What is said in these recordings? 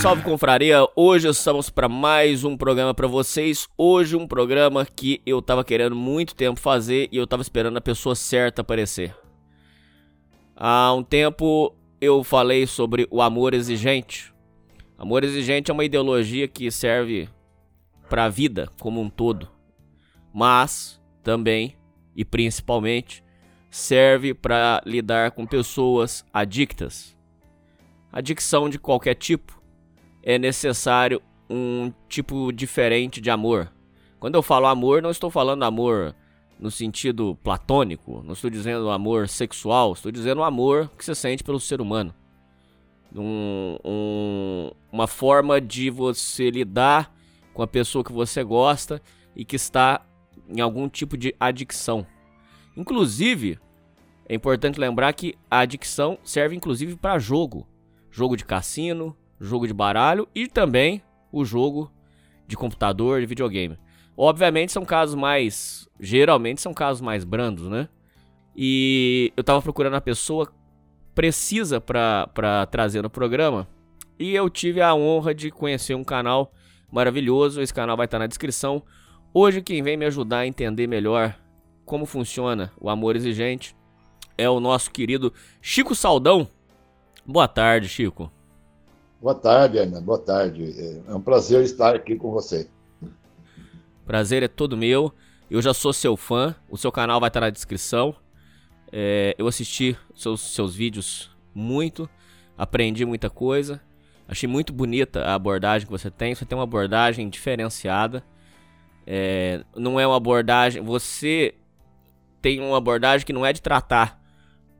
Salve, confraria! Hoje estamos para mais um programa para vocês. Hoje um programa que eu tava querendo muito tempo fazer e eu tava esperando a pessoa certa aparecer. Há um tempo eu falei sobre o amor exigente. Amor exigente é uma ideologia que serve para a vida como um todo, mas também e principalmente serve para lidar com pessoas adictas. Adicção de qualquer tipo é necessário um tipo diferente de amor. Quando eu falo amor, não estou falando amor no sentido platônico, não estou dizendo amor sexual, estou dizendo amor que você sente pelo ser humano. Um, um, uma forma de você lidar com a pessoa que você gosta e que está em algum tipo de adicção. Inclusive, é importante lembrar que a adicção serve inclusive para jogo, jogo de cassino, jogo de baralho e também o jogo de computador, de videogame. Obviamente são casos mais, geralmente são casos mais brandos, né? E eu tava procurando a pessoa precisa para trazer no programa e eu tive a honra de conhecer um canal maravilhoso. Esse canal vai estar na descrição. Hoje quem vem me ajudar a entender melhor como funciona o amor exigente é o nosso querido Chico Saldão. Boa tarde, Chico. Boa tarde, Ana. Boa tarde. É um prazer estar aqui com você. Prazer é todo meu. Eu já sou seu fã. O seu canal vai estar na descrição. É, eu assisti seus, seus vídeos muito. Aprendi muita coisa. Achei muito bonita a abordagem que você tem. Você tem uma abordagem diferenciada. É, não é uma abordagem. Você tem uma abordagem que não é de tratar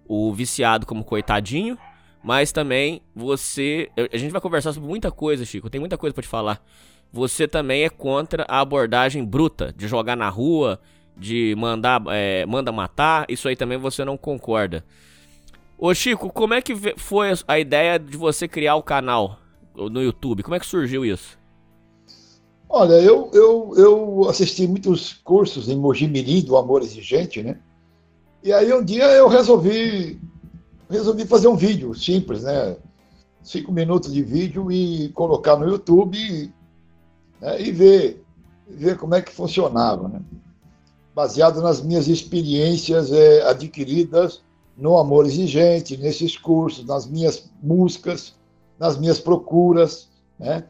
o viciado como coitadinho, mas também você. A gente vai conversar sobre muita coisa, Chico. Tem muita coisa para te falar. Você também é contra a abordagem bruta de jogar na rua, de mandar é, manda matar. Isso aí também você não concorda. Ô Chico, como é que foi a ideia de você criar o canal no YouTube? Como é que surgiu isso? Olha, eu, eu, eu assisti muitos cursos em Mojimirim do Amor Exigente, né? E aí um dia eu resolvi resolvi fazer um vídeo simples, né? Cinco minutos de vídeo e colocar no YouTube né? e ver, ver como é que funcionava, né? Baseado nas minhas experiências é, adquiridas no Amor Exigente, nesses cursos, nas minhas buscas, nas minhas procuras, né?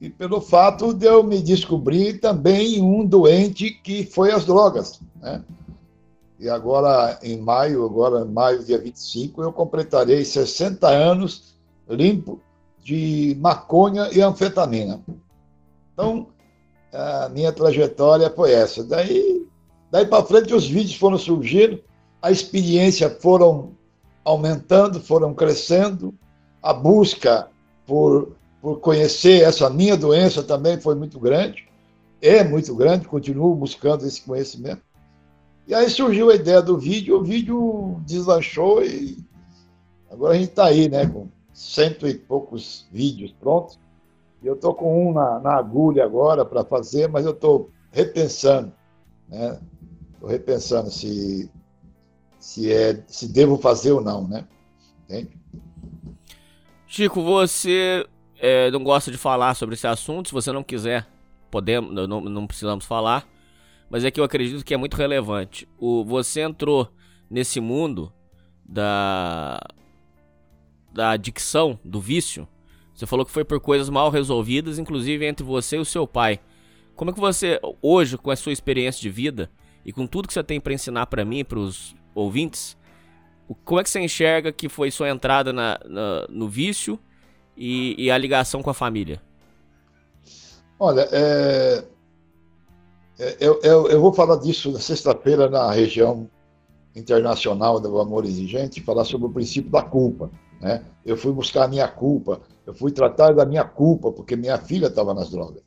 E pelo fato de eu me descobrir também um doente que foi as drogas, né? E agora, em maio, agora em maio, dia 25, eu completarei 60 anos limpo de maconha e anfetamina. Então, a minha trajetória foi essa. Daí, daí para frente, os vídeos foram surgindo, a experiência foram aumentando, foram crescendo, a busca por, por conhecer essa minha doença também foi muito grande, é muito grande, continuo buscando esse conhecimento. E aí surgiu a ideia do vídeo, o vídeo deslanchou e agora a gente está aí, né, com cento e poucos vídeos prontos. E eu estou com um na, na agulha agora para fazer, mas eu estou repensando, né? Estou repensando se, se, é, se devo fazer ou não, né? Entende? Chico, você é, não gosta de falar sobre esse assunto. Se você não quiser, podemos, não, não precisamos falar mas é que eu acredito que é muito relevante. O, você entrou nesse mundo da, da adicção, do vício, Você falou que foi por coisas mal resolvidas, inclusive entre você e o seu pai. Como é que você, hoje, com a sua experiência de vida e com tudo que você tem para ensinar para mim, para os ouvintes, como é que você enxerga que foi sua entrada na, na no vício e, e, a ligação com a família? Olha, é, eu, eu, eu, vou falar disso na sexta-feira na região internacional do amor exigente, falar sobre o princípio da culpa. Né? Eu fui buscar a minha culpa, eu fui tratar da minha culpa porque minha filha estava nas drogas.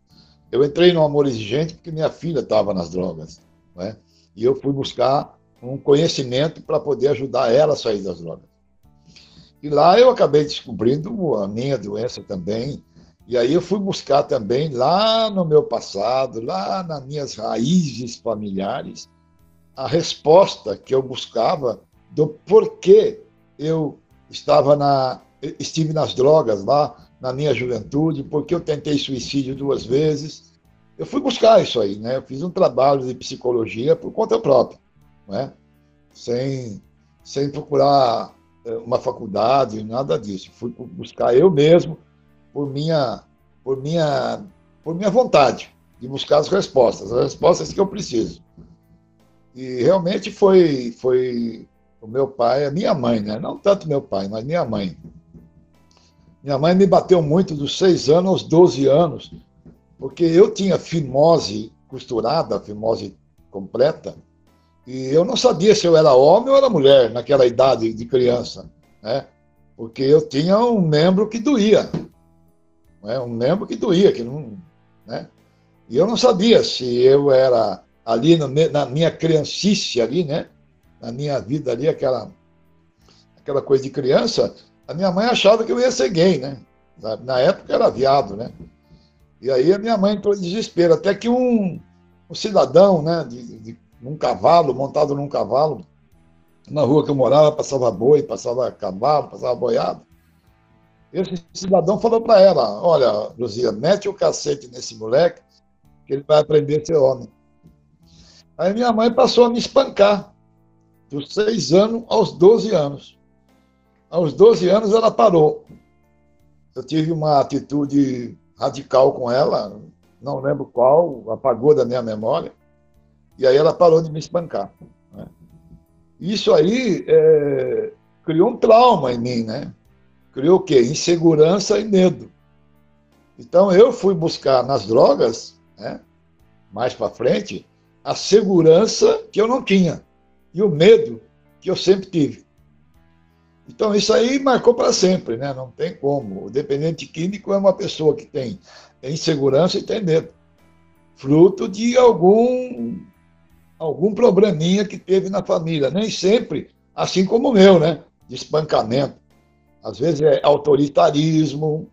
Eu entrei no amor exigente porque minha filha estava nas drogas. Né? E eu fui buscar um conhecimento para poder ajudar ela a sair das drogas. E lá eu acabei descobrindo a minha doença também. E aí eu fui buscar também lá no meu passado, lá nas minhas raízes familiares, a resposta que eu buscava do porquê eu estava na estive nas drogas lá na minha juventude, porque eu tentei suicídio duas vezes. Eu fui buscar isso aí, né? Eu fiz um trabalho de psicologia por conta própria né? sem, sem procurar eh, uma faculdade, nada disso. Fui buscar eu mesmo, por minha, por minha, por minha vontade, de buscar as respostas, as respostas que eu preciso. E realmente foi, foi o meu pai, a minha mãe, né? não tanto meu pai, mas minha mãe. Minha mãe me bateu muito dos 6 anos aos 12 anos, porque eu tinha fimose costurada, fimose completa, e eu não sabia se eu era homem ou era mulher naquela idade de criança, né? Porque eu tinha um membro que doía, né? um membro que doía, que não, né? E eu não sabia se eu era ali no, na minha criancice ali, né? Na minha vida ali, aquela aquela coisa de criança, a minha mãe achava que eu ia ser gay, né? Na, na época era viado, né? E aí a minha mãe entrou em desespero, até que um, um cidadão, né, de, de num cavalo, montado num cavalo. Na rua que eu morava, passava boi, passava cavalo, passava boiado. Esse cidadão falou para ela: Olha, Luzia, mete o cacete nesse moleque, que ele vai aprender a ser homem. Aí minha mãe passou a me espancar, dos seis anos aos 12 anos. Aos 12 anos ela parou. Eu tive uma atitude radical com ela, não lembro qual, apagou da minha memória. E aí ela parou de me espancar. Né? Isso aí é, criou um trauma em mim, né? Criou o quê? Insegurança e medo. Então eu fui buscar nas drogas, né, mais para frente, a segurança que eu não tinha e o medo que eu sempre tive. Então isso aí marcou para sempre, né? Não tem como. O dependente químico é uma pessoa que tem insegurança e tem medo, fruto de algum algum probleminha que teve na família. Nem sempre, assim como o meu, né? De espancamento. Às vezes é autoritarismo,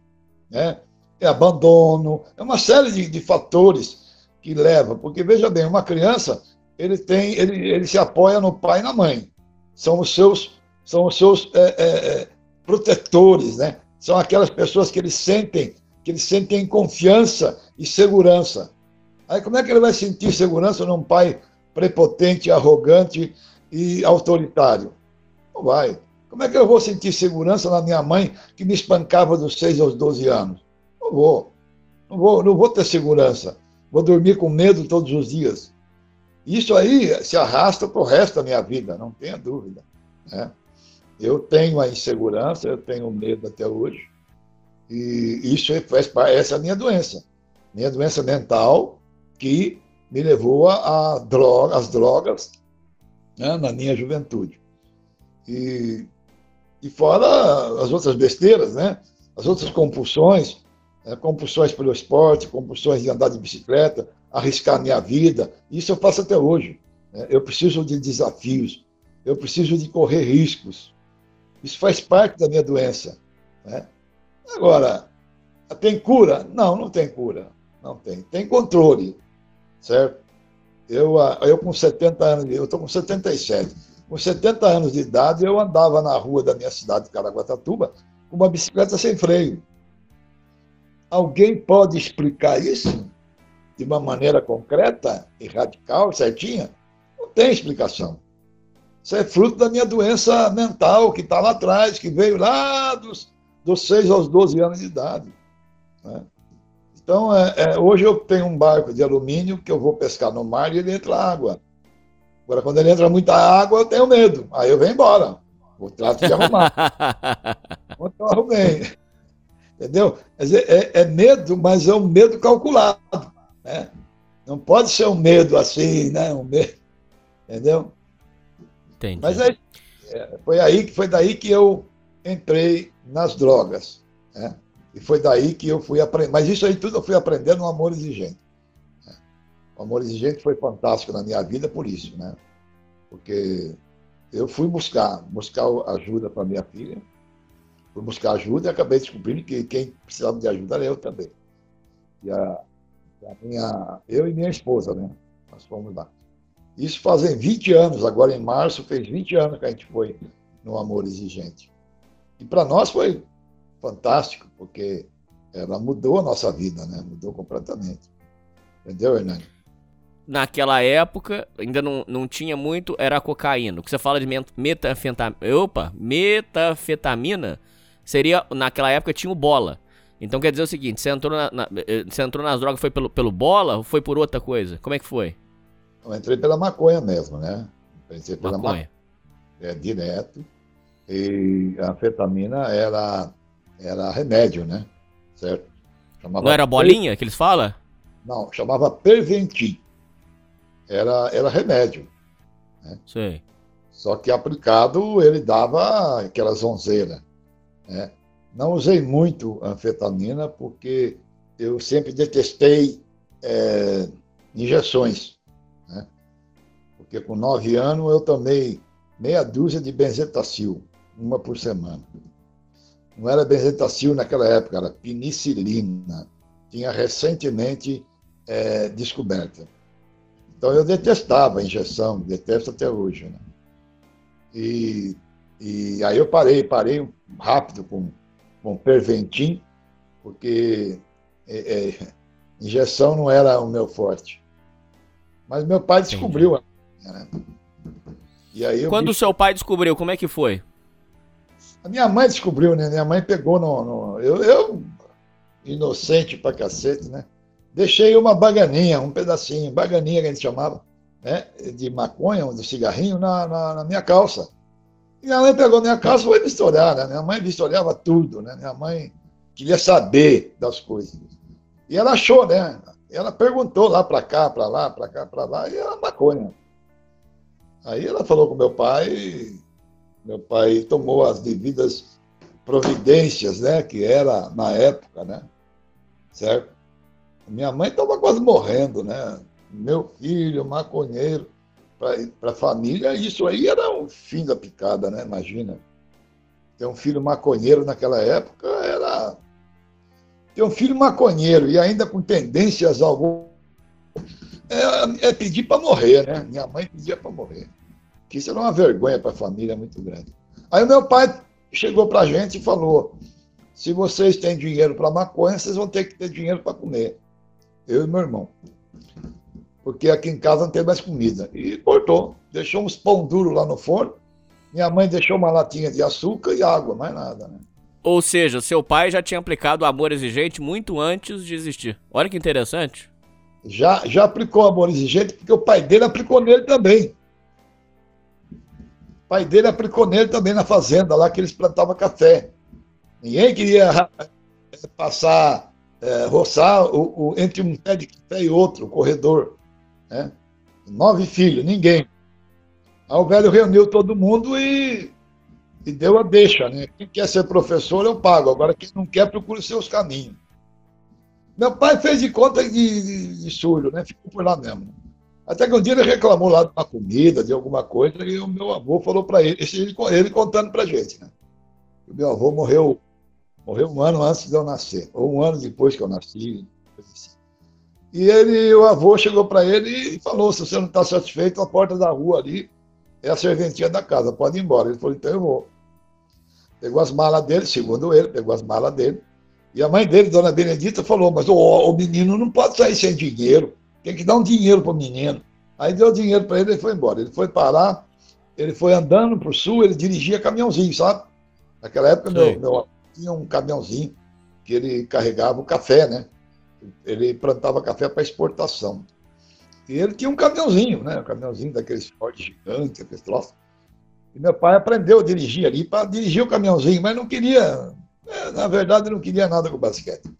né? é abandono, é uma série de, de fatores que leva. Porque, veja bem, uma criança, ele, tem, ele, ele se apoia no pai e na mãe. São os seus, são os seus é, é, é protetores, né? São aquelas pessoas que eles sentem, que eles sentem confiança e segurança. Aí como é que ele vai sentir segurança num pai prepotente, arrogante e autoritário. Não vai. Como é que eu vou sentir segurança na minha mãe que me espancava dos 6 aos 12 anos? Não vou. Não vou, não vou ter segurança. Vou dormir com medo todos os dias. Isso aí se arrasta para o resto da minha vida, não tenha dúvida. Né? Eu tenho a insegurança, eu tenho medo até hoje. E isso faz essa é a minha doença. Minha doença mental que me levou a, droga, as drogas né, na minha juventude. E, e fora as outras besteiras, né? as outras compulsões, né, compulsões pelo esporte, compulsões de andar de bicicleta, arriscar minha vida. Isso eu faço até hoje. Né? Eu preciso de desafios, eu preciso de correr riscos. Isso faz parte da minha doença. Né? Agora, tem cura? Não, não tem cura. Não tem. Tem controle certo? Eu, ah, eu com 70 anos, eu estou com 77. Com 70 anos de idade, eu andava na rua da minha cidade de Caraguatatuba com uma bicicleta sem freio. Alguém pode explicar isso de uma maneira concreta e radical, certinha? Não tem explicação. Isso é fruto da minha doença mental que está lá atrás, que veio lá dos, dos 6 aos 12 anos de idade. Né? Então, é, é, hoje eu tenho um barco de alumínio que eu vou pescar no mar e ele entra água. Agora, quando ele entra muita água, eu tenho medo. Aí eu venho embora. Vou trato de arrumar. Ontem eu arrumei. Entendeu? Dizer, é, é, medo, mas é um medo calculado. Né? Não pode ser um medo assim, né? Um medo, entendeu? Entendi. Mas aí, é, foi, aí, foi daí que eu entrei nas drogas. Né? E foi daí que eu fui aprender. Mas isso aí tudo eu fui aprendendo no amor exigente. O amor exigente foi fantástico na minha vida por isso, né? Porque eu fui buscar, buscar ajuda para minha filha, fui buscar ajuda e acabei descobrindo que quem precisava de ajuda era eu também. E a, a minha, eu e minha esposa, né? Nós fomos lá. Isso fazem 20 anos, agora em março fez 20 anos que a gente foi no Amor Exigente. E para nós foi fantástico, porque ela mudou a nossa vida, né? Mudou completamente. Entendeu, Hernani? Naquela época, ainda não, não tinha muito, era a cocaína. O que você fala de metafetamina. Opa, metafetamina seria. Naquela época tinha o bola. Então quer dizer o seguinte, você entrou, na, na, eh, você entrou nas drogas foi pelo, pelo bola ou foi por outra coisa? Como é que foi? Eu entrei pela maconha mesmo, né? Entrei pela maconha. Ma é, direto. E a anfetamina era, era remédio, né? Certo? Chamava Não era bolinha que eles falam? Não, chamava Perventim. Era, era remédio. Né? Sei. Só que aplicado ele dava aquela zonzeira. Né? Não usei muito anfetamina porque eu sempre detestei é, injeções. Né? Porque com nove anos eu tomei meia dúzia de benzetacil, uma por semana. Não era benzetacil naquela época, era penicilina. Tinha recentemente é, descoberta. Então eu detestava a injeção, detesto até hoje. Né? E, e aí eu parei, parei rápido com com Perventim, porque é, é, injeção não era o meu forte. Mas meu pai descobriu. Né? E aí Quando o seu pai descobriu, como é que foi? A minha mãe descobriu, né? Minha mãe pegou no. no... Eu, eu, inocente pra cacete, né? Deixei uma baganinha, um pedacinho, baganinha que a gente chamava, né? De maconha, de cigarrinho, na, na, na minha calça. Minha mãe pegou minha calça e foi vistoriar, né? Minha mãe vistoriava tudo, né? Minha mãe queria saber das coisas. E ela achou, né? Ela perguntou lá para cá, para lá, para cá, para lá, e era maconha. Aí ela falou com meu pai, meu pai tomou as devidas providências, né? Que era na época, né? Certo? Minha mãe estava quase morrendo, né? Meu filho, maconheiro para a família, isso aí era o fim da picada, né? Imagina. Ter um filho maconheiro naquela época era. Ter um filho maconheiro e ainda com tendências algum. É, é pedir para morrer, né? Minha mãe pedia para morrer. Que isso era uma vergonha para a família muito grande. Aí meu pai chegou para a gente e falou: se vocês têm dinheiro para maconha, vocês vão ter que ter dinheiro para comer. Eu e meu irmão porque aqui em casa não tem mais comida. E cortou, deixou uns pão duro lá no forno. Minha mãe deixou uma latinha de açúcar e água, mais nada, né? Ou seja, seu pai já tinha aplicado o amor exigente muito antes de existir. Olha que interessante. Já, já aplicou o amor exigente porque o pai dele aplicou nele também. O pai dele aplicou nele também na fazenda, lá que eles plantavam café. Ninguém queria passar, é, roçar o, o, entre um pé de café e outro, o corredor. Né? Nove filhos, ninguém. Aí o velho reuniu todo mundo e, e deu a deixa. Né? Quem quer ser professor, eu pago. Agora, quem não quer, procura os seus caminhos. Meu pai fez de conta de, de, de né? ficou por lá mesmo. Até que um dia ele reclamou lá de uma comida, de alguma coisa, e o meu avô falou para ele, ele contando para gente. Né? O meu avô morreu, morreu um ano antes de eu nascer, ou um ano depois que eu nasci. Assim. E ele, o avô chegou para ele e falou: se você não está satisfeito, a porta da rua ali é a serventia da casa, pode ir embora. Ele falou: então eu vou. Pegou as malas dele, segundo ele, pegou as malas dele. E a mãe dele, dona Benedita, falou: mas o, o menino não pode sair sem dinheiro, tem que dar um dinheiro para o menino. Aí deu dinheiro para ele e foi embora. Ele foi parar, ele foi andando para o sul, ele dirigia caminhãozinho, sabe? Naquela época, meu, meu tinha um caminhãozinho que ele carregava o café, né? Ele plantava café para exportação. E ele tinha um caminhãozinho, né? Um caminhãozinho daqueles fortes gigantes, aqueles troços. E meu pai aprendeu a dirigir ali para dirigir o caminhãozinho, mas não queria, é, na verdade, não queria nada com basquete.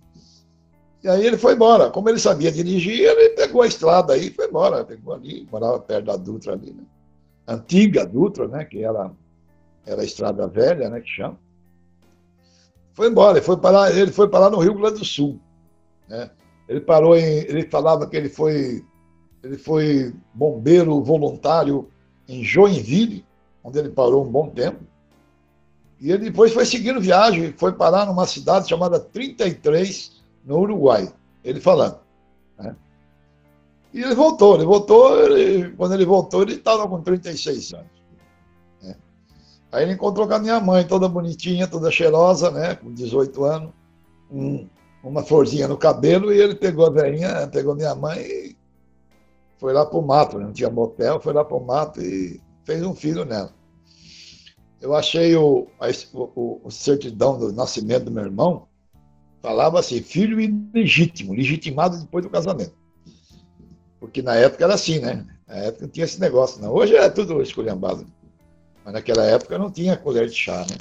E aí ele foi embora. Como ele sabia dirigir, ele pegou a estrada aí e foi embora. Pegou ali, morava perto da Dutra ali, né? Antiga Dutra, né? Que era, era a estrada velha, né? Que chama. Foi embora, ele foi parar, ele foi parar no Rio Grande do Sul. Né? Ele parou em. Ele falava que ele foi, ele foi bombeiro voluntário em Joinville, onde ele parou um bom tempo. E ele depois foi seguindo viagem, foi parar numa cidade chamada 33, no Uruguai. Ele falando. Né? E ele voltou, ele voltou, ele, quando ele voltou, ele estava com 36 anos. Né? Aí ele encontrou com a minha mãe, toda bonitinha, toda cheirosa, né? Com 18 anos, um, uma florzinha no cabelo, e ele pegou a velhinha, pegou minha mãe e foi lá para o mato, né? não tinha motel, foi lá para o mato e fez um filho nela. Eu achei o, o, o certidão do nascimento do meu irmão, falava assim, filho ilegítimo, legitimado depois do casamento. Porque na época era assim, né? Na época não tinha esse negócio, não. Hoje é tudo esculhambado. Mas naquela época não tinha colher de chá, né?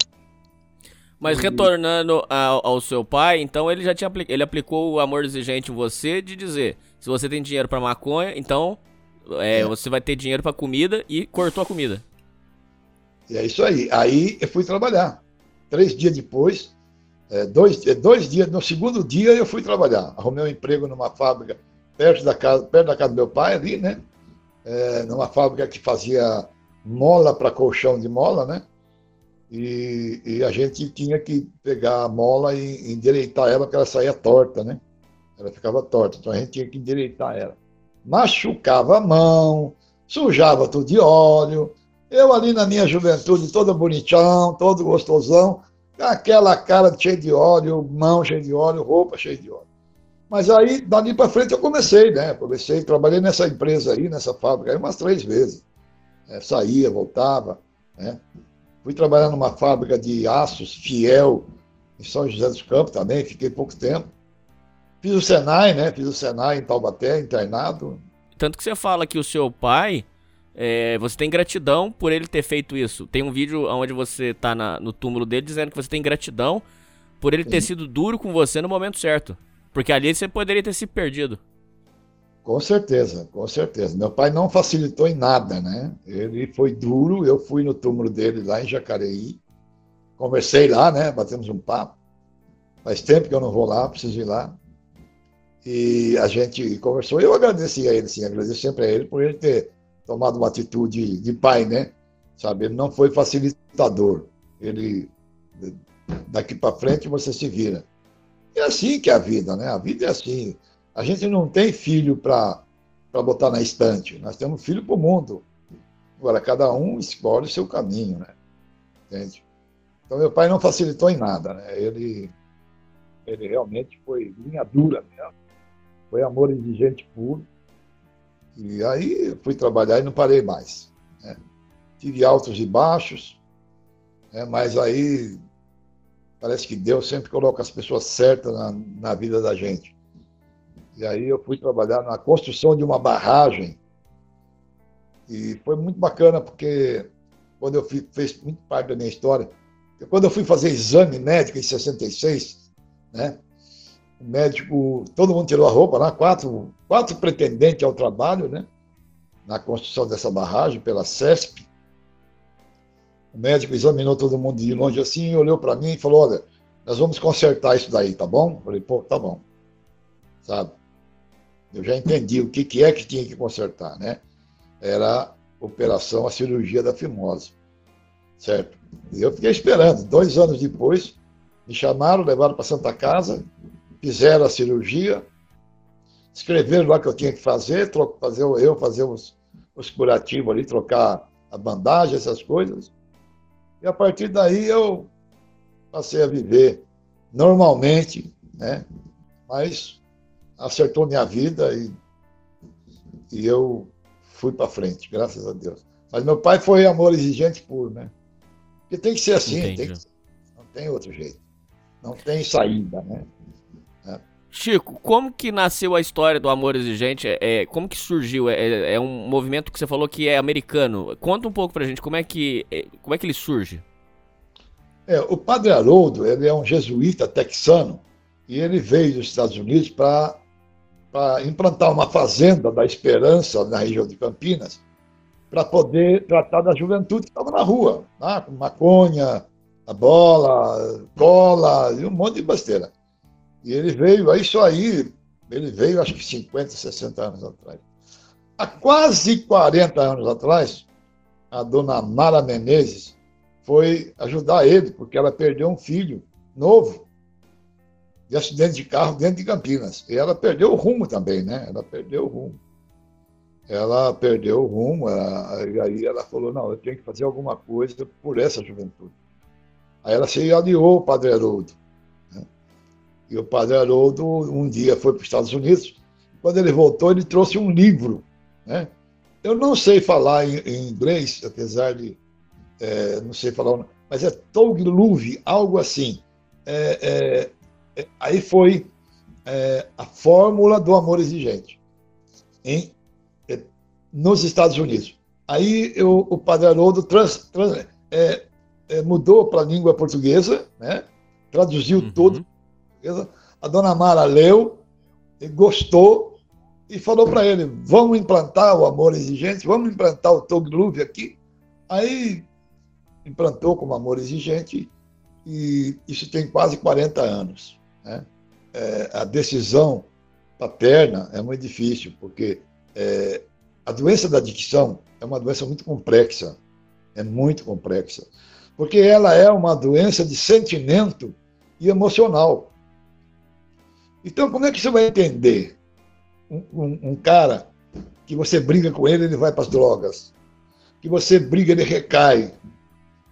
Mas retornando ao, ao, seu pai, então ele já tinha ele aplicou o amor exigente em você de dizer, se você tem dinheiro para maconha, então é, é. você vai ter dinheiro para comida e cortou a comida. E é isso aí. Aí eu fui trabalhar. Três dias depois, é, dois, é, dois dias, no segundo dia eu fui trabalhar. Arrumei um emprego numa fábrica perto da casa, perto da casa do meu pai ali, né? É, numa fábrica que fazia mola para colchão de mola, né? E, e, a gente tinha que pegar a mola e endireitar ela, porque ela saía torta, né? Ela ficava torta, então a gente tinha que endireitar ela. Machucava a mão, sujava tudo de óleo. Eu ali na minha juventude, todo bonitão, todo gostosão, aquela cara cheia de óleo, mão cheia de óleo, roupa cheia de óleo. Mas aí, dali para frente, eu comecei, né? Comecei, trabalhei nessa empresa aí, nessa fábrica, aí umas três vezes. É, saía, voltava, né? Fui trabalhar numa fábrica de aços, Fiel, em São José dos Campos também, fiquei pouco tempo. Fiz o Senai, né? Fiz o Senai em Taubaté, internado. Tanto que você fala que o seu pai, é, você tem gratidão por ele ter feito isso. Tem um vídeo onde você tá na, no túmulo dele dizendo que você tem gratidão por ele Sim. ter sido duro com você no momento certo. Porque ali você poderia ter se perdido. Com certeza, com certeza. Meu pai não facilitou em nada, né? Ele foi duro, eu fui no túmulo dele lá em Jacareí, conversei lá, né? Batemos um papo. Faz tempo que eu não vou lá, preciso ir lá. E a gente conversou. Eu agradeci a ele, sim, agradeço sempre a ele por ele ter tomado uma atitude de pai, né? Sabe, ele não foi facilitador. Ele, daqui para frente, você se vira. É assim que é a vida, né? A vida é assim. A gente não tem filho para botar na estante. Nós temos filho para o mundo. Agora, cada um escolhe o seu caminho, né? Entende? Então, meu pai não facilitou em nada, né? Ele, ele realmente foi linha dura mesmo. Foi amor exigente puro. E aí fui trabalhar e não parei mais. Né? Tive altos e baixos, né? mas aí Parece que Deus sempre coloca as pessoas certas na, na vida da gente. E aí eu fui trabalhar na construção de uma barragem. E foi muito bacana, porque quando eu fui, fez muito parte da minha história, quando eu fui fazer exame médico em 66, né? O médico, todo mundo tirou a roupa lá, quatro, quatro pretendentes ao trabalho, né? Na construção dessa barragem pela CESP. O médico examinou todo mundo de longe assim, olhou para mim e falou: Olha, nós vamos consertar isso daí, tá bom? Eu falei: Pô, tá bom. Sabe? Eu já entendi o que, que é que tinha que consertar, né? Era a operação, a cirurgia da fimose. Certo? E eu fiquei esperando. Dois anos depois, me chamaram, levaram para Santa Casa, fizeram a cirurgia, escreveram lá que eu tinha que fazer, fazer eu fazer os, os curativos ali, trocar a bandagem, essas coisas. E a partir daí eu passei a viver normalmente, né? Mas acertou minha vida e, e eu fui para frente, graças a Deus. Mas meu pai foi amor exigente puro, né? Porque tem que ser assim, tem que, não tem outro jeito. Não tem saída, né? Chico, como que nasceu a história do Amor Exigente? É, é como que surgiu? É, é, é, um movimento que você falou que é americano. Conta um pouco pra gente como é que, é, como é que ele surge. É, o Padre Haroldo, ele é um jesuíta texano e ele veio dos Estados Unidos para implantar uma fazenda da esperança na região de Campinas para poder tratar da juventude que estava na rua, né? com maconha, a bola, cola e um monte de besteira. E ele veio, é isso aí, ele veio acho que 50, 60 anos atrás. Há quase 40 anos atrás, a dona Mara Menezes foi ajudar ele, porque ela perdeu um filho novo de acidente de carro dentro de Campinas. E ela perdeu o rumo também, né? Ela perdeu o rumo. Ela perdeu o rumo, e aí ela falou, não, eu tenho que fazer alguma coisa por essa juventude. Aí ela se aliou ao Padre Haroldo. E o padre Haroldo um dia foi para os Estados Unidos. Quando ele voltou, ele trouxe um livro. Né? Eu não sei falar em, em inglês, apesar de. É, não sei falar, mas é Togluve, algo assim. É, é aí foi é, a fórmula do amor exigente em, é, nos Estados Unidos. Aí eu, o padre Haroldo trans, trans, mudou para a língua portuguesa, né? traduziu uhum. todo a dona Mara leu, gostou e falou para ele: vamos implantar o amor exigente, vamos implantar o Togluve aqui. Aí implantou como amor exigente e isso tem quase 40 anos. Né? É, a decisão paterna é muito difícil, porque é, a doença da adicção é uma doença muito complexa, é muito complexa, porque ela é uma doença de sentimento e emocional. Então, como é que você vai entender um, um, um cara que você briga com ele, ele vai para as drogas? Que você briga, ele recai.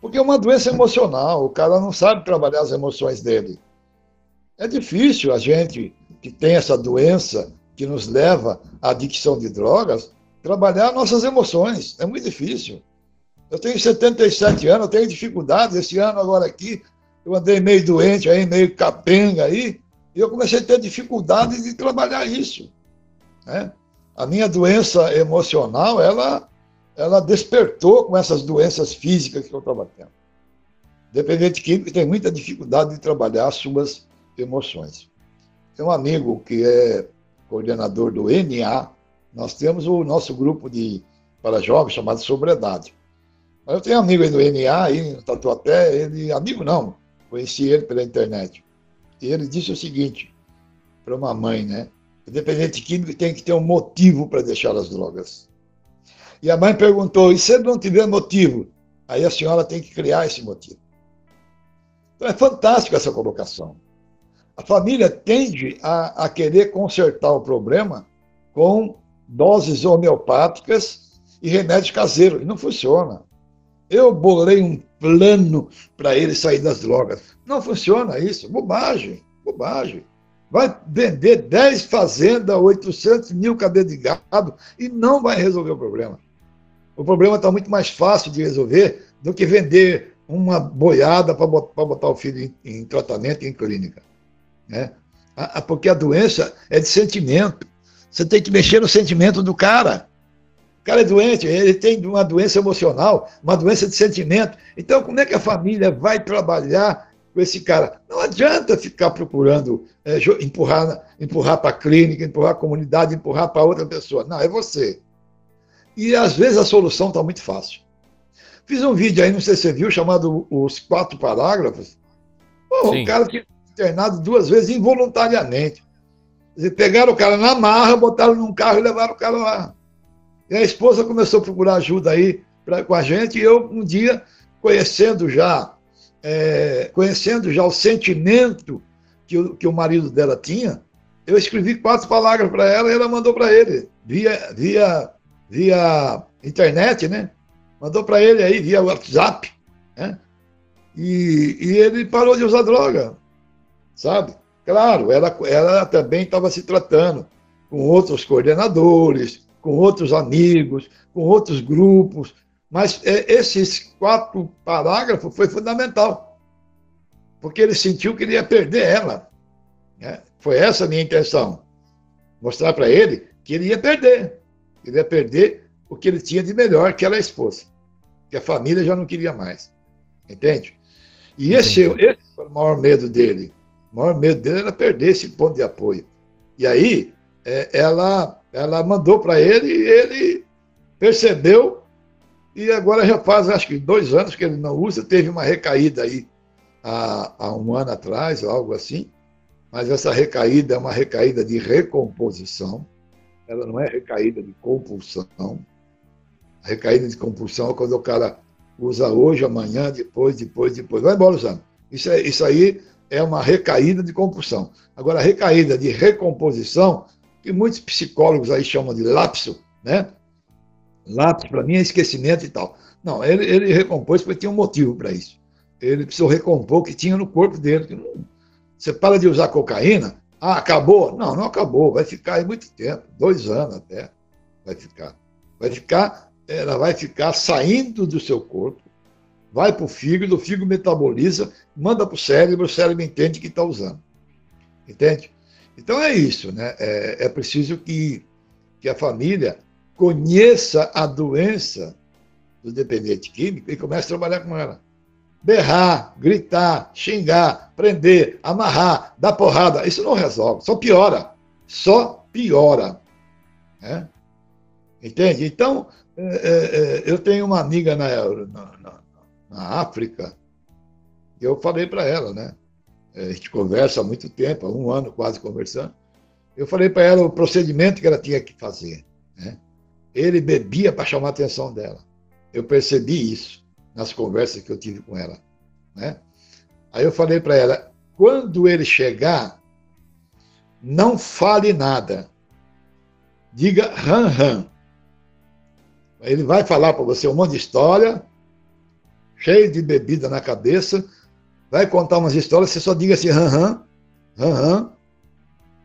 Porque é uma doença emocional, o cara não sabe trabalhar as emoções dele. É difícil a gente que tem essa doença que nos leva à adicção de drogas trabalhar nossas emoções. É muito difícil. Eu tenho 77 anos, eu tenho dificuldades. Esse ano, agora aqui, eu andei meio doente, aí, meio capenga aí. E eu comecei a ter dificuldade de trabalhar isso. Né? A minha doença emocional, ela, ela despertou com essas doenças físicas que eu estava tendo. Dependente químico tem muita dificuldade de trabalhar as suas emoções. Tem um amigo que é coordenador do NA, nós temos o nosso grupo de para jovens chamado Sobriedade. Eu tenho um amigo aí do NA, aí no Tatuapé, ele, amigo não, conheci ele pela internet. E ele disse o seguinte para uma mãe, né? O dependente químico tem que ter um motivo para deixar as drogas. E a mãe perguntou: e se não tiver motivo? Aí a senhora tem que criar esse motivo. Então é fantástico essa colocação. A família tende a, a querer consertar o problema com doses homeopáticas e remédios caseiros. E não funciona. Eu bolei um plano para ele sair das drogas. Não funciona isso. Bobagem, bobagem. Vai vender 10 fazendas, 800 mil cabeças de gado e não vai resolver o problema. O problema está muito mais fácil de resolver do que vender uma boiada para botar, o filho em, em tratamento em clínica. Né? Porque a doença é de sentimento. Você tem que mexer no sentimento do cara cara é doente, ele tem uma doença emocional, uma doença de sentimento. Então, como é que a família vai trabalhar com esse cara? Não adianta ficar procurando é, empurrar, empurrar para a clínica, empurrar a comunidade, empurrar para outra pessoa. Não, é você. E às vezes a solução está muito fácil. Fiz um vídeo aí, não sei se você viu, chamado Os Quatro Parágrafos. Pô, o cara tinha internado duas vezes involuntariamente. pegaram o cara na marra, botaram num carro e levaram o cara lá. E a esposa começou a procurar ajuda aí pra, com a gente, e eu, um dia, conhecendo já, é, conhecendo já o sentimento que o, que o marido dela tinha, eu escrevi quatro palavras para ela e ela mandou para ele, via, via, via internet, né? Mandou para ele aí, via WhatsApp, né? E, e ele parou de usar droga, sabe? Claro, ela, ela também estava se tratando com outros coordenadores, com outros amigos, com outros grupos, mas é, esses quatro parágrafos foi fundamental. porque ele sentiu que ele ia perder ela. Né? Foi essa a minha intenção. Mostrar para ele que ele ia perder. Ele ia perder o que ele tinha de melhor, que era a esposa. Que a família já não queria mais. Entende? E esse, esse foi o maior medo dele. O maior medo dele era perder esse ponto de apoio. E aí, é, ela, ela mandou para ele e ele percebeu. E agora já faz, acho que dois anos que ele não usa. Teve uma recaída aí há, há um ano atrás, algo assim. Mas essa recaída é uma recaída de recomposição. Ela não é recaída de compulsão. A recaída de compulsão é quando o cara usa hoje, amanhã, depois, depois, depois. Vai embora usando. Isso, é, isso aí é uma recaída de compulsão. Agora, a recaída de recomposição, que muitos psicólogos aí chamam de lapso, né? Lapso, para mim, é esquecimento e tal. Não, ele, ele recompôs porque tinha um motivo para isso. Ele precisou recompor o que tinha no corpo dele. Não... Você para de usar cocaína, ah, acabou? Não, não acabou. Vai ficar aí muito tempo, dois anos até. Vai ficar. Vai ficar, ela vai ficar saindo do seu corpo, vai para o fígado, o fígado metaboliza, manda para o cérebro, o cérebro entende que está usando. Entende? Então é isso, né? É, é preciso que, que a família conheça a doença do dependente químico e comece a trabalhar com ela. Berrar, gritar, xingar, prender, amarrar, dar porrada, isso não resolve, só piora. Só piora. Né? Entende? Então, é, é, é eu tenho uma amiga na, na, na África, e eu falei para ela, né? A gente conversa há muito tempo, há um ano quase conversando. Eu falei para ela o procedimento que ela tinha que fazer. Né? Ele bebia para chamar a atenção dela. Eu percebi isso nas conversas que eu tive com ela. Né? Aí eu falei para ela: quando ele chegar, não fale nada. Diga ran ran. Ele vai falar para você um monte de história, cheio de bebida na cabeça, vai contar umas histórias, você só diga assim, ran, ran,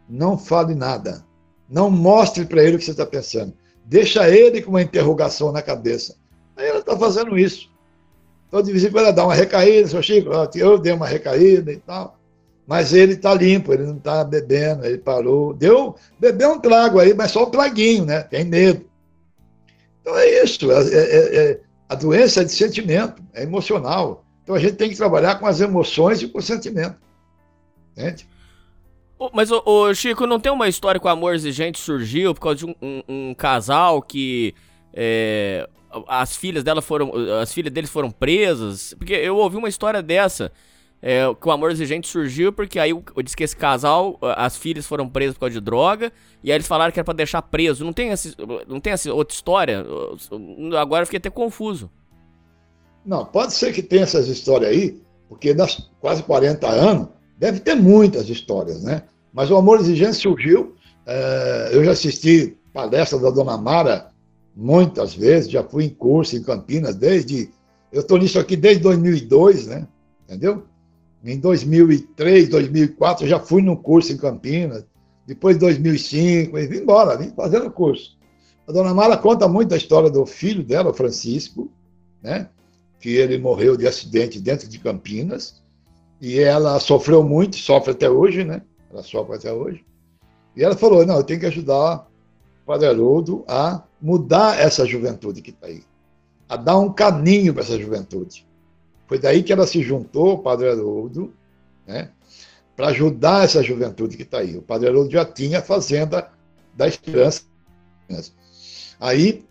não fale nada. Não mostre para ele o que você está pensando. Deixa ele com uma interrogação na cabeça. Aí ela está fazendo isso. Então, de vez em quando ela dá uma recaída, seu Chico, eu dei uma recaída e tal. Mas ele está limpo, ele não está bebendo, ele parou. Deu, bebeu um trago aí, mas só um traguinho, né? Tem medo. Então é isso. É, é, é, a doença é de sentimento, é emocional. Então a gente tem que trabalhar com as emoções e com o sentimento. Entende? Mas, ô, Chico, não tem uma história com amor exigente surgiu por causa de um, um, um casal que é, as filhas dela foram. As filhas deles foram presas? Porque eu ouvi uma história dessa. É, que o amor exigente surgiu porque aí eu, disse que esse casal, as filhas foram presas por causa de droga, e aí eles falaram que era pra deixar preso. Não tem, essa, não tem essa outra história? Agora eu fiquei até confuso. Não, pode ser que tenha essas histórias aí, porque nas quase 40 anos, deve ter muitas histórias, né? Mas o amor exigente surgiu. É, eu já assisti palestra da Dona Mara muitas vezes, já fui em curso em Campinas desde. Eu estou nisso aqui desde 2002, né? Entendeu? Em 2003, 2004, eu já fui num curso em Campinas. Depois, 2005, e vim embora, vim fazendo curso. A dona Mara conta muito da história do filho dela, o Francisco, né? que ele morreu de acidente dentro de Campinas. E ela sofreu muito, sofre até hoje, né? Ela sofre até hoje. E ela falou: não, eu tenho que ajudar o Padre Haroldo a mudar essa juventude que está aí, a dar um caminho para essa juventude. Foi daí que ela se juntou, o Padre Haroldo, né, para ajudar essa juventude que está aí. O Padre Haroldo já tinha a Fazenda da Esperança. Aí,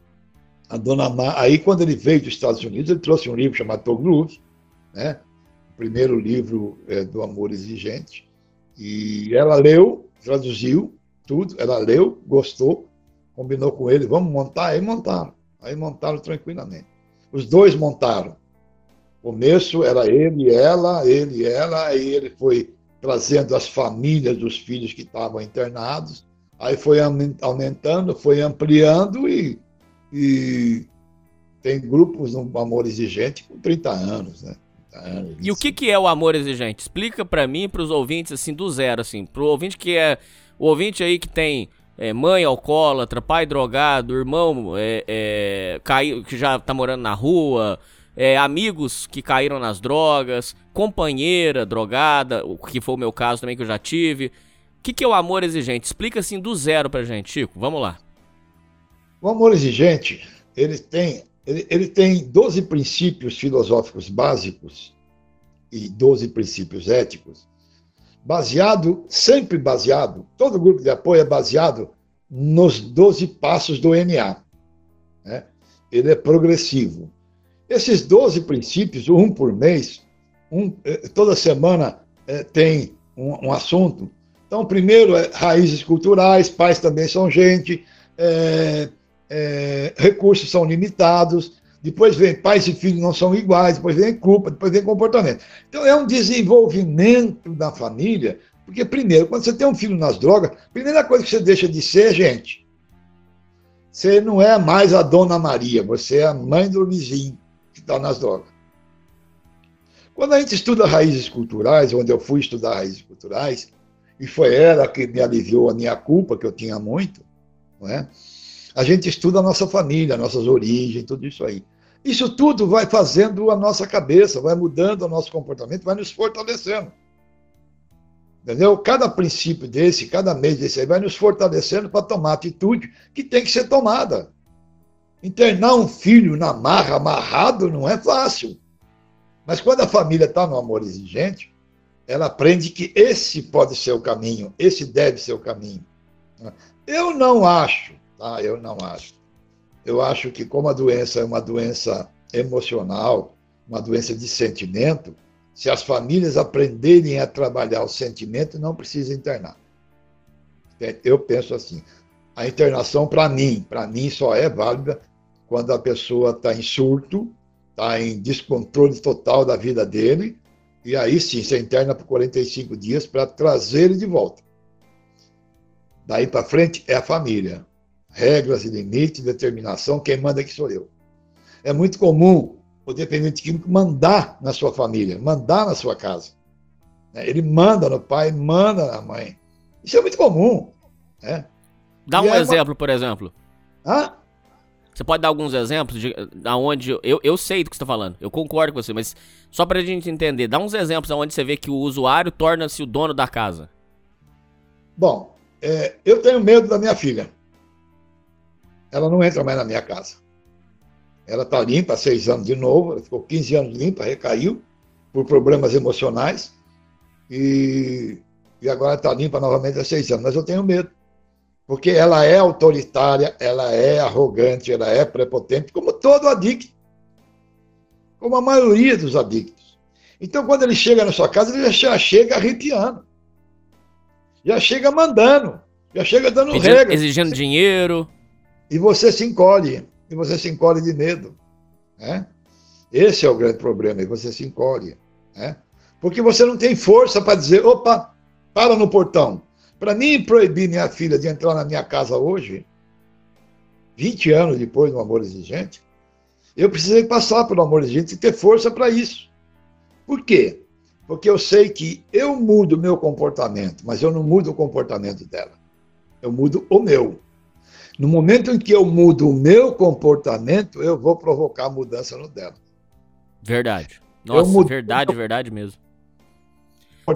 a dona Ma... aí quando ele veio dos Estados Unidos, ele trouxe um livro chamado Togluf, né, o primeiro livro é, do Amor Exigente, e ela leu, traduziu tudo, ela leu, gostou, combinou com ele, vamos montar, aí montaram. Aí montaram tranquilamente. Os dois montaram começo era ele e ela, ele e ela, aí ele foi trazendo as famílias dos filhos que estavam internados, aí foi aumentando, foi ampliando e, e tem grupos no Amor Exigente com 30 anos, né? 30 anos, e o que, que é o amor exigente? Explica para mim para os ouvintes assim do zero assim, pro ouvinte que é o ouvinte aí que tem é, mãe alcoólatra, pai drogado, irmão é, é, caiu, que já tá morando na rua, é, amigos que caíram nas drogas, companheira drogada, o que foi o meu caso também que eu já tive. O que, que é o amor exigente? Explica assim do zero pra gente, Chico. Vamos lá. O amor exigente, ele tem, ele, ele tem 12 princípios filosóficos básicos e 12 princípios éticos, baseado, sempre baseado, todo grupo de apoio é baseado nos 12 passos do NA. Né? Ele é progressivo. Esses 12 princípios, um por mês, um, eh, toda semana é, tem um, um, assunto. Então, primeiro é raízes culturais, pais também são gente, é, recursos são limitados, depois vem pais e filhos não são iguais, depois vem culpa, depois vem comportamento. Então é um desenvolvimento da família, porque primeiro, quando você tem um filho nas drogas, a primeira coisa que você deixa de ser é gente. Você não é mais a Dona Maria, você é a mãe do vizinho que está nas drogas. Quando a gente estuda raízes culturais, onde eu fui estudar raízes culturais, e foi ela que me aliviou a minha culpa, que eu tinha muito, não é? A gente estuda a nossa família, nossas origens, tudo isso aí. Isso tudo vai fazendo a nossa cabeça, vai mudando o nosso comportamento, vai nos fortalecendo. Entendeu? Cada princípio desse, cada mês desse aí, vai nos fortalecendo para tomar atitude que tem que ser tomada. Internar um filho na marra, amarrado, não é fácil. Mas quando a família está no amor exigente, ela aprende que esse pode ser o caminho, esse deve ser o caminho. Eu não acho Tá? Eu não acho. Eu acho que, como a doença é uma doença emocional, uma doença de sentimento, se as famílias aprenderem a trabalhar o sentimento, não precisa internar. Eu penso assim. A internação, para mim, para mim só é válida quando a pessoa está em surto, está em descontrole total da vida dele, e aí sim, você interna por 45 dias para trazer ele de volta. Daí para frente é a família regras e limites, determinação, quem manda aqui sou eu. É muito comum o dependente químico mandar na sua família, mandar na sua casa. Né? Ele manda no pai, manda na mãe. Isso é muito comum. Né? Dá um é exemplo, uma... por exemplo. Hã? Você pode dar alguns exemplos de aonde eu, eu sei do que você está falando, eu concordo com você, mas só para a gente entender, dá uns exemplos aonde você vê que o usuário torna-se o dono da casa. Bom, é, eu tenho medo da minha filha ela não entra mais na minha casa. Ela está limpa há seis anos de novo, ela ficou 15 anos limpa, recaiu por problemas emocionais e, e agora está limpa novamente há seis anos. Mas eu tenho medo, porque ela é autoritária, ela é arrogante, ela é prepotente, como todo adicto, como a maioria dos adictos. Então, quando ele chega na sua casa, ele já chega arrepiando, já chega mandando, já chega dando Pedindo, regras. Exigindo dinheiro. E você se encolhe, e você se encolhe de medo. Né? Esse é o grande problema, e você se encolhe. Né? Porque você não tem força para dizer, opa, para no portão. Para mim proibir minha filha de entrar na minha casa hoje, 20 anos depois do amor exigente, eu precisei passar pelo amor exigente e ter força para isso. Por quê? Porque eu sei que eu mudo o meu comportamento, mas eu não mudo o comportamento dela. Eu mudo o meu. No momento em que eu mudo o meu comportamento, eu vou provocar mudança no dela. Verdade. Nossa, verdade, verdade mesmo.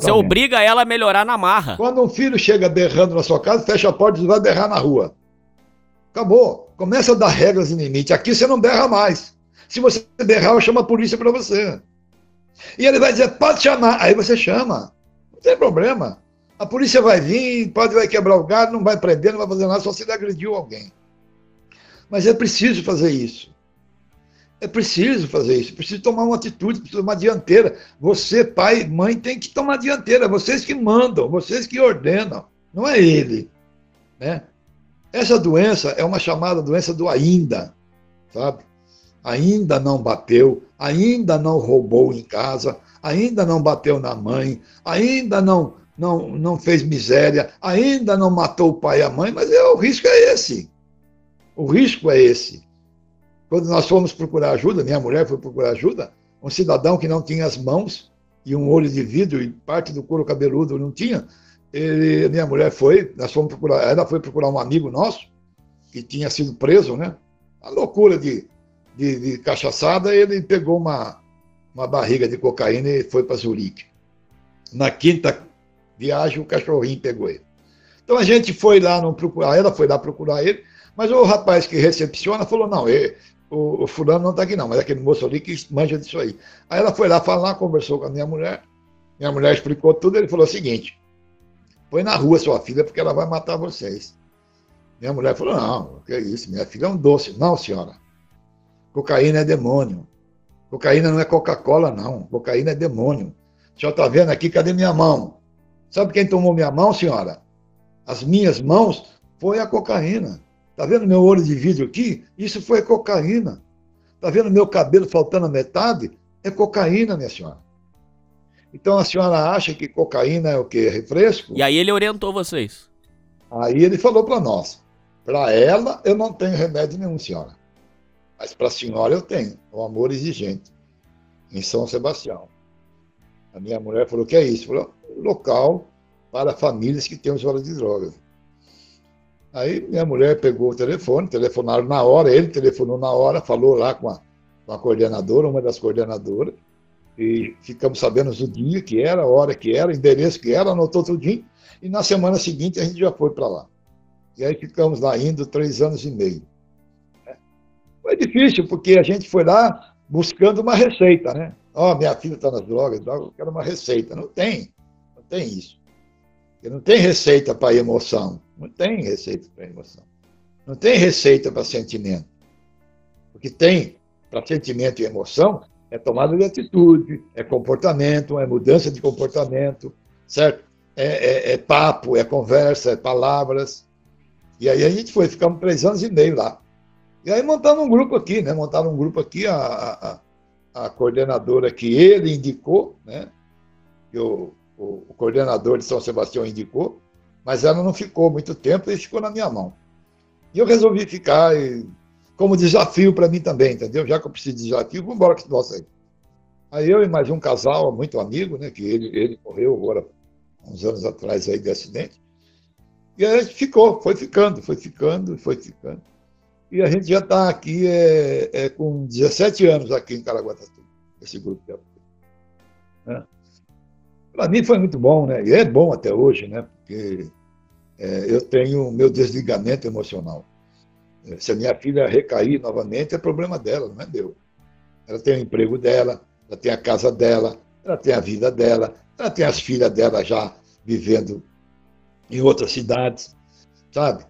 Você obriga ela a melhorar na marra. Quando um filho chega berrando na sua casa, fecha a porta e vai berrar na rua. Acabou. Começa a dar regras e limites. Aqui você não berra mais. Se você berrar, eu chamo a polícia para você. E ele vai dizer, pode chamar. Aí você chama. Não tem problema. A polícia vai vir, pode vai quebrar o galho, não vai prender, não vai fazer nada, só se ele agrediu alguém. Mas é preciso fazer isso. É preciso fazer isso, é preciso tomar uma atitude, precisa tomar dianteira. Você, pai, mãe, tem que tomar dianteira. Vocês que mandam, vocês que ordenam, não é ele. Né? Essa doença é uma chamada doença do ainda, sabe? Ainda não bateu, ainda não roubou em casa, ainda não bateu na mãe, ainda não não, não fez miséria, ainda não matou o pai e a mãe, mas é, o risco é esse. O risco é esse. Quando nós fomos procurar ajuda, minha mulher foi procurar ajuda, um cidadão que não tinha as mãos e um olho de vidro e parte do couro cabeludo não tinha, ele, minha mulher foi, nós fomos procurar, ela foi procurar um amigo nosso que tinha sido preso, né? A loucura de de, de cachaçada, ele pegou uma, uma barriga de cocaína e foi para Zurique. Na quinta viagem, o cachorrinho pegou ele. Então a gente foi lá não procurar, ela foi lá procurar ele, mas o rapaz que recepciona falou: não, ele, o, fulano não está aqui não, mas é aquele moço ali que manja disso aí. Aí ela foi lá falar, conversou com a minha mulher, minha mulher explicou tudo, ele falou o seguinte: põe na rua sua filha porque ela vai matar vocês. Minha mulher falou: não, que é isso, minha filha é um doce. Não, senhora. Cocaína é demônio. Cocaína não é Coca-Cola, não. Cocaína é demônio. A senhora está vendo aqui, cadê minha mão? Sabe quem tomou minha mão, senhora? As minhas mãos foi a cocaína. Está vendo meu olho de vidro aqui? Isso foi cocaína. Está vendo meu cabelo faltando a metade? É cocaína, minha senhora. Então a senhora acha que cocaína é o quê? Refresco? E aí ele orientou vocês. Aí ele falou para nós: para ela eu não tenho remédio nenhum, senhora. Mas para a senhora eu tenho. O amor exigente. Em São Sebastião. A minha mulher falou: que é isso? Falou: local para famílias que têm usuário de drogas. Aí minha mulher pegou o telefone, telefonaram na hora, ele telefonou na hora, falou lá com a, com a coordenadora, uma das coordenadoras, e ficamos sabendo o dia que era, a hora que era, o endereço que era, anotou tudinho, e na semana seguinte a gente já foi para lá. E aí ficamos lá indo três anos e meio. Foi difícil, porque a gente foi lá buscando uma receita, né? Ó, oh, minha filha está nas drogas, eu quero uma receita. Não tem, não tem isso. Porque não tem receita para emoção. Não tem receita para emoção. Não tem receita para sentimento. O que tem para sentimento e emoção é tomada de atitude, é comportamento, é mudança de comportamento, certo? É, é, é papo, é conversa, é palavras. E aí a gente foi, ficamos três anos e meio lá. E aí montamos um grupo aqui, né? Montaram um grupo aqui, a, a, a coordenadora que ele indicou, né? Que o, o, o coordenador de São Sebastião indicou, mas ela não ficou muito tempo e ficou na minha mão. E eu resolvi ficar e, como desafio para mim também, entendeu? Já que eu preciso de desafio, vamos embora que nossa aí. Aí eu e mais um casal, muito amigo, né? Que ele, ele morreu agora, uns anos atrás aí de acidente. E a gente ficou, foi ficando, foi ficando, foi ficando. E a gente já está aqui é, é, com 17 anos aqui em Caraguatatuba, esse grupo de apoio. Né? Para mim foi muito bom, né? E é bom até hoje, né? Porque é, eu tenho o meu desligamento emocional. É, se a minha filha recair novamente, é problema dela, não é meu. Ela tem o emprego dela, ela tem a casa dela, ela tem a vida dela, ela tem as filhas dela já vivendo em outras cidades, sabe?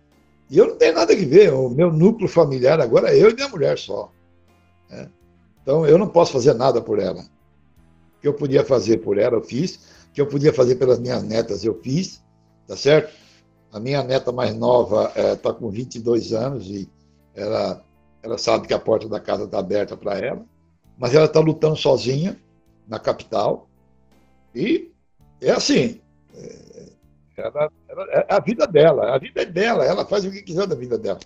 E eu não tenho nada que ver, o meu núcleo familiar agora é eu e minha mulher só. Né? Então eu não posso fazer nada por ela. O que eu podia fazer por ela, eu fiz que eu podia fazer pelas minhas netas, eu fiz, tá certo? A minha neta mais nova está é, com 22 anos e ela, ela sabe que a porta da casa está aberta para ela, mas ela está lutando sozinha na capital e é assim, é, ela, ela, é a vida dela, a vida é dela, ela faz o que quiser da vida dela.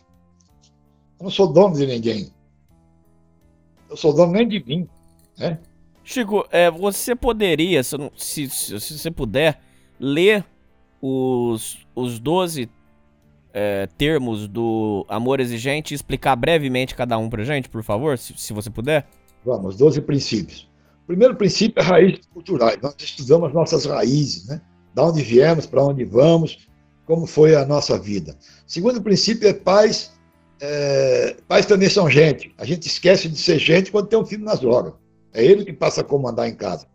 Eu não sou dono de ninguém. Eu sou dono nem de mim, né? Chico, é, você poderia, se, se, se, você puder, ler os, os 12 é, termos do amor exigente explicar brevemente cada um pra gente, por favor, se, se você puder? Vamos, 12 princípios. O primeiro princípio é raízes culturais. Nós estudamos nossas raízes, né? Da onde viemos, para onde vamos, como foi a nossa vida. O segundo princípio é paz. É, pais também são gente. A gente esquece de ser gente quando tem um filho nas drogas. É ele que passa a comandar em casa.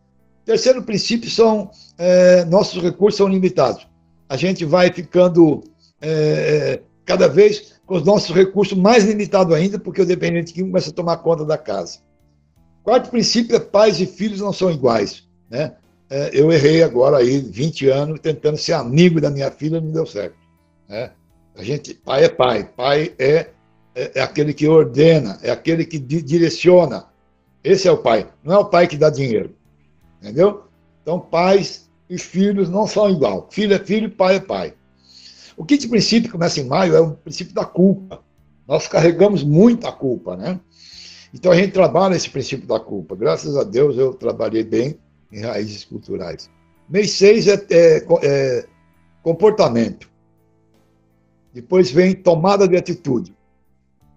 Terceiro princípio são é, nossos recursos são limitados. A gente vai ficando é, cada vez com os nossos recursos mais limitados ainda, porque o dependente químico começa a tomar conta da casa. Quarto princípio é pais e filhos não são iguais. Né? É, eu errei agora aí 20 anos tentando ser amigo da minha filha, não deu certo. Né? A gente, pai é pai, pai é, é, é aquele que ordena, é aquele que di direciona, esse é o pai. Não é o pai que dá dinheiro. Entendeu? Então, pais e filhos não são igual. Filho é filho, pai é pai. O quinto princípio, que começa em maio, é o princípio da culpa. Nós carregamos muita culpa, né? Então a gente trabalha esse princípio da culpa. Graças a Deus eu trabalhei bem em raízes culturais. Mês 6 é, é, é comportamento. Depois vem tomada de atitude.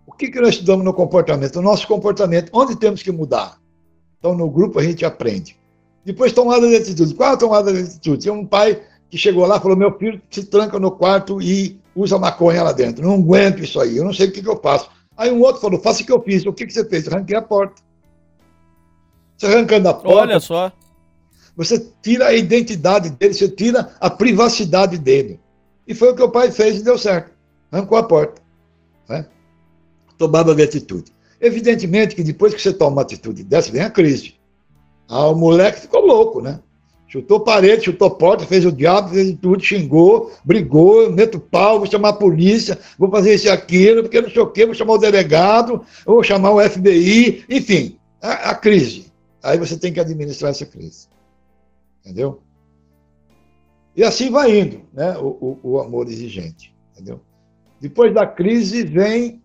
O que, que nós estudamos no comportamento? O nosso comportamento, onde temos que mudar? Então, no grupo a gente aprende. Depois, tomada de atitude. Qual a tomada de atitude? Tinha um pai que chegou lá e falou: Meu filho se tranca no quarto e usa maconha lá dentro. Não aguento isso aí, eu não sei o que, que eu faço. Aí um outro falou: Faça o que eu fiz. O que, que você fez? Arranquei a porta. Você arrancando a porta. Olha só. Você tira a identidade dele, você tira a privacidade dele. E foi o que o pai fez e deu certo. Arrancou a porta. Né? Tomava de atitude. Evidentemente que depois que você toma uma atitude dessa, vem a crise. Ah, o moleque ficou louco, né? Chutou parede, chutou porta, fez o diabo, fez tudo, xingou, brigou, meto pau, vou chamar a polícia, vou fazer isso e aquilo, porque não sei o quê, vou chamar o delegado, vou chamar o FBI, enfim, a, a crise. Aí você tem que administrar essa crise. Entendeu? E assim vai indo, né? O, o, o amor exigente. Entendeu? Depois da crise vem.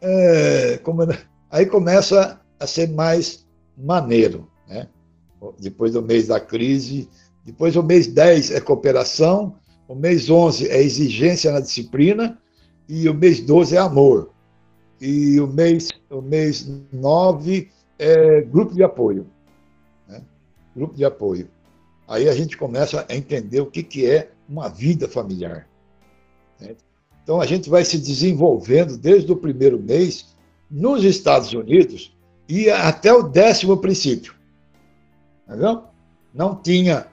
É, como, aí começa a ser mais maneiro. Né? Depois do mês da crise. Depois o mês 10 é cooperação. O mês 11 é exigência na disciplina. E o mês 12 é amor. E o mês, o mês 9 é grupo de apoio. Né? Grupo de apoio. Aí a gente começa a entender o que, que é uma vida familiar. Né? Então a gente vai se desenvolvendo desde o primeiro mês nos Estados Unidos e até o décimo princípio. Entendeu? Não tinha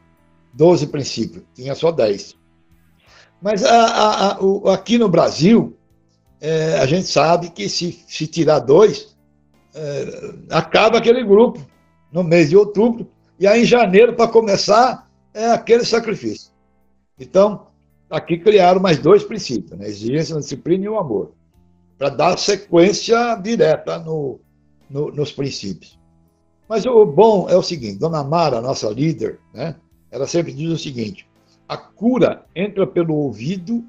12 princípios, tinha só 10. Mas a, a, a, o, aqui no Brasil, é, a gente sabe que se, se tirar dois, é, acaba aquele grupo no mês de outubro, e aí em janeiro, para começar, é aquele sacrifício. Então, aqui criaram mais dois princípios, né? exigência, disciplina e o amor, para dar sequência direta no, no, nos princípios. Mas o bom é o seguinte, Dona Mara, nossa líder, né? ela sempre diz o seguinte, a cura entra pelo ouvido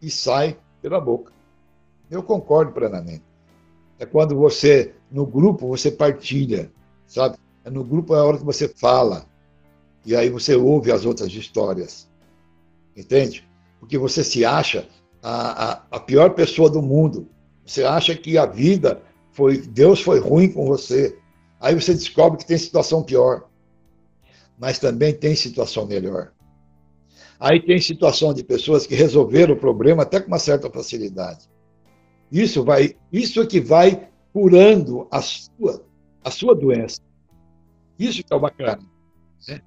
e sai pela boca. Eu concordo plenamente. É quando você, no grupo, você partilha, sabe? É no grupo é a hora que você fala. E aí você ouve as outras histórias. Entende? Porque você se acha a, a, a pior pessoa do mundo. Você acha que a vida foi. Deus foi ruim com você. Aí você descobre que tem situação pior. Mas também tem situação melhor. Aí tem situação de pessoas que resolveram o problema até com uma certa facilidade. Isso vai, isso é que vai curando a sua, a sua doença. Isso que é o bacana. Né?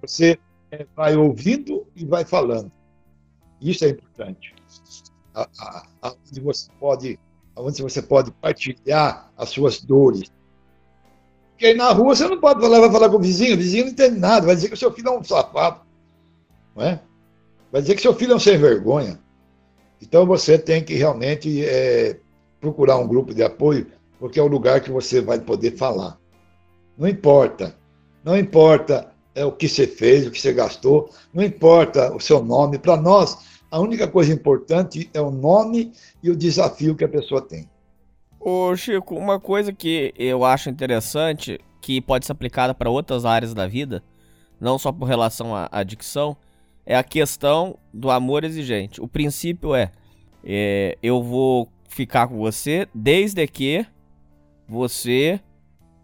Você é, vai ouvindo e vai falando. Isso é importante. Onde você pode, onde você pode partilhar as suas dores. Porque aí na rua você não pode falar, vai falar com o vizinho, o vizinho não entende nada, vai dizer que o seu filho é um safado. Não é? Vai dizer que seu filho é um sem vergonha. Então você tem que realmente é, procurar um grupo de apoio, porque é o lugar que você vai poder falar. Não importa. Não importa é, o que você fez, o que você gastou, não importa o seu nome. Para nós, a única coisa importante é o nome e o desafio que a pessoa tem. Ô Chico, uma coisa que eu acho interessante, que pode ser aplicada para outras áreas da vida, não só por relação à adicção, é a questão do amor exigente. O princípio é, é eu vou ficar com você desde que você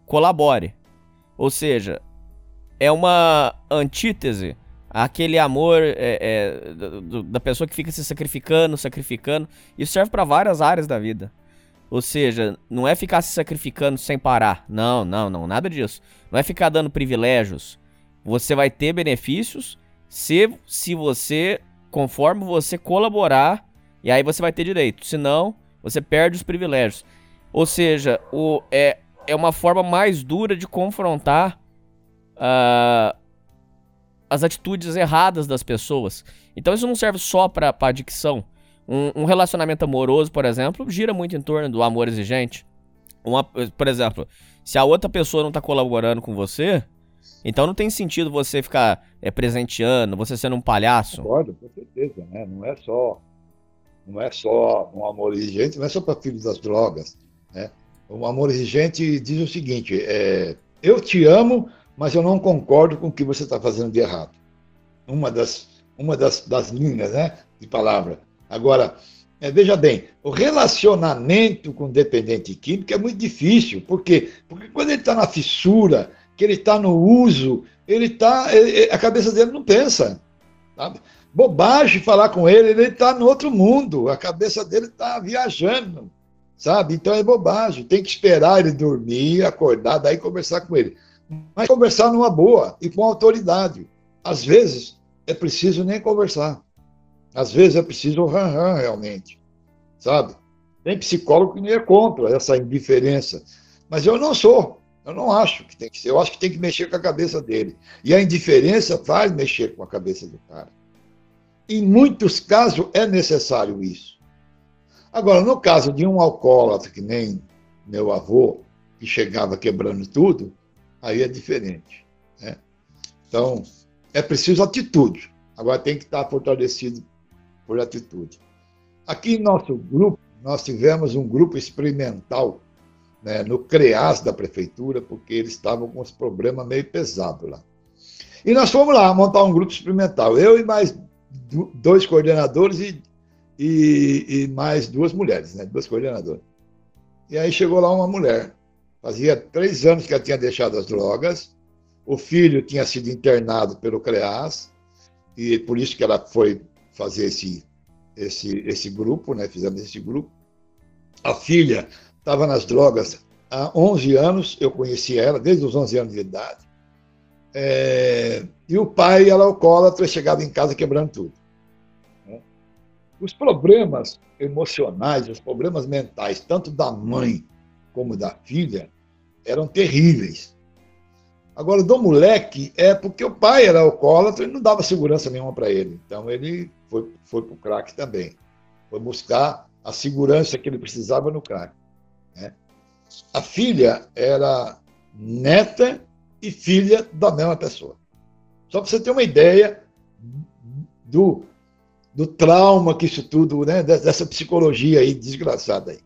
colabore. Ou seja, é uma antítese àquele amor é, é, da pessoa que fica se sacrificando, sacrificando. Isso serve para várias áreas da vida. Ou seja, não é ficar se sacrificando sem parar. Não, não, não, nada disso. Não é ficar dando privilégios. Você vai ter benefícios se, se você, conforme você colaborar, e aí você vai ter direito. Senão, você perde os privilégios. Ou seja, o, é, é uma forma mais dura de confrontar uh, as atitudes erradas das pessoas. Então isso não serve só para adicção. Um, um, relacionamento amoroso, por exemplo, gira muito em torno do amor exigente. Uma, por exemplo, se a outra pessoa não está colaborando com você, então não tem sentido você ficar é, presenteando, você sendo um palhaço. Concordo, com certeza, né? Não é só, não é só um amor exigente, não é só para filhos das drogas, né? O amor exigente diz o seguinte: é, eu te amo, mas eu não concordo com o que você está fazendo de errado. Uma das, uma das, das linhas né, de palavra. Agora, É, veja bem, o relacionamento com dependente químico é muito difícil. Por quê? Porque quando ele está na fissura, que ele está no uso, ele tá, a cabeça dele não pensa. Sabe? Bobagem falar com ele, ele está no outro mundo, a cabeça dele está viajando. Sabe? Então é bobagem. Tem que esperar ele dormir, acordar, daí conversar com ele. Mas conversar numa boa e com autoridade. Às vezes é preciso nem conversar. Às vezes é preciso ran-ran realmente, sabe? Tem psicólogo que é contra essa indiferença. Mas eu não sou. Eu não acho que tem que ser. Eu acho que tem que mexer com a cabeça dele. E a indiferença faz mexer com a cabeça do cara. Em muitos casos é necessário isso. Agora, no caso de um alcoólatra, que nem meu avô, que chegava quebrando tudo, aí é diferente. Né? Então, é preciso atitude. Agora tem que estar fortalecido por atitude. Aqui em nosso grupo, nós tivemos um grupo experimental né, no CREAS da prefeitura, porque eles estavam com os problemas meio pesados lá. E nós fomos lá montar um grupo experimental, eu e mais dois coordenadores e, e, e mais duas mulheres, né, duas coordenadoras. E aí chegou lá uma mulher, fazia três anos que ela tinha deixado as drogas, o filho tinha sido internado pelo CREAS, e por isso que ela foi fazer esse, esse, esse grupo, né? fizemos esse grupo. A filha estava nas drogas há 11 anos, eu conheci ela desde os 11 anos de idade. É, e o pai era alcoólatra, chegava em casa quebrando tudo. Né? Os problemas emocionais, os problemas mentais, tanto da mãe como da filha, eram terríveis. Agora, do moleque, é porque o pai era alcoólatra e não dava segurança nenhuma para ele. Então, ele foi, foi para o crack também. Foi buscar a segurança que ele precisava no crack. Né? A filha era neta e filha da mesma pessoa. Só para você ter uma ideia do, do trauma que isso tudo, né, dessa psicologia aí desgraçada aí.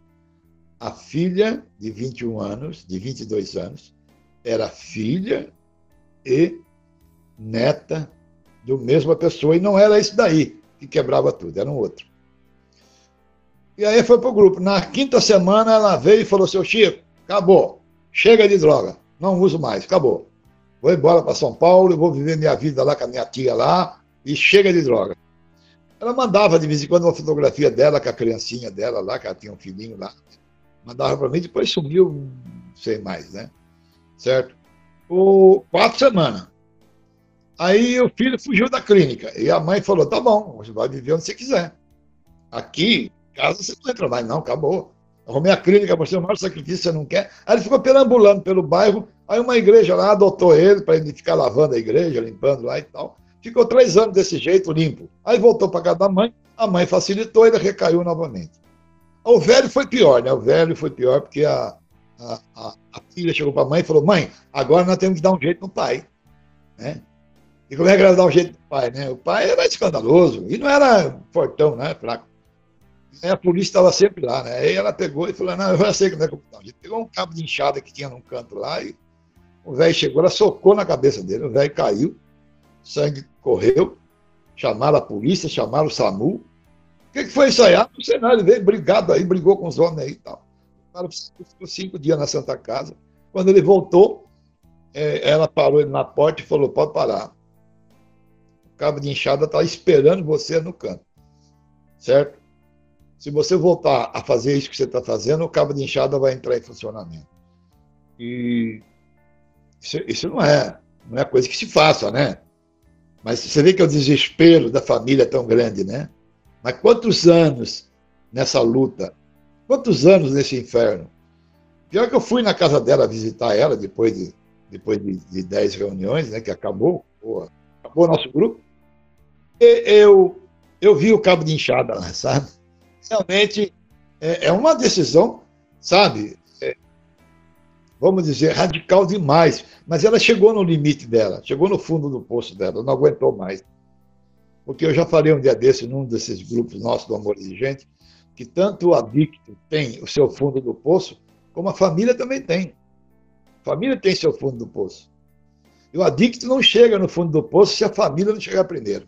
A filha de 21 anos, de 22 anos, era filha e neta do mesma pessoa, e não era esse daí que quebrava tudo, era um outro. E aí foi pro grupo. Na quinta semana ela veio e falou: seu Chico, acabou, chega de droga, não uso mais, acabou. Vou embora para São Paulo, vou viver minha vida lá com a minha tia lá, e chega de droga. Ela mandava de vez em quando uma fotografia dela com a criancinha dela lá, que ela tinha um filhinho lá. Mandava para mim, depois sumiu, não sei mais, né? certo? Por quatro semanas. Aí o filho fugiu da clínica e a mãe falou: tá bom, você vai viver onde você quiser. Aqui, casa você não entra mais, não, acabou. Arrumei a clínica, é o maior sacrifício, você não quer. Aí ele ficou perambulando pelo bairro, aí uma igreja lá adotou ele para ele ficar lavando a igreja, limpando lá e tal. Ficou três anos desse jeito, limpo. Aí voltou para casa da mãe, a mãe facilitou, ele recaiu novamente. O velho foi pior, né? O velho foi pior porque a, a, a, a filha chegou para a mãe e falou: Mãe, agora nós temos que dar um jeito no pai. Né? E como é que ela dá um jeito no pai? Né? O pai era escandaloso e não era fortão, né? Fraco. Aí a polícia estava sempre lá, né? Aí ela pegou e falou: Não, eu já sei como é que eu vou. Pegou um cabo de enxada que tinha num canto lá e o velho chegou, ela socou na cabeça dele. O velho caiu, sangue correu, chamaram a polícia, chamaram o SAMU. O que, que foi aí? Ah, não sei nada, ele veio brigado aí, brigou com os homens aí e tal ficou cinco dias na Santa Casa. Quando ele voltou, é, ela parou ele na porta e falou: pode parar. Cabo de enxada está esperando você no canto. Certo? Se você voltar a fazer isso que você está fazendo, o cabo de enxada vai entrar em funcionamento. E isso, isso não é, não é coisa que se faça, né? Mas você vê que o desespero da família é tão grande, né? Mas quantos anos nessa luta Quantos anos nesse inferno? Pior que eu fui na casa dela visitar ela depois de, depois de, de dez reuniões, né, que acabou, acabou o nosso grupo. Eu, eu vi o cabo de enxada lá, sabe? Realmente é, é uma decisão, sabe? É, vamos dizer, radical demais. Mas ela chegou no limite dela, chegou no fundo do poço dela, não aguentou mais. Porque eu já falei um dia desse num desses grupos nossos do Amor Exigente, que tanto o adicto tem o seu fundo do poço, como a família também tem. A família tem seu fundo do poço. E o adicto não chega no fundo do poço se a família não chegar primeiro.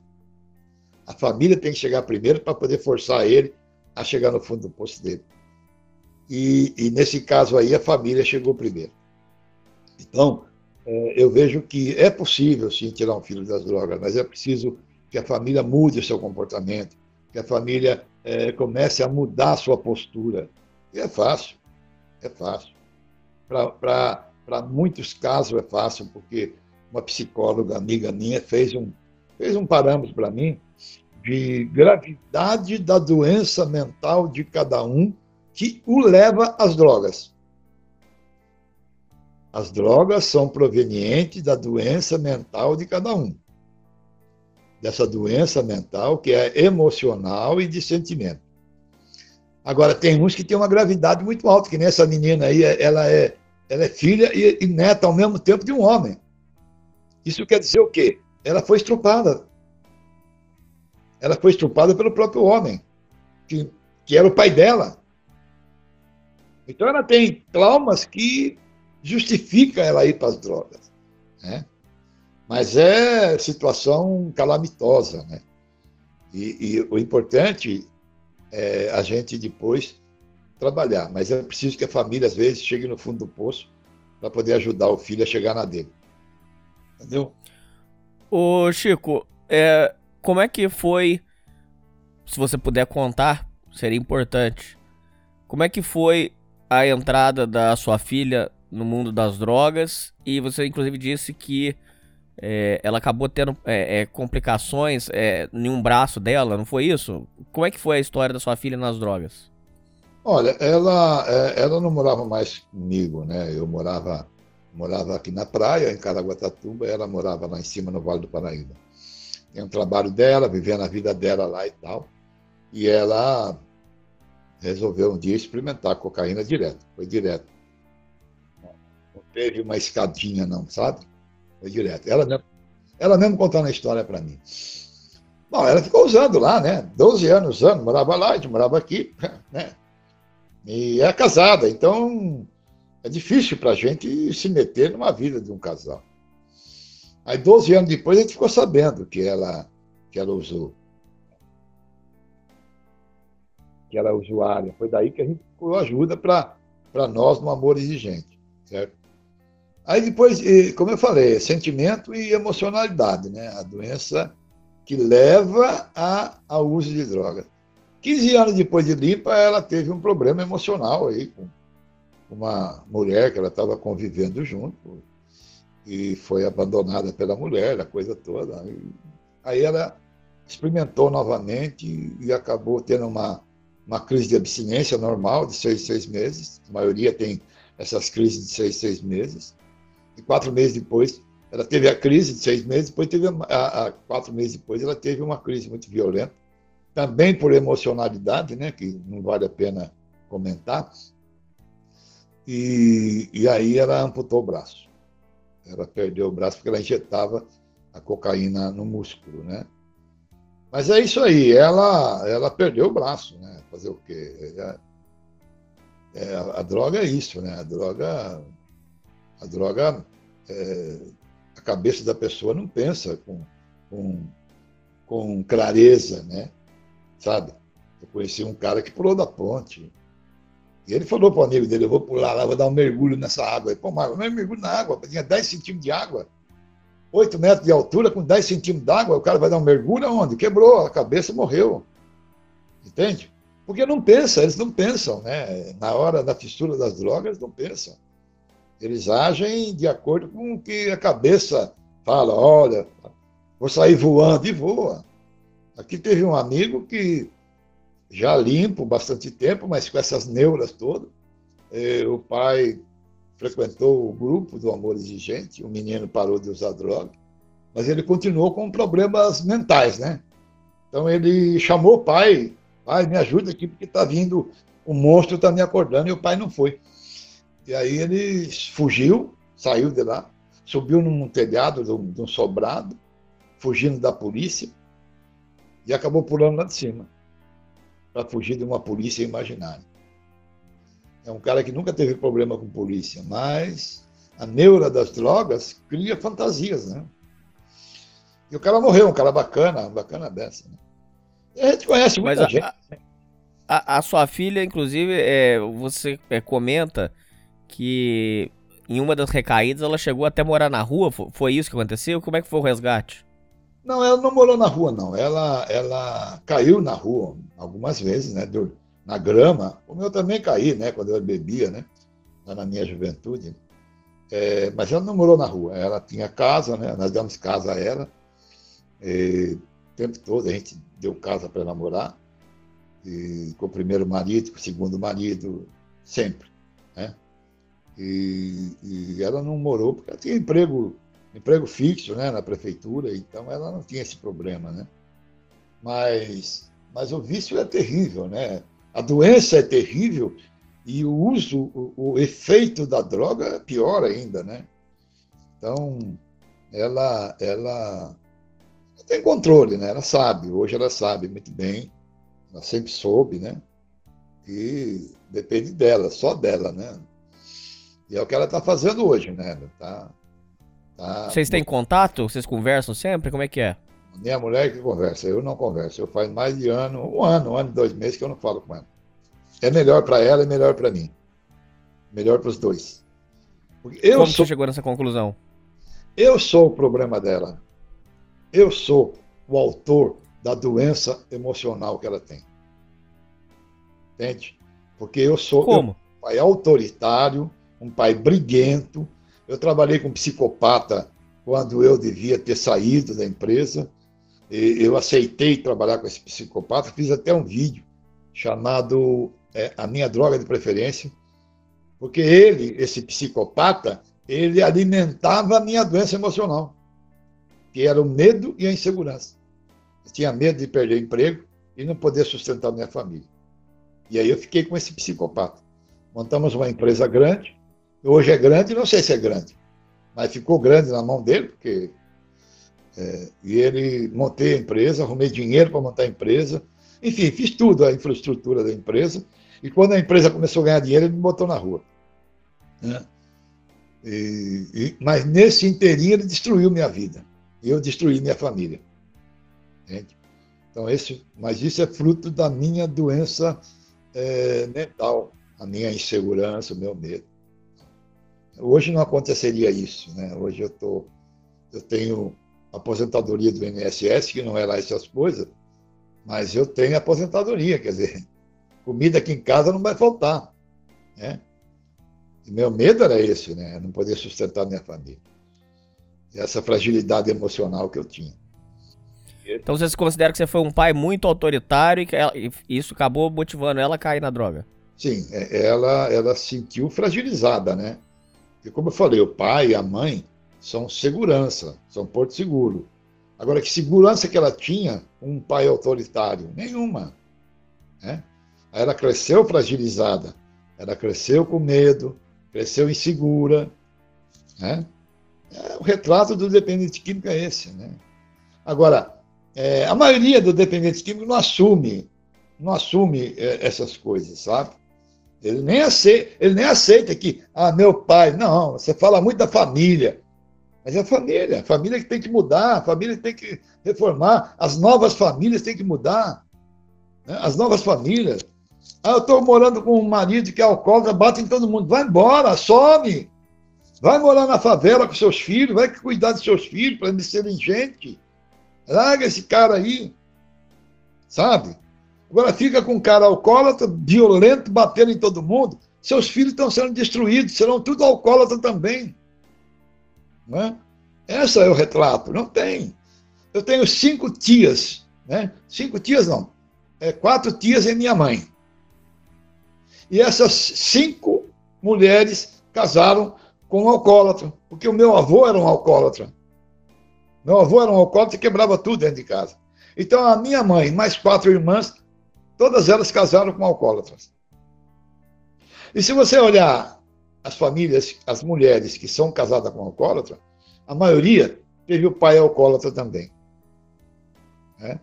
A família tem que chegar primeiro para poder forçar ele a chegar no fundo do poço dele. E, e nesse caso aí, a família chegou primeiro. Então, é, eu vejo que é possível, sim, tirar um filho das drogas, mas é preciso que a família mude o seu comportamento, que a família é, comece a mudar a sua postura. E é fácil, é fácil. Para muitos casos é fácil, porque uma psicóloga amiga minha fez um, fez um parâmetro para mim de gravidade da doença mental de cada um que o leva às drogas. As drogas são provenientes da doença mental de cada um. Dessa doença mental que é emocional e de sentimento. Agora, tem uns que têm uma gravidade muito alta, que nem essa menina aí, ela é, ela é filha e, e neta ao mesmo tempo de um homem. Isso quer dizer o quê? Ela foi estrupada. Ela foi estrupada pelo próprio homem, que, que era o pai dela. Então ela tem traumas que justifica ela ir para as drogas. Né? Mas é situação calamitosa. Né? E, e, o importante é a gente depois trabalhar. Mas é preciso que a família, às vezes, chegue no fundo do poço para poder ajudar o filho a chegar na dele. Entendeu? Ô, Chico, é, como é que foi, se você puder contar, seria importante. Como é que foi a entrada da sua filha no mundo das drogas e você inclusive disse que é, ela acabou tendo é, é, complicações é, em um braço dela, não foi isso? Como é que foi a história da sua filha nas drogas? Olha, ela, é, ela não morava mais comigo, né? Eu morava, morava aqui na praia, em Caraguatatuba, ela morava lá em cima no Vale do Paraíba. Tem um trabalho dela, vivendo a vida dela lá e tal. E ela resolveu um dia experimentar cocaína direto, foi direto teve uma escadinha, não, sabe? Foi direto. Ela ela mesmo contando a história para mim. Bom, ela ficou usando lá, né? 12 anos usando, morava lá, a gente morava aqui, né? E é casada, então é difícil para a gente se meter numa vida de um casal. Aí, 12 anos depois, a gente ficou sabendo que ela, que ela usou. Que ela é usuária. Foi daí que a gente procurou ajuda para nós no amor exigente, certo? Aí depois, como eu falei, sentimento e emocionalidade, né? A doença que leva a, ao uso de drogas. 15 anos depois de limpa, ela teve um problema emocional aí com uma mulher que ela estava convivendo junto e foi abandonada pela mulher, a coisa toda. Aí ela experimentou novamente e acabou tendo uma, uma crise de abstinência normal de seis, seis meses. A maioria tem essas crises de seis, seis meses. E quatro meses depois, ela teve a crise de seis meses, depois teve a, a, quatro meses depois, ela teve uma crise muito violenta, também por emocionalidade, né, que não vale a pena comentar. E, e aí ela amputou o braço. Ela perdeu o braço porque ela injetava a cocaína no músculo, né? Mas é isso aí, ela, ela perdeu o braço, né? Fazer o quê? É, é, a, a droga é isso, né? A droga a droga, é, a cabeça da pessoa não pensa com, com, com clareza, né? Sabe? Eu conheci um cara que pulou da ponte. E ele falou para o amigo dele: Eu vou pular lá, vou dar um mergulho nessa água. Ele, Pô, mas não é mergulho na água, tinha 10 centímetros de água. 8 metros de altura com 10 centímetros d'água, o cara vai dar um mergulho aonde? Quebrou, a cabeça morreu. Entende? Porque não pensa, eles não pensam, né? Na hora da fissura das drogas, não pensam. Eles agem de acordo com o que a cabeça fala. Olha, vou sair voando e voa. Aqui teve um amigo que já limpo bastante tempo, mas com essas neuras todas. Eh, o pai frequentou o grupo do amor exigente, o menino parou de usar droga, mas ele continuou com problemas mentais, né? Então ele chamou o pai, pai, me ajuda aqui porque está vindo, o monstro está me acordando e o pai não foi. E aí ele fugiu, saiu de lá, subiu num telhado de um, sobrado, fugindo da polícia, e acabou pulando lá de cima, para fugir de uma polícia imaginária. É um cara que nunca teve problema com polícia, mas a neura das drogas cria fantasias, né? E o cara morreu, um cara bacana, bacana dessa. Né? E a gente conhece muita mas gente. A, a, a sua filha, inclusive, é, você é, comenta que em uma das recaídas ela chegou até morar na rua. Foi, foi isso que aconteceu? Como é que foi o resgate? Não, ela não morou na rua, não. Ela, ela caiu na rua algumas vezes, né? na grama. Como eu também caí, né? Quando eu bebia, né? Na minha juventude. É, mas ela não morou na rua. Ela tinha casa, né? Nós demos casa a ela. E, o tempo todo a gente deu casa para namorar. E, com o primeiro marido, com o segundo marido, sempre. Né? E, e ela não morou porque ela tinha emprego emprego fixo né, na prefeitura, então ela não tinha esse problema. Né? Mas, mas o vício é terrível, né? a doença é terrível e o uso, o, o efeito da droga é pior ainda. Né? Então, ela, ela tem controle, né? ela sabe, hoje ela sabe muito bem, ela sempre soube, né? E depende dela, só dela, né? E é o que ela está fazendo hoje, né? Ela está Tá? Vocês têm contato? Vocês conversam sempre? Como é que é? Minha mulher que conversa, eu não converso. Eu faz mais de ano, um ano, um ano e dois meses que eu não falo com ela. É melhor para ela e melhor para mim. Melhor para os dois. eu Como sou... você chegou nessa conclusão? Eu sou o problema dela. Eu sou o autor da doença emocional que ela tem. Entende? Porque eu sou Como? um pai autoritário, um pai briguento, eu trabalhei com psicopata quando eu devia ter saído da empresa. Eu aceitei trabalhar com esse psicopata, fiz até um vídeo chamado é, A Minha Droga de Preferência, porque ele, esse psicopata, ele alimentava a minha doença emocional, que era o medo e a insegurança. Eu tinha medo de perder emprego e não poder sustentar minha família. E aí eu fiquei com esse psicopata. Montamos uma empresa grande, Hoje é grande, não sei se é grande, mas ficou grande na mão dele, porque. É, e ele montei a empresa, arrumei dinheiro para montar a empresa, enfim, fiz tudo, a infraestrutura da empresa. E quando a empresa começou a ganhar dinheiro, ele me botou na rua. Né? E, e, mas nesse inteirinho ele destruiu minha vida. Eu destruí minha família. Entende? Então, esse, mas isso é fruto da minha doença é, mental, a minha insegurança, o meu medo. Hoje não aconteceria isso, né? Hoje eu tô, eu tenho aposentadoria do INSS, que não é lá essas coisas, mas eu tenho aposentadoria, quer dizer, comida aqui em casa não vai faltar, né? E meu medo era esse, né? Não poder sustentar minha família. Essa fragilidade emocional que eu tinha. Então você se considera que você foi um pai muito autoritário e que ela, isso acabou motivando ela a cair na droga? Sim, é, ela, ela se sentiu fragilizada, né? Porque, como eu falei, o pai e a mãe são segurança, são porto seguro. Agora, que segurança que ela tinha um pai autoritário? Nenhuma. Né? Ela cresceu fragilizada, ela cresceu com medo, cresceu insegura. Né? É, o retrato do dependente químico é esse. Né? Agora, é, a maioria do dependente químico não assume, não assume é, essas coisas, sabe? Ele nem aceita, ele nem aceita que, ah, meu pai. Não, você fala muito da família. Mas é a família, a família que tem que mudar, a família que tem que reformar, as novas famílias têm que mudar. Né? As novas famílias. Ah, eu estou morando com um marido que é alcoólatra, bate em todo mundo. Vai embora, some. Vai morar na favela com seus filhos, vai cuidar dos seus filhos para eles serem gente. Larga esse cara aí. Sabe? Agora fica com um cara alcoólatra, violento, batendo em todo mundo. Seus filhos estão sendo destruídos, serão tudo alcoólatra também. Não é? Esse é o retrato. Não tem. Eu tenho cinco tias, né? Cinco tias não. É, quatro tias e minha mãe. E essas cinco mulheres casaram com um alcoólatra, porque o meu avô era um alcoólatra. Meu avô era um alcoólatra e quebrava tudo dentro de casa. Então a minha mãe, mais quatro irmãs, Todas elas casaram com alcoólatras. E se você olhar as famílias, as mulheres que são casadas com alcoólatra, a maioria teve o pai alcoólatra também. Né?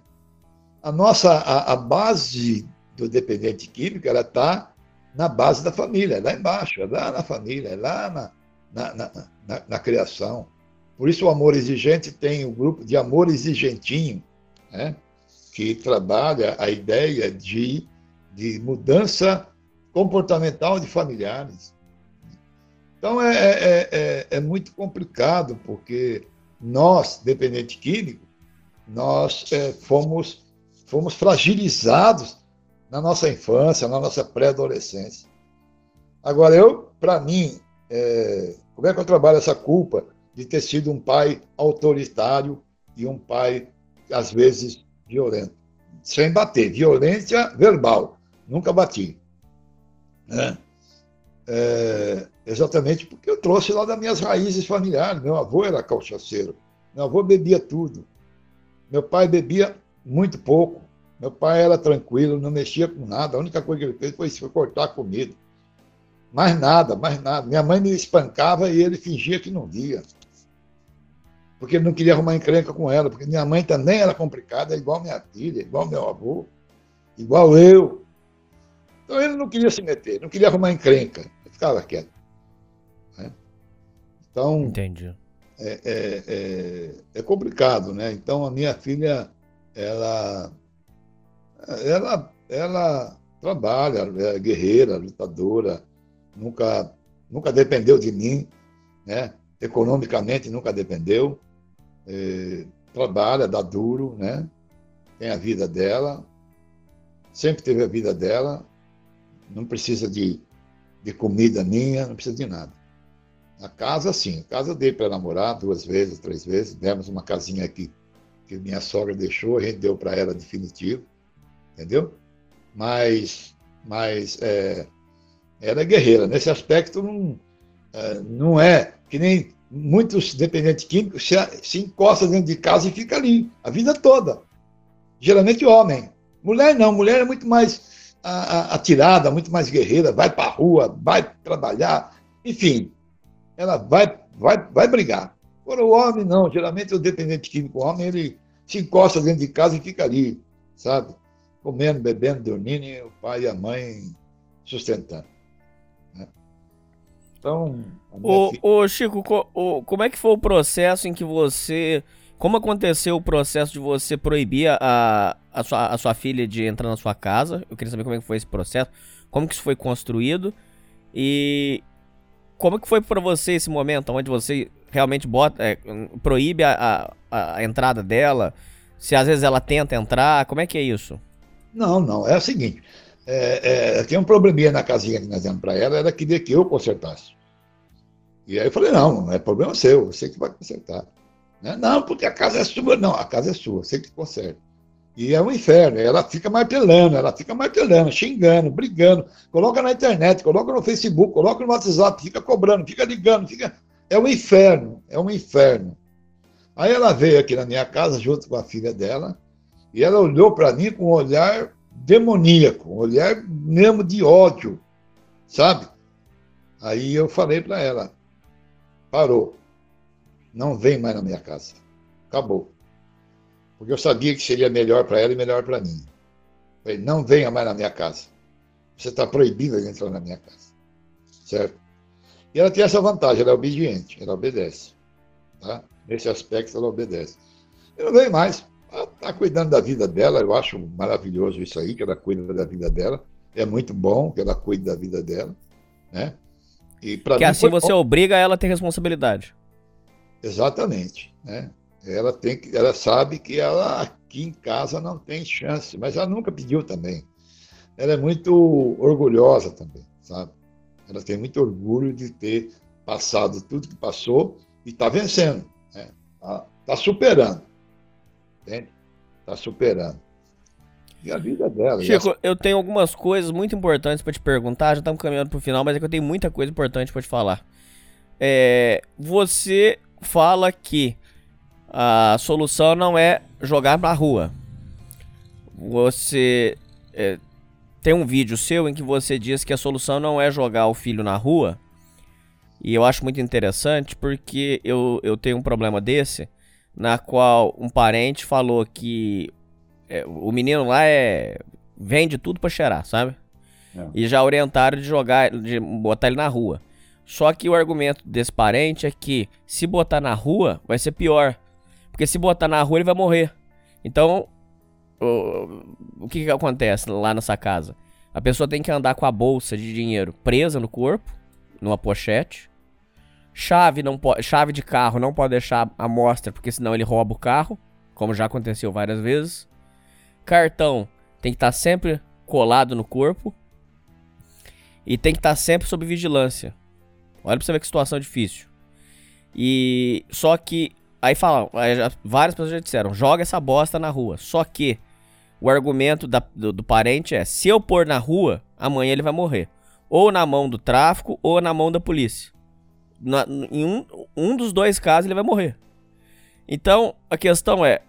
A nossa a, a, base do dependente químico ela está na base da família, é lá embaixo, é lá na família, é lá na, na, na, na, na criação. Por isso o amor exigente tem o grupo de amor exigentinho, né? Que trabalha a ideia de de mudança comportamental de familiares. Então é, é, é, é muito complicado, porque nós, dependente químico, nós é, fomos, fomos fragilizados na nossa infância, na nossa pré-adolescência. Agora, eu, para mim, é, como é que eu trabalho essa culpa de ter sido um pai autoritário e um pai, às vezes, violento? Sem bater, violência verbal, nunca bati. Né? É, exatamente porque eu trouxe lá das minhas raízes familiares. Meu avô era cachaceiro, meu avô bebia tudo. Meu pai bebia muito pouco. Meu pai era tranquilo, não mexia com nada. A única coisa que ele fez foi, foi cortar comida. Mais nada, mais nada. Minha mãe me espancava e ele fingia que não via. Porque ele não queria arrumar encrenca com ela, porque minha mãe também era complicada, igual minha filha, igual meu avô, igual eu. Então ele não queria se meter, não queria arrumar encrenca, ele ficava quieto. Né? Então. Entendi. É, é, é, é, complicado, né? Então a minha filha, ela, ela, ela trabalha, é guerreira, lutadora, nunca, nunca dependeu de mim, né? Economicamente nunca dependeu, é, trabalha, dá duro, né? Tem a vida dela, sempre teve a vida dela, não precisa de, de comida minha, não precisa de nada. A casa, sim. A casa dei para namorar duas vezes, três vezes. Demos uma casinha aqui que minha sogra deixou, a gente deu para ela definitivo, entendeu? Mas, mas é, ela é guerreira. Nesse aspecto, não é, não é que nem muitos dependentes químicos se, se encosta dentro de casa e fica ali a vida toda. Geralmente homem. Mulher não, mulher é muito mais atirada, muito mais guerreira, vai para a rua, vai trabalhar, enfim, ela vai, vai, vai brigar. Agora, o homem não, geralmente o dependente químico, o homem, ele se encosta dentro de casa e fica ali, sabe? Comendo, bebendo, dormindo, e o pai e a mãe sustentando. Então. Ô, filha... ô, Chico, co, ô, como é que foi o processo em que você. Como aconteceu o processo de você proibir a, a, sua, a sua filha de entrar na sua casa? Eu queria saber como é que foi esse processo, como que isso foi construído. E, como que foi para você esse momento onde você realmente bota, é, proíbe a, a, a, entrada dela? Se às vezes ela tenta entrar, como é que é isso? Não, não, é o seguinte, é, é, tem um probleminha na casinha que nós demos para ela, ela queria que eu consertasse. E aí eu falei, não, não é problema seu, você que vai consertar. Né? Não, porque a casa é sua. Não, a casa é sua, você que conserta. E é um inferno. Ela fica martelando, ela fica martelando, xingando, brigando. Coloca na internet, coloca no Facebook, coloca no WhatsApp, fica cobrando, fica ligando, fica. É um inferno, é um inferno. Aí ela veio aqui na minha casa junto com a filha dela e ela olhou para mim com um olhar demoníaco, um olhar mesmo de ódio, sabe? Aí eu falei para ela: parou, não vem mais na minha casa, acabou porque eu sabia que seria melhor para ela e melhor para mim. Falei, não venha mais na minha casa. Você está proibida de entrar na minha casa. Certo? E ela tem essa vantagem, ela é obediente, ela obedece. Tá? Nesse aspecto, ela obedece. Eu não venho mais. Ela está cuidando da vida dela, eu acho maravilhoso isso aí, que ela cuida da vida dela. É muito bom que ela cuide da vida dela. Né? E que assim você bom. obriga ela a ter responsabilidade. Exatamente. Né? ela tem que, ela sabe que ela aqui em casa não tem chance, mas ela nunca pediu também. Ela é muito orgulhosa também, sabe? Ela tem muito orgulho de ter passado tudo que passou e está vencendo, né? Está tá superando, entende? Está superando. E a vida dela. Chico, essa... eu tenho algumas coisas muito importantes para te perguntar. Já estamos caminhando para o final, mas é que eu tenho muita coisa importante para te falar. É, você fala que a solução não é jogar na rua. Você é, tem um vídeo seu em que você diz que a solução não é jogar o filho na rua. E eu acho muito interessante porque eu, eu tenho um problema desse, na qual um parente falou que é, o menino lá é vende tudo para cheirar, sabe? É. E já orientaram de jogar, de botar ele na rua. Só que o argumento desse parente é que se botar na rua vai ser pior, porque se botar na rua, ele vai morrer. Então, o, o que, que acontece lá nessa casa? A pessoa tem que andar com a bolsa de dinheiro presa no corpo, numa pochete. Chave, não pode, chave de carro não pode deixar à mostra, porque senão ele rouba o carro, como já aconteceu várias vezes. Cartão tem que estar tá sempre colado no corpo. E tem que estar tá sempre sob vigilância. Olha pra você ver que situação difícil. E só que aí falam, várias pessoas já disseram, joga essa bosta na rua. Só que o argumento da, do, do, parente é: se eu pôr na rua, amanhã ele vai morrer. Ou na mão do tráfico, ou na mão da polícia. Na, em um, um dos dois casos ele vai morrer. Então, a questão é: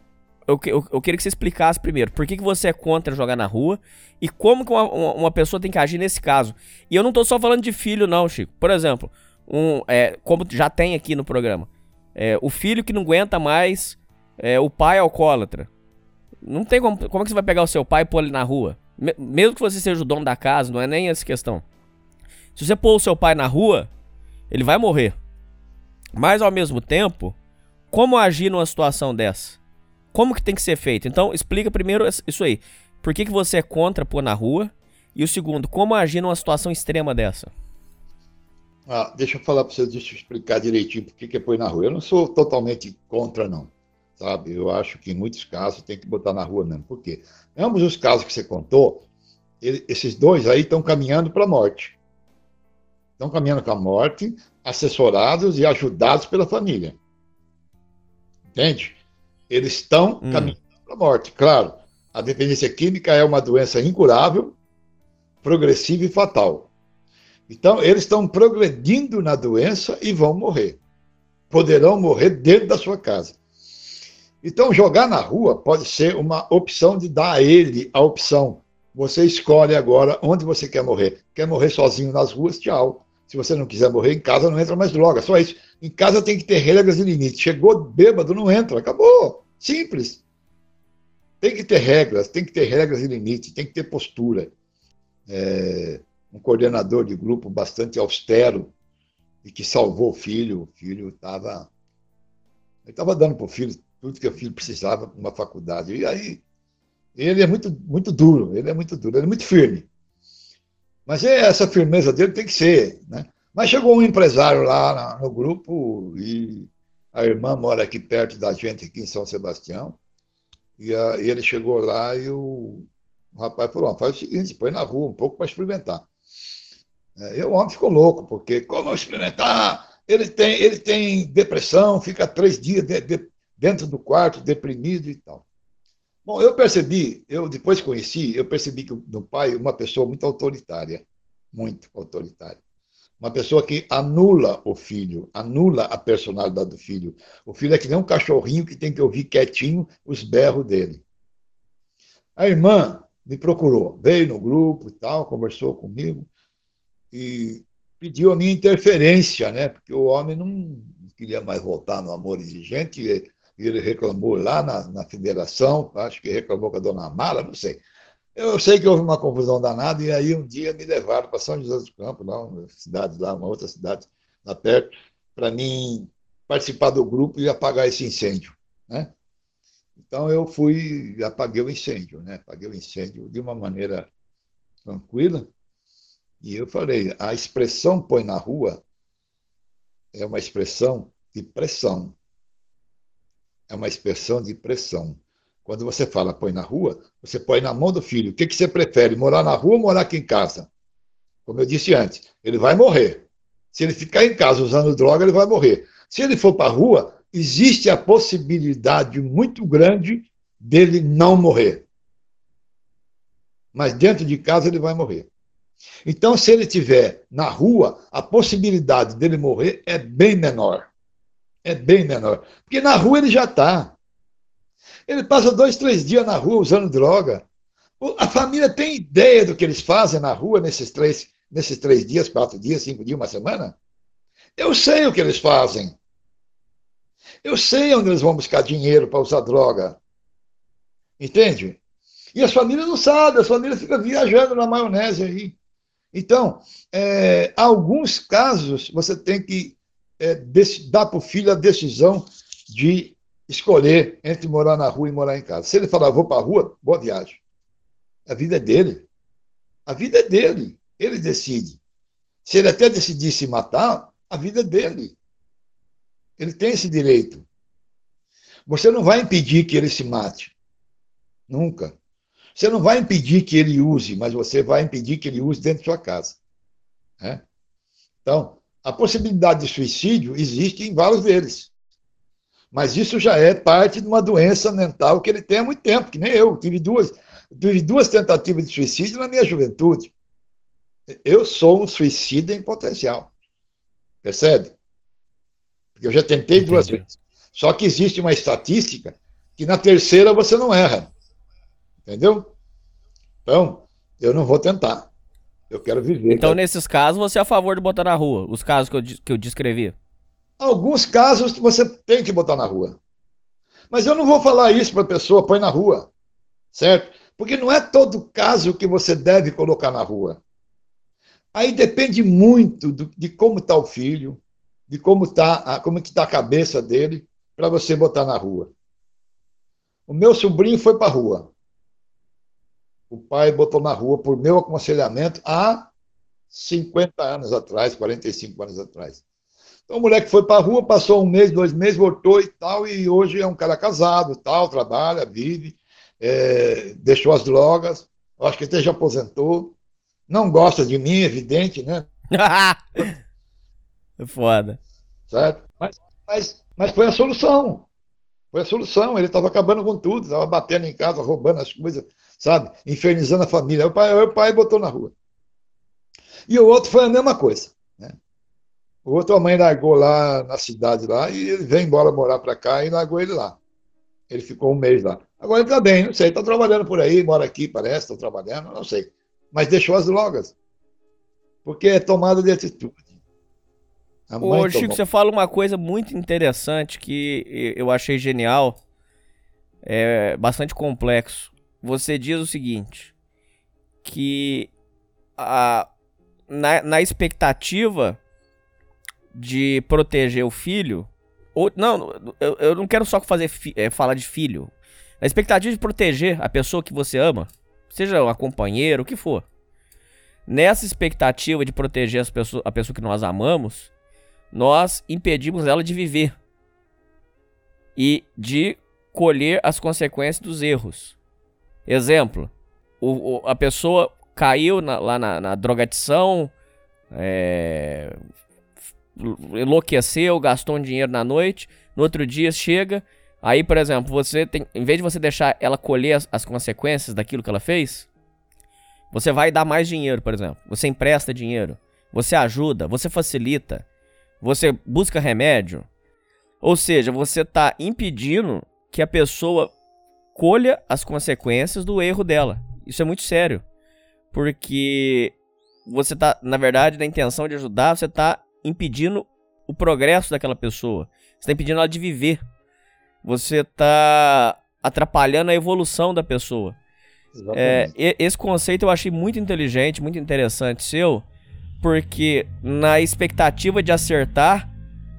eu, eu, eu, queria que você explicasse primeiro por que, que você é contra jogar na rua e como que uma, uma, uma, pessoa tem que agir nesse caso. E eu não tô só falando de filho, não, Chico. Por exemplo, um, é, como já tem aqui no programa, é, o filho que não aguenta mais é, o pai alcoólatra. Não tem como. Como é que você vai pegar o seu pai e pôr ele na rua? Mesmo que você seja o dono da casa, não é nem essa questão. Se você pôr o seu pai na rua, ele vai morrer. Mas ao mesmo tempo, como agir numa situação dessa? Como que tem que ser feito? Então, explica primeiro isso aí. Por que, que você é contra pôr na rua? E o segundo, como agir numa situação extrema dessa? Ah, deixa eu falar para você, deixa eu explicar direitinho por que, é pôr na rua. Eu não sou totalmente contra, não sabe? Eu acho que em muitos casos tem que botar na rua mesmo. Por quê? Em ambos os casos que você contou, ele, esses dois aí estão caminhando para a morte. Estão caminhando para a morte, assessorados e ajudados pela família. Entende? Eles estão hum. caminhando para a morte. Claro, a dependência química é uma doença incurável, progressiva e fatal. Então, eles estão progredindo na doença e vão morrer. Poderão morrer dentro da sua casa. Então, jogar na rua pode ser uma opção de dar a ele a opção. Você escolhe agora onde você quer morrer. Quer morrer sozinho nas ruas? Tchau. Se você não quiser morrer em casa, não entra mais droga. Só isso. Em casa tem que ter regras e limites. Chegou bêbado, não entra. Acabou. Simples. Tem que ter regras, tem que ter regras e limites, tem que ter postura. É, um coordenador de grupo bastante austero e que salvou o filho. O filho estava. Ele estava dando para o filho tudo que o filho precisava uma faculdade. E aí, ele é muito, muito duro, ele é muito duro, ele é muito firme. Mas é, essa firmeza dele tem que ser, né? Mas chegou um empresário lá no grupo e a irmã mora aqui perto da gente, aqui em São Sebastião. E, a, e ele chegou lá e o, o rapaz falou: faz o seguinte, põe na rua um pouco para experimentar. É, e o homem ficou louco, porque como experimentar? Ele tem, ele tem depressão, fica três dias de, de, dentro do quarto, deprimido e tal. Bom, eu percebi, eu depois conheci, eu percebi que o pai é uma pessoa muito autoritária, muito autoritária. Uma pessoa que anula o filho, anula a personalidade do filho. O filho é que nem um cachorrinho que tem que ouvir quietinho os berros dele. A irmã me procurou, veio no grupo e tal, conversou comigo e pediu a minha interferência, né? Porque o homem não queria mais voltar no amor exigente, ele reclamou lá na, na federação, acho que reclamou com a dona Mala, não sei. Eu sei que houve uma confusão danada, e aí um dia me levaram para São José dos Campos, lá, uma cidade lá, uma outra cidade lá perto, para mim participar do grupo e apagar esse incêndio. Né? Então eu fui e apaguei o incêndio, né? apaguei o incêndio de uma maneira tranquila, e eu falei, a expressão põe na rua é uma expressão de pressão é uma expressão de pressão. Quando você fala põe na rua, você põe na mão do filho. O que, que você prefere, morar na rua ou morar aqui em casa? Como eu disse antes, ele vai morrer. Se ele ficar em casa usando droga, ele vai morrer. Se ele for para a rua, existe a possibilidade muito grande dele não morrer. Mas dentro de casa ele vai morrer. Então, se ele estiver na rua, a possibilidade dele morrer é bem menor é bem menor. Porque na rua ele já está. Ele passa dois, três dias na rua usando droga. A família tem ideia do que eles fazem na rua nesses três, nesses três dias, quatro dias, cinco dias, uma semana? Eu sei o que eles fazem. Eu sei onde eles vão buscar dinheiro para usar droga. Entende? E as famílias não sabem, as famílias ficam viajando na maionese aí. Então, é, alguns casos você tem que é, dar para o filho a decisão de escolher entre morar na rua e morar em casa. Se ele falar, vou para a rua, boa viagem. A vida é dele. A vida é dele, ele decide. Se ele até decidir se matar, a vida é dele. Ele tem esse direito. Você não vai impedir que ele se mate. Nunca. Você não vai impedir que ele use, mas você vai impedir que ele use dentro de sua casa. Né? Então, a possibilidade de suicídio existe em vários deles. Mas isso já é parte de uma doença mental que ele tem há muito tempo, que nem eu. Tive duas, tive duas tentativas de suicídio na minha juventude. Eu sou um suicida em potencial. Percebe? Porque eu já tentei Entendi. duas vezes. Só que existe uma estatística que na terceira você não erra. Entendeu? Então, eu não vou tentar. Eu quero viver. Então, cara. nesses casos, você é a favor de botar na rua? Os casos que eu, que eu descrevi? Alguns casos você tem que botar na rua. Mas eu não vou falar isso para a pessoa, põe na rua. Certo? Porque não é todo caso que você deve colocar na rua. Aí depende muito do, de como está o filho, de como está como está a cabeça dele, para você botar na rua. O meu sobrinho foi para a rua. O pai botou na rua por meu aconselhamento há 50 anos atrás, 45 anos atrás. Então o moleque foi para a rua, passou um mês, dois meses, voltou e tal, e hoje é um cara casado, tal, trabalha, vive, é, deixou as drogas, acho que até já aposentou. Não gosta de mim, evidente, né? É foda. Certo? Mas, mas, mas foi a solução. Foi a solução. Ele estava acabando com tudo, estava batendo em casa, roubando as coisas, sabe? Infernizando a família. O pai, o pai botou na rua. E o outro foi a mesma coisa. Né? O outro, a mãe largou lá na cidade lá e ele veio embora morar para cá e largou ele lá. Ele ficou um mês lá. Agora ele está bem, não sei, está trabalhando por aí, mora aqui, parece, está trabalhando, não sei. Mas deixou as drogas. Porque é tomada de atitude. Ô, Chico, você fala uma coisa muito interessante que eu achei genial, é bastante complexo. Você diz o seguinte, que a, na, na expectativa de proteger o filho, ou, não, eu, eu não quero só fazer fi, é, falar de filho, na expectativa de proteger a pessoa que você ama, seja uma companheira, o que for. Nessa expectativa de proteger as pessoas, a pessoa que nós amamos, nós impedimos ela de viver e de colher as consequências dos erros. Exemplo: o, o, a pessoa caiu na, lá na, na drogadição, é, enlouqueceu, gastou um dinheiro na noite, no outro dia chega, aí, por exemplo, você tem, em vez de você deixar ela colher as, as consequências daquilo que ela fez, você vai dar mais dinheiro, por exemplo. Você empresta dinheiro, você ajuda, você facilita, você busca remédio. Ou seja, você está impedindo que a pessoa colha as consequências do erro dela. Isso é muito sério. Porque você está, na verdade, na intenção de ajudar, você está impedindo o progresso daquela pessoa. Você está impedindo ela de viver. Você está atrapalhando a evolução da pessoa. É, esse conceito eu achei muito inteligente, muito interessante seu, porque na expectativa de acertar,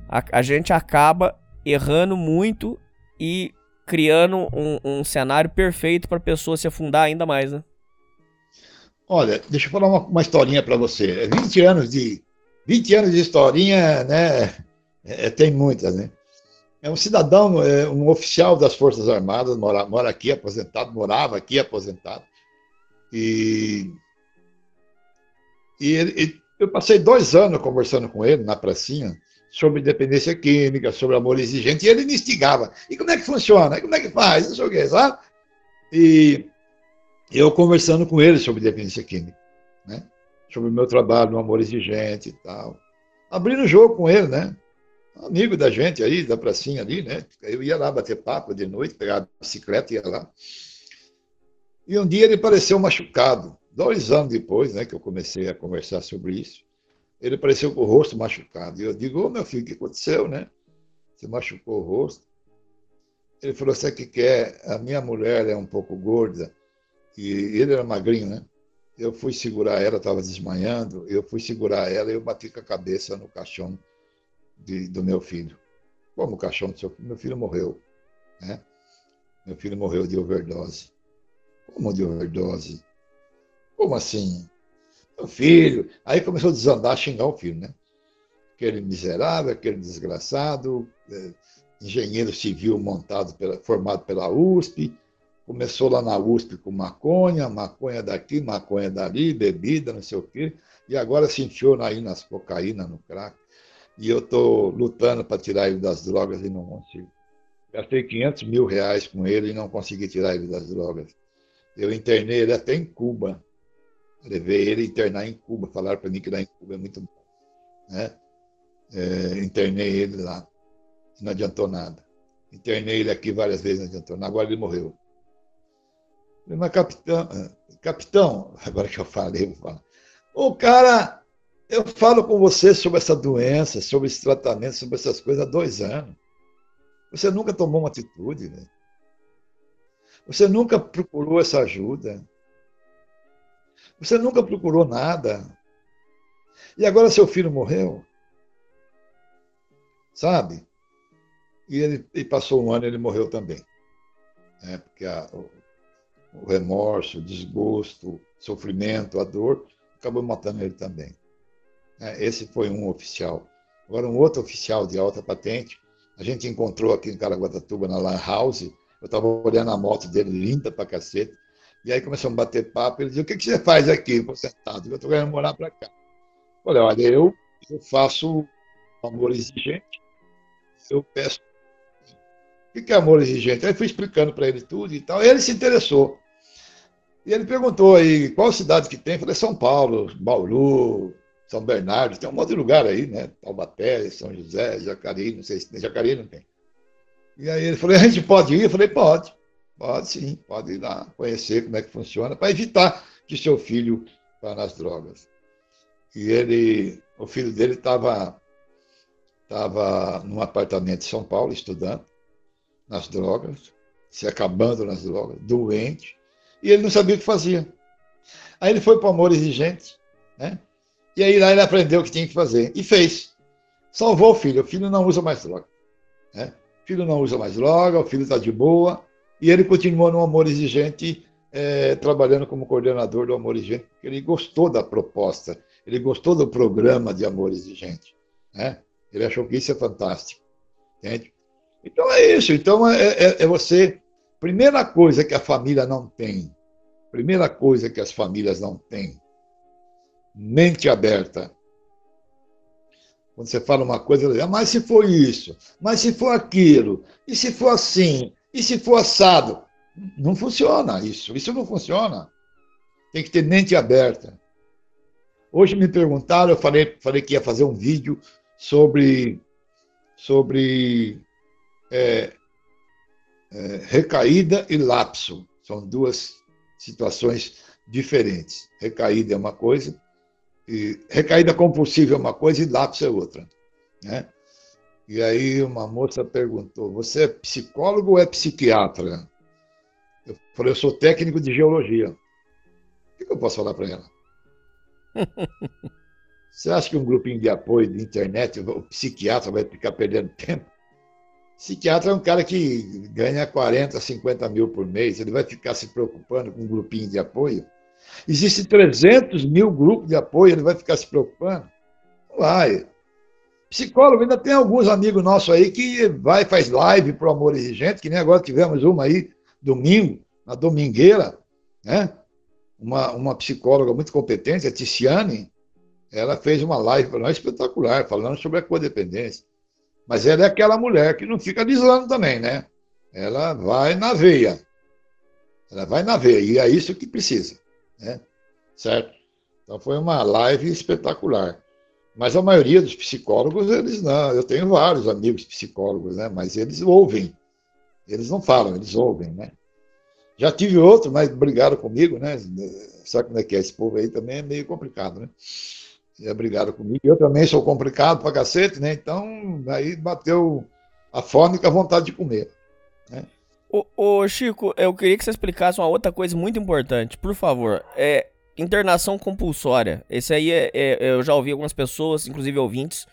a, a gente acaba errando muito e criando um, um cenário perfeito para a pessoa se afundar ainda mais, né? Olha, deixa eu falar uma, uma historinha para você. 20 anos de 20 anos de historinha, né? É, é, tem muitas, né? É um cidadão, é um oficial das Forças Armadas, mora, mora aqui aposentado, morava aqui aposentado. E, e ele, ele, eu passei dois anos conversando com ele na pracinha sobre dependência química, sobre amor exigente, e ele me instigava. E como é que funciona? E como é que faz? Não sei o quê, sabe? E eu conversando com ele sobre dependência química, né? sobre o meu trabalho no Amor Exigente e tal. Abrindo o jogo com ele, né? Amigo da gente aí, da pracinha ali, né? Eu ia lá bater papo de noite, pegar a bicicleta e ia lá. E um dia ele pareceu machucado. Dois anos depois, né, que eu comecei a conversar sobre isso, ele apareceu com o rosto machucado. E eu digo, ô oh, meu filho, o que aconteceu, né? Você machucou o rosto. Ele falou, o que, que é? A minha mulher é um pouco gorda, e ele era magrinho, né? Eu fui segurar ela, estava desmanhando, eu fui segurar ela e eu bati com a cabeça no caixão de, do meu filho. Como o caixão do seu filho? Meu filho morreu. Né? Meu filho morreu de overdose. Como de overdose? Como assim? O filho. Aí começou a desandar, a xingar o filho, né? Aquele miserável, aquele desgraçado, é, engenheiro civil montado pela, formado pela USP, começou lá na USP com maconha, maconha daqui, maconha dali, bebida, não sei o quê, e agora se enfiou aí nas cocaína, no crack. E eu estou lutando para tirar ele das drogas e não consigo. Gastei 500 mil reais com ele e não consegui tirar ele das drogas. Eu internei ele até em Cuba. Levei ele internar em Cuba. Falaram para mim que lá em Cuba é muito bom. Né? É, internei ele lá. Não adiantou nada. Internei ele aqui várias vezes, não adiantou nada. Agora ele morreu. Falei, mas capitão, capitão, agora que eu falei, eu vou falar. O cara, eu falo com você sobre essa doença, sobre esse tratamento, sobre essas coisas há dois anos. Você nunca tomou uma atitude, né? Você nunca procurou essa ajuda. Você nunca procurou nada. E agora seu filho morreu. Sabe? E ele e passou um ano e ele morreu também. É, porque a, o, o remorso, o desgosto, o sofrimento, a dor, acabou matando ele também. É, esse foi um oficial. Agora, um outro oficial de alta patente, a gente encontrou aqui em Caraguatatuba, na Lan House, eu estava olhando a moto dele, linda pra cacete. E aí começamos a bater papo. Ele disse: O que, que você faz aqui? Sentado. Eu estou querendo morar para cá. Eu falei: Olha, eu, eu faço amor exigente. Eu peço. O que é amor exigente? Aí fui explicando para ele tudo e tal. E ele se interessou. E ele perguntou aí qual cidade que tem. Eu falei: São Paulo, Bauru, São Bernardo. Tem um monte de lugar aí, né? Taubaté, São José, Jacareí. Não sei se tem. Jacareí não tem. E aí ele falou, a gente pode ir? Eu falei, pode. Pode sim, pode ir lá conhecer como é que funciona, para evitar que seu filho vá nas drogas. E ele, o filho dele estava estava num apartamento em São Paulo, estudando, nas drogas, se acabando nas drogas, doente, e ele não sabia o que fazia. Aí ele foi para o amor exigente, né? E aí lá ele aprendeu o que tinha que fazer, e fez. Salvou o filho, o filho não usa mais droga. Né? filho não usa mais droga, o filho está de boa, e ele continua no Amor Exigente, é, trabalhando como coordenador do Amor Exigente, porque ele gostou da proposta, ele gostou do programa de Amor Exigente. Né? Ele achou que isso é fantástico. Entende? Então é isso. Então é, é, é você. Primeira coisa que a família não tem, primeira coisa que as famílias não têm, mente aberta. Quando você fala uma coisa, ah, mas se for isso, mas se for aquilo, e se for assim, e se for assado. Não funciona isso, isso não funciona. Tem que ter mente aberta. Hoje me perguntaram, eu falei, falei que ia fazer um vídeo sobre, sobre é, é, recaída e lapso. São duas situações diferentes. Recaída é uma coisa, e recaída compulsiva é uma coisa e lápis é outra. Né? E aí uma moça perguntou: Você é psicólogo ou é psiquiatra? Eu falei: Eu sou técnico de geologia. O que eu posso falar para ela? Você acha que um grupinho de apoio de internet, o psiquiatra vai ficar perdendo tempo? Psiquiatra é um cara que ganha 40, 50 mil por mês, ele vai ficar se preocupando com um grupinho de apoio? Existem 300 mil grupos de apoio, ele vai ficar se preocupando? Não vai. Psicólogo, ainda tem alguns amigos nossos aí que vai faz live pro Amor Exigente, que nem agora tivemos uma aí, domingo, na Domingueira, né? Uma, uma psicóloga muito competente, a Ticiane, ela fez uma live para nós espetacular, falando sobre a codependência. Mas ela é aquela mulher que não fica deslando também, né? Ela vai na veia. Ela vai na veia, e é isso que precisa né? certo? Então foi uma live espetacular. Mas a maioria dos psicólogos, eles não. Eu tenho vários amigos psicólogos, né? Mas eles ouvem. Eles não falam, eles ouvem, né? Já tive outro, mas brigaram comigo, né? Sabe como é que é? Esse povo aí também é meio complicado, né? Já brigaram comigo. Eu também sou complicado pra cacete, né? Então, aí bateu a fome com a vontade de comer. Né? Ô, ô, Chico, eu queria que você explicasse uma outra coisa muito importante, por favor. É internação compulsória. Esse aí é, é eu já ouvi algumas pessoas, inclusive ouvintes,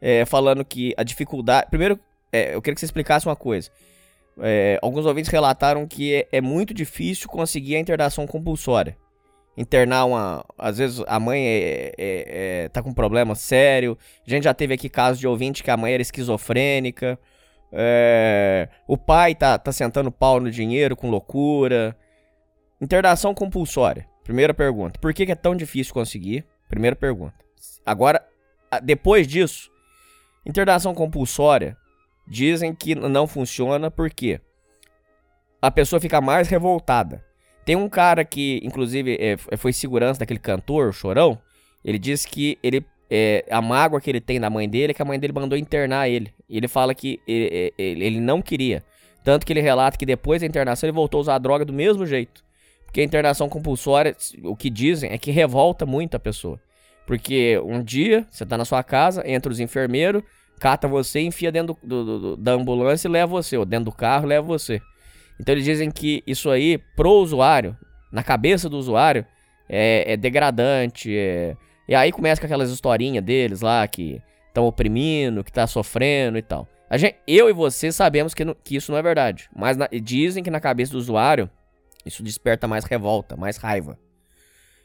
é, falando que a dificuldade. Primeiro, é, eu queria que você explicasse uma coisa. É, alguns ouvintes relataram que é, é, muito difícil conseguir a internação compulsória. internar uma. Às vezes a mãe é, é, é, tá com um problema sério. A gente já teve aqui casos de ouvinte que a mãe era esquizofrênica. É, o pai tá, tá sentando pau no dinheiro com loucura. Internação compulsória. Primeira pergunta. Por que, que é tão difícil conseguir? Primeira pergunta. Agora, depois disso, internação compulsória dizem que não funciona porque a pessoa fica mais revoltada. Tem um cara que, inclusive, é, foi segurança daquele cantor, Chorão. Ele diz que ele é, a mágoa que ele tem da mãe dele é que a mãe dele mandou internar ele. Ele fala que ele, ele, ele, não queria. Tanto que ele relata que depois da internação ele voltou a usar a droga do mesmo jeito. Porque a internação compulsória, o que dizem é que revolta muito a pessoa. Porque um dia você tá na sua casa, entra os enfermeiros, cata você, enfia dentro do, do, do, da ambulância e leva você, ou dentro do carro leva você. Então eles dizem que isso aí, pro usuário, na cabeça do usuário, é, é degradante. É... E aí começa com aquelas historinhas deles lá que estão oprimindo, que tá sofrendo e tal. A gente, eu e você sabemos que, que isso não é verdade. Mas na, dizem que na cabeça do usuário isso desperta mais revolta, mais raiva.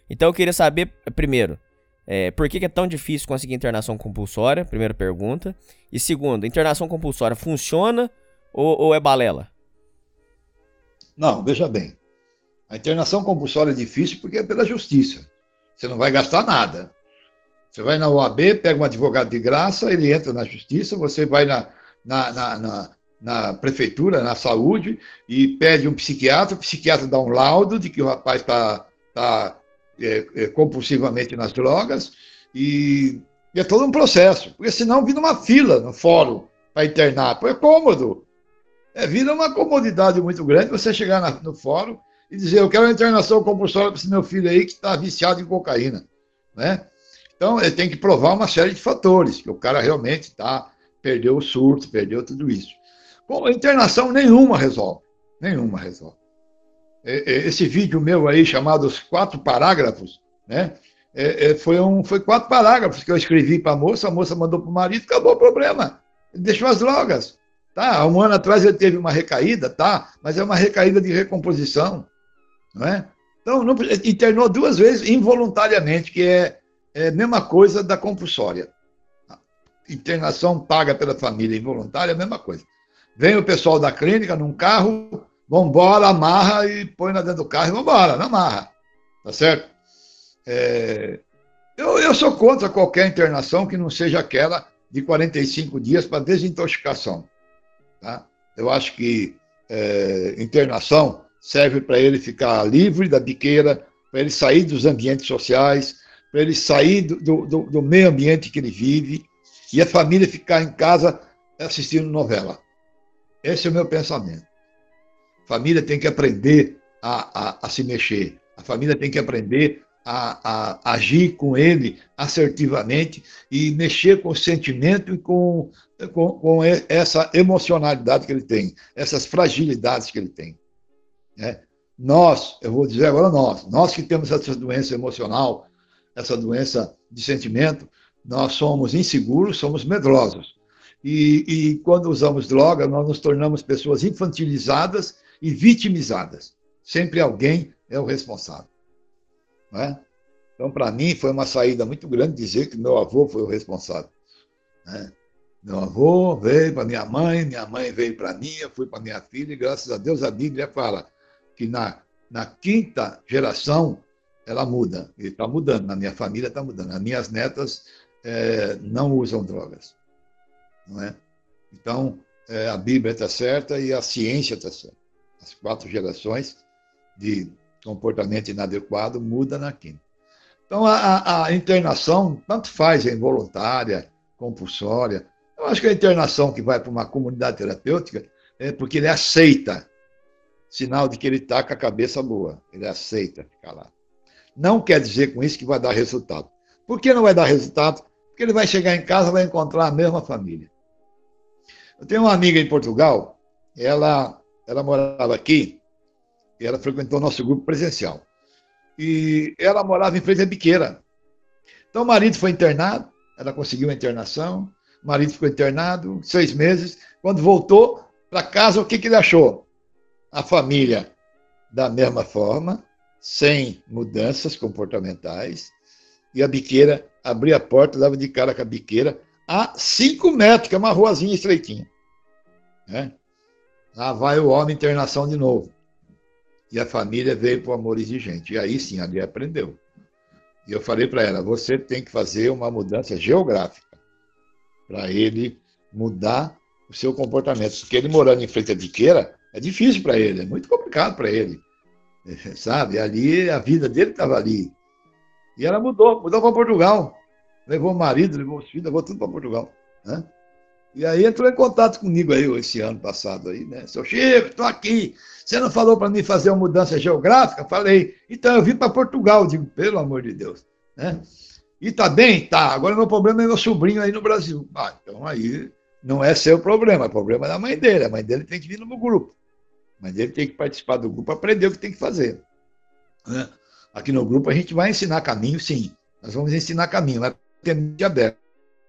Então eu queria saber, primeiro, é, por que, que é tão difícil conseguir internação compulsória? Primeira pergunta. E segundo, internação compulsória funciona ou, ou é balela? Não, veja bem. A internação compulsória é difícil porque é pela justiça. Você não vai gastar nada. Você vai na OAB, pega um advogado de graça, ele entra na justiça, você vai na, na, na, na, na prefeitura, na saúde, e pede um psiquiatra, o psiquiatra dá um laudo de que o rapaz está tá, é, é, compulsivamente nas drogas, e, e, é todo um processo, porque senão vira uma fila no fórum para internar. É cômodo. É, vira uma comodidade muito grande você chegar na, no fórum e dizer: Eu quero uma internação compulsória para esse meu filho aí que está viciado em cocaína. Né? Então, ele tem que provar uma série de fatores, que o cara realmente tá, perdeu o surto, perdeu tudo isso. Bom, internação nenhuma resolve. Nenhuma resolve. Esse vídeo meu aí, chamado Os Quatro Parágrafos, né? É, foi, um, foi quatro parágrafos que eu escrevi para a moça, a moça mandou para o marido, acabou o problema. Ele deixou as drogas. Tá, um ano atrás ele teve uma recaída, tá, mas é uma recaída de recomposição, não é? Então, não, internou duas vezes involuntariamente, que é, é a mesma coisa da compulsória. Internação paga pela família involuntária é a mesma coisa. Vem o pessoal da clínica num carro, vambora, amarra e põe na dentro do carro e vambora, não amarra. Tá certo? É, eu, eu sou contra qualquer internação que não seja aquela de 45 dias para desintoxicação. Tá? Eu acho que é, internação serve para ele ficar livre da biqueira, para ele sair dos ambientes sociais, para ele sair do, do, do, meio ambiente que ele vive e a família ficar em casa assistindo novela. Esse é o meu pensamento. A família tem que aprender a, a, a se mexer. A família tem que aprender a, a, agir com ele assertivamente e mexer com o sentimento e com, com, com essa emocionalidade que ele tem, essas fragilidades que ele tem. Né? Nós, eu vou dizer agora nós, nós que temos essa doença emocional, essa doença de sentimento, nós somos inseguros, somos medrosos. E, e quando usamos droga, nós nos tornamos pessoas infantilizadas e vitimizadas. Sempre alguém é o responsável. Né? Então, para mim, foi uma saída muito grande dizer que meu avô foi o responsável. Né? Meu avô veio para minha mãe, minha mãe veio para mim, eu fui para minha filha, e graças a Deus a Bíblia fala que na, na quinta geração ela muda. E está mudando, na minha família está mudando. As minhas netas é, não usam drogas. Não é? Então, é, a Bíblia está certa e a ciência está certa. As quatro gerações de comportamento inadequado, muda na quinta. Então, a, a, internação, tanto faz, é involuntária, compulsória. Eu acho que a internação que vai para uma comunidade terapêutica é porque ele aceita, sinal de que ele está com a cabeça boa, ele aceita ficar lá. Não quer dizer com isso que vai dar resultado. Por que não vai dar resultado? Porque ele vai chegar em casa e vai encontrar a mesma família. Eu tenho uma amiga em Portugal, ela, ela morava aqui, e ela frequentou nosso grupo presencial. E ela morava em frente à biqueira. Então o marido foi internado, ela conseguiu a internação, o marido ficou internado seis meses. Quando voltou para casa, o que, que ele achou? A família da mesma forma, sem mudanças comportamentais, e a biqueira abria a porta, dava de cara com a biqueira, a cinco metros, que é uma ruazinha estreitinha. Né? Lá vai o homem internação de novo. E a família veio para o amor exigente. E aí sim, ali aprendeu. E eu falei para ela: você tem que fazer uma mudança geográfica para ele mudar o seu comportamento. Porque ele morando em frente à biqueira é difícil para ele, é muito complicado para ele. Sabe? Ali, a vida dele estava ali. E ela mudou, mudou para Portugal. Levou o marido, levou os filhos, levou tudo para Portugal. Né? E aí entrou em contato comigo aí esse ano passado aí, né? Seu Chico, estou aqui. Você não falou para mim fazer uma mudança geográfica? Falei. Então eu vim para Portugal, digo, pelo amor de Deus, né? E tá bem? Tá. Agora meu problema é meu sobrinho aí no Brasil. Ah, então aí não é seu problema, é problema da mãe dele. A mãe dele tem que vir no grupo. A mãe dele tem que participar do grupo, aprender o que tem que fazer. Né? Aqui no grupo a gente vai ensinar caminho, sim. Nós vamos ensinar caminho, tem mente aberta.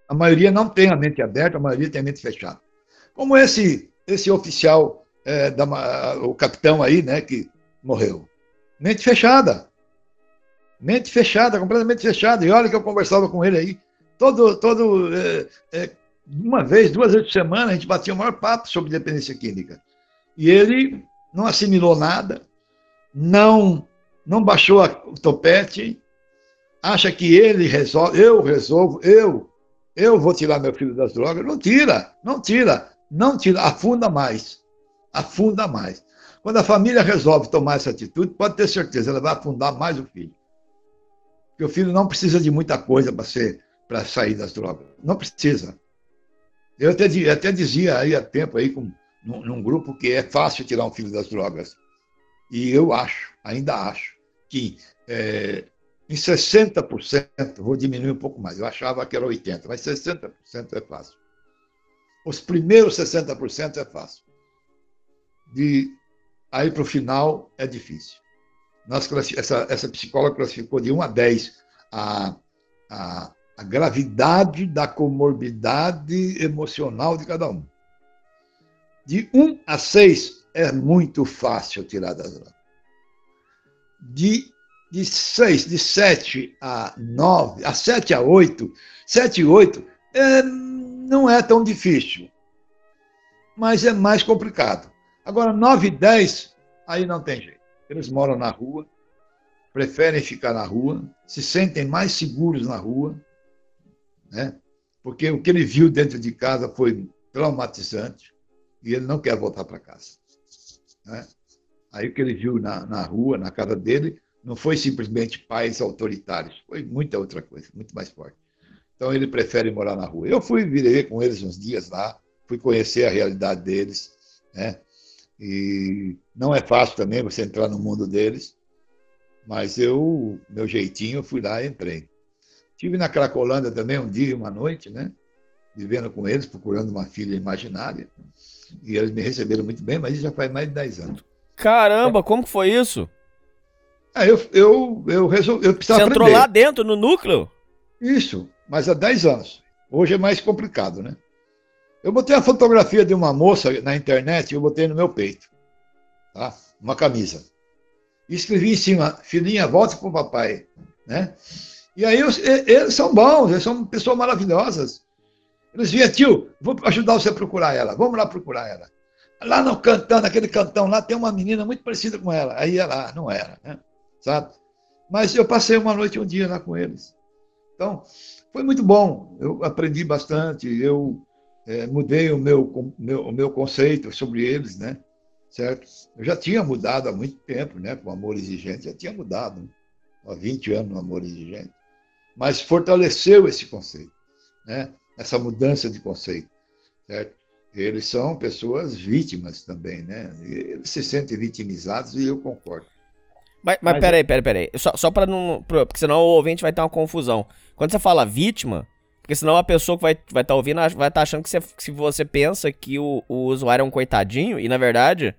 A maioria não tem a mente aberta, a maioria tem a mente fechada. Como esse esse oficial, é, da, o capitão aí, né, que morreu. Mente fechada. Mente fechada, completamente fechada. E olha que eu conversava com ele aí. Todo, todo é, é, uma vez, duas vezes por semana, a gente batia o maior papo sobre dependência química. E ele não assimilou nada, não não baixou o topete, acha que ele resolve, eu resolvo, eu, eu vou tirar meu filho das drogas. Não tira, não tira, não tira, afunda mais, afunda mais. Quando a família resolve tomar essa atitude, pode ter certeza, ela vai afundar mais o filho. Porque o filho não precisa de muita coisa para ser para sair das drogas. Não precisa. Eu até, até dizia aí há tempo aí com, num, num grupo que é fácil tirar um filho das drogas. E eu acho, ainda acho, que é, em 60%, vou diminuir um pouco mais, eu achava que era 80%, mas 60% é fácil. Os primeiros 60% é fácil. De aí para o final é difícil. Nós, essa, essa psicóloga classificou de 1 a 10 a, a, a gravidade da comorbidade emocional de cada um. De 1 a 6 é muito fácil tirar das drogas de, de 6, de 7 a 9, a 7 a 8, 7 e 8 é, não é tão difícil, mas é mais complicado. Agora, 9 e 10, aí não tem jeito. Eles moram na rua, preferem ficar na rua, se sentem mais seguros na rua, né? porque o que ele viu dentro de casa foi traumatizante e ele não quer voltar para casa. Né? Aí o que ele viu na, na rua, na casa dele, não foi simplesmente pais autoritários, foi muita outra coisa, muito mais forte. Então ele prefere morar na rua. Eu fui viver com eles uns dias lá, fui conhecer a realidade deles, né? E não é fácil também você entrar no mundo deles, mas eu, meu jeitinho, fui lá e entrei. Tive na Cracolândia também um dia e uma noite, né? Vivendo com eles, procurando uma filha imaginária. E eles me receberam muito bem, mas isso já faz mais de 10 anos. Caramba, como que foi isso? Ah, eu, eu, eu resolvi. Eu precisava Você entrou aprender. lá dentro, no núcleo? Isso, mas há 10 anos. Hoje é mais complicado, né? Eu botei a fotografia de uma moça na internet e eu botei no meu peito. Tá? Uma camisa. E escrevi em cima, filhinha, volte pro papai. Né? E aí eu, eles são bons, eles são pessoas maravilhosas. Eles vinham, tio, vou ajudar você a procurar ela. Vamos lá procurar ela. Lá no cantão, naquele cantão lá, tem uma menina muito parecida com ela. Aí ela, não era, né? Sabe? Mas eu passei uma noite e um dia lá com eles. Então, foi muito bom. Eu aprendi bastante, eu é, mudei o meu, meu, o meu conceito sobre eles, né? Certo? Eu já tinha mudado há muito tempo, né? Com amor exigente, já tinha mudado. Né? Há 20 anos no amor exigente. Mas fortaleceu esse conceito, né? Essa mudança de conceito, certo? eles são pessoas vítimas também, né? Eles se sentem vitimizados e eu concordo. Mas, mas, mas peraí, peraí, peraí. Só, só para não. Porque senão o ouvinte vai ter uma confusão. Quando você fala vítima, porque senão a pessoa que vai estar vai tá ouvindo vai estar tá achando que você, se você pensa que o, o usuário é um coitadinho, e na verdade.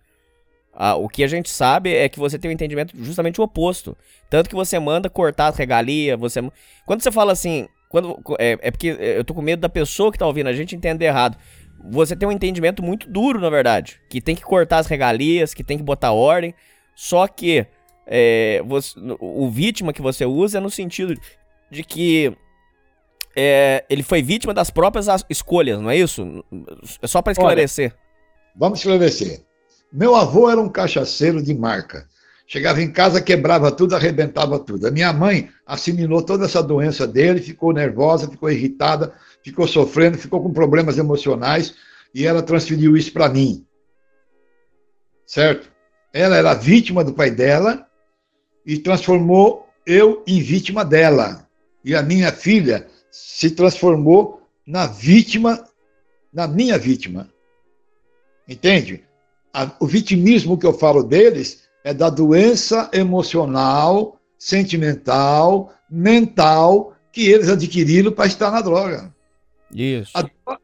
Ah, o que a gente sabe é que você tem um entendimento justamente o oposto. Tanto que você manda cortar as regalias, você. Quando você fala assim. Quando, é, é porque eu tô com medo da pessoa que tá ouvindo a gente entender errado você tem um entendimento muito duro, na verdade. Que tem que cortar as regalias, que tem que botar ordem. Só que é, você, o vítima que você usa é no sentido de que é, ele foi vítima das próprias escolhas, não é isso? É só para esclarecer. Olha, vamos esclarecer. Meu avô era um cachaceiro de marca. Chegava em casa, quebrava tudo, arrebentava tudo. A minha mãe assimilou toda essa doença dele, ficou nervosa, ficou irritada, ficou sofrendo, ficou com problemas emocionais e ela transferiu isso para mim. Certo? Ela era vítima do pai dela e transformou eu em vítima dela. E a minha filha se transformou na vítima, na minha vítima. Entende? o vitimismo que eu falo deles é da doença emocional, sentimental, mental que eles adquiriram para estar na droga. Isso. A,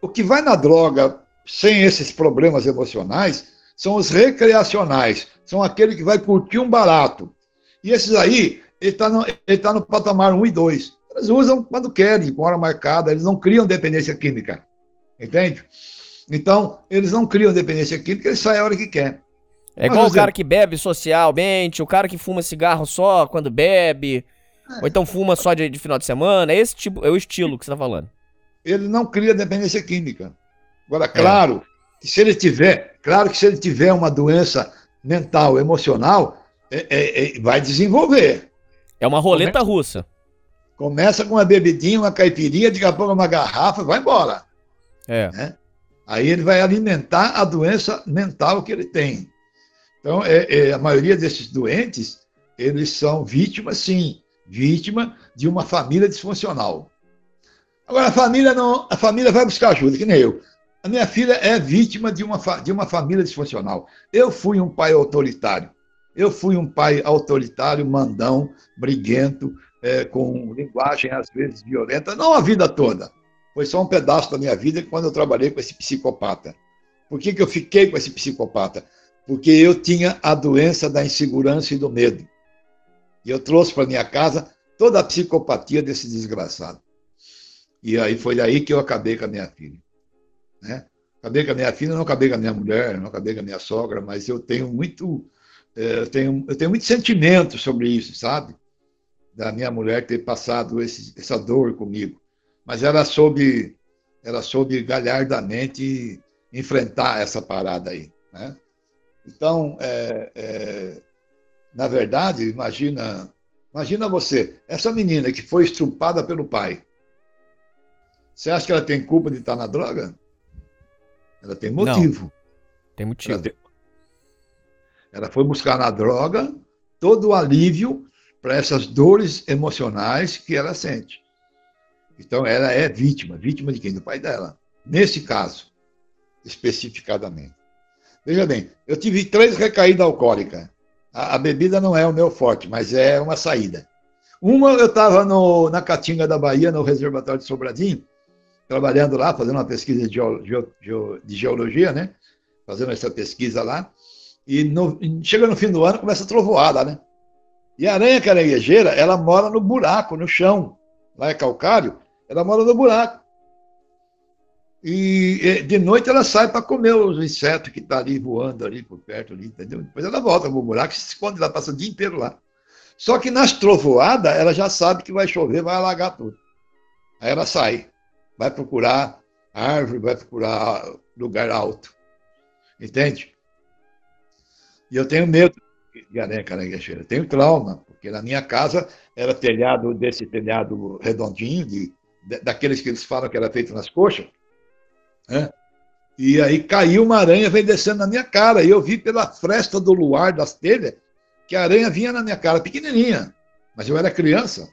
o que vai na droga sem esses problemas emocionais são os recreacionais, são aquele que vai curtir um barato. E esses aí, ele está no, ele tá no patamar 1 e 2. Eles usam quando querem, com hora marcada, eles não criam dependência química. Entende? Então, eles não criam dependência química, eles saem a hora que quer. É igual o cara que bebe socialmente, o cara que fuma cigarro só quando bebe, é. ou então fuma só de, de, final de semana. É esse tipo, é o estilo que você está falando. Ele não cria dependência química. Agora, claro, é. se ele tiver, claro que se ele tiver uma doença mental, emocional, é, é, é vai desenvolver. É uma roleta começa, russa. Começa com uma bebidinha, uma caipirinha, daqui a pouco uma garrafa, vai embora. É. Né? Aí ele vai alimentar a doença mental que ele tem. Então, é, é, a maioria desses doentes, eles são vítimas, sim, vítima de uma família disfuncional. Agora, a família não, a família vai buscar ajuda, que nem eu. A minha filha é vítima de uma, de uma família disfuncional. Eu fui um pai autoritário. Eu fui um pai autoritário, mandão, briguento, é, com linguagem às vezes violenta, não a vida toda. Foi só um pedaço da minha vida quando eu trabalhei com esse psicopata. Por que, que eu fiquei com esse psicopata? porque eu tinha a doença da insegurança e do medo. E eu trouxe para minha casa toda a psicopatia desse desgraçado. E aí foi daí que eu acabei com a minha filha. Né? Acabei com a minha filha, não acabei com a minha mulher, não acabei com a minha sogra, mas eu tenho muito, é, eu tenho, eu tenho muito sentimento sobre isso, sabe? Da minha mulher ter passado esse, essa dor comigo. Mas ela soube, ela soube galhardamente enfrentar essa parada aí, né? Então, é, é, na verdade, imagina, imagina você, essa menina que foi estrupada pelo pai. Você acha que ela tem culpa de estar na droga? Ela tem motivo. Não, tem motivo. Ela, tem... ela foi buscar na droga todo o alívio para essas dores emocionais que ela sente. Então, ela é vítima. Vítima de quem? Do pai dela. Nesse caso, especificadamente. Veja bem, eu tive três recaídas alcoólicas. A, a, bebida não é o meu forte, mas é uma saída. Uma, eu estava na Caatinga da Bahia, no reservatório de Sobradinho, trabalhando lá, fazendo uma pesquisa de, de geologia, né? Fazendo essa pesquisa lá. E no, chega no fim do ano, começa a trovoada, né? E a aranha caranguejeira, ela mora no buraco, no chão. Lá é calcário, ela mora no buraco. E de noite ela sai para comer os insetos que estão tá ali voando ali por perto, ali, entendeu? Depois ela volta para o buraco e se esconde lá, passa o dia inteiro lá. Só que nas trovoadas, ela já sabe que vai chover, vai alagar tudo. Aí ela sai, vai procurar árvore, vai procurar lugar alto. Entende? E eu tenho medo de aranha caranguejeira. Tenho trauma, porque na minha casa era telhado desse telhado redondinho, de, daqueles que eles falam que era feito nas coxas. Né? E aí caiu uma aranha, veio descendo na minha cara. E eu vi pela fresta do luar das telhas que a aranha vinha na minha cara, pequenininha. Mas eu era criança.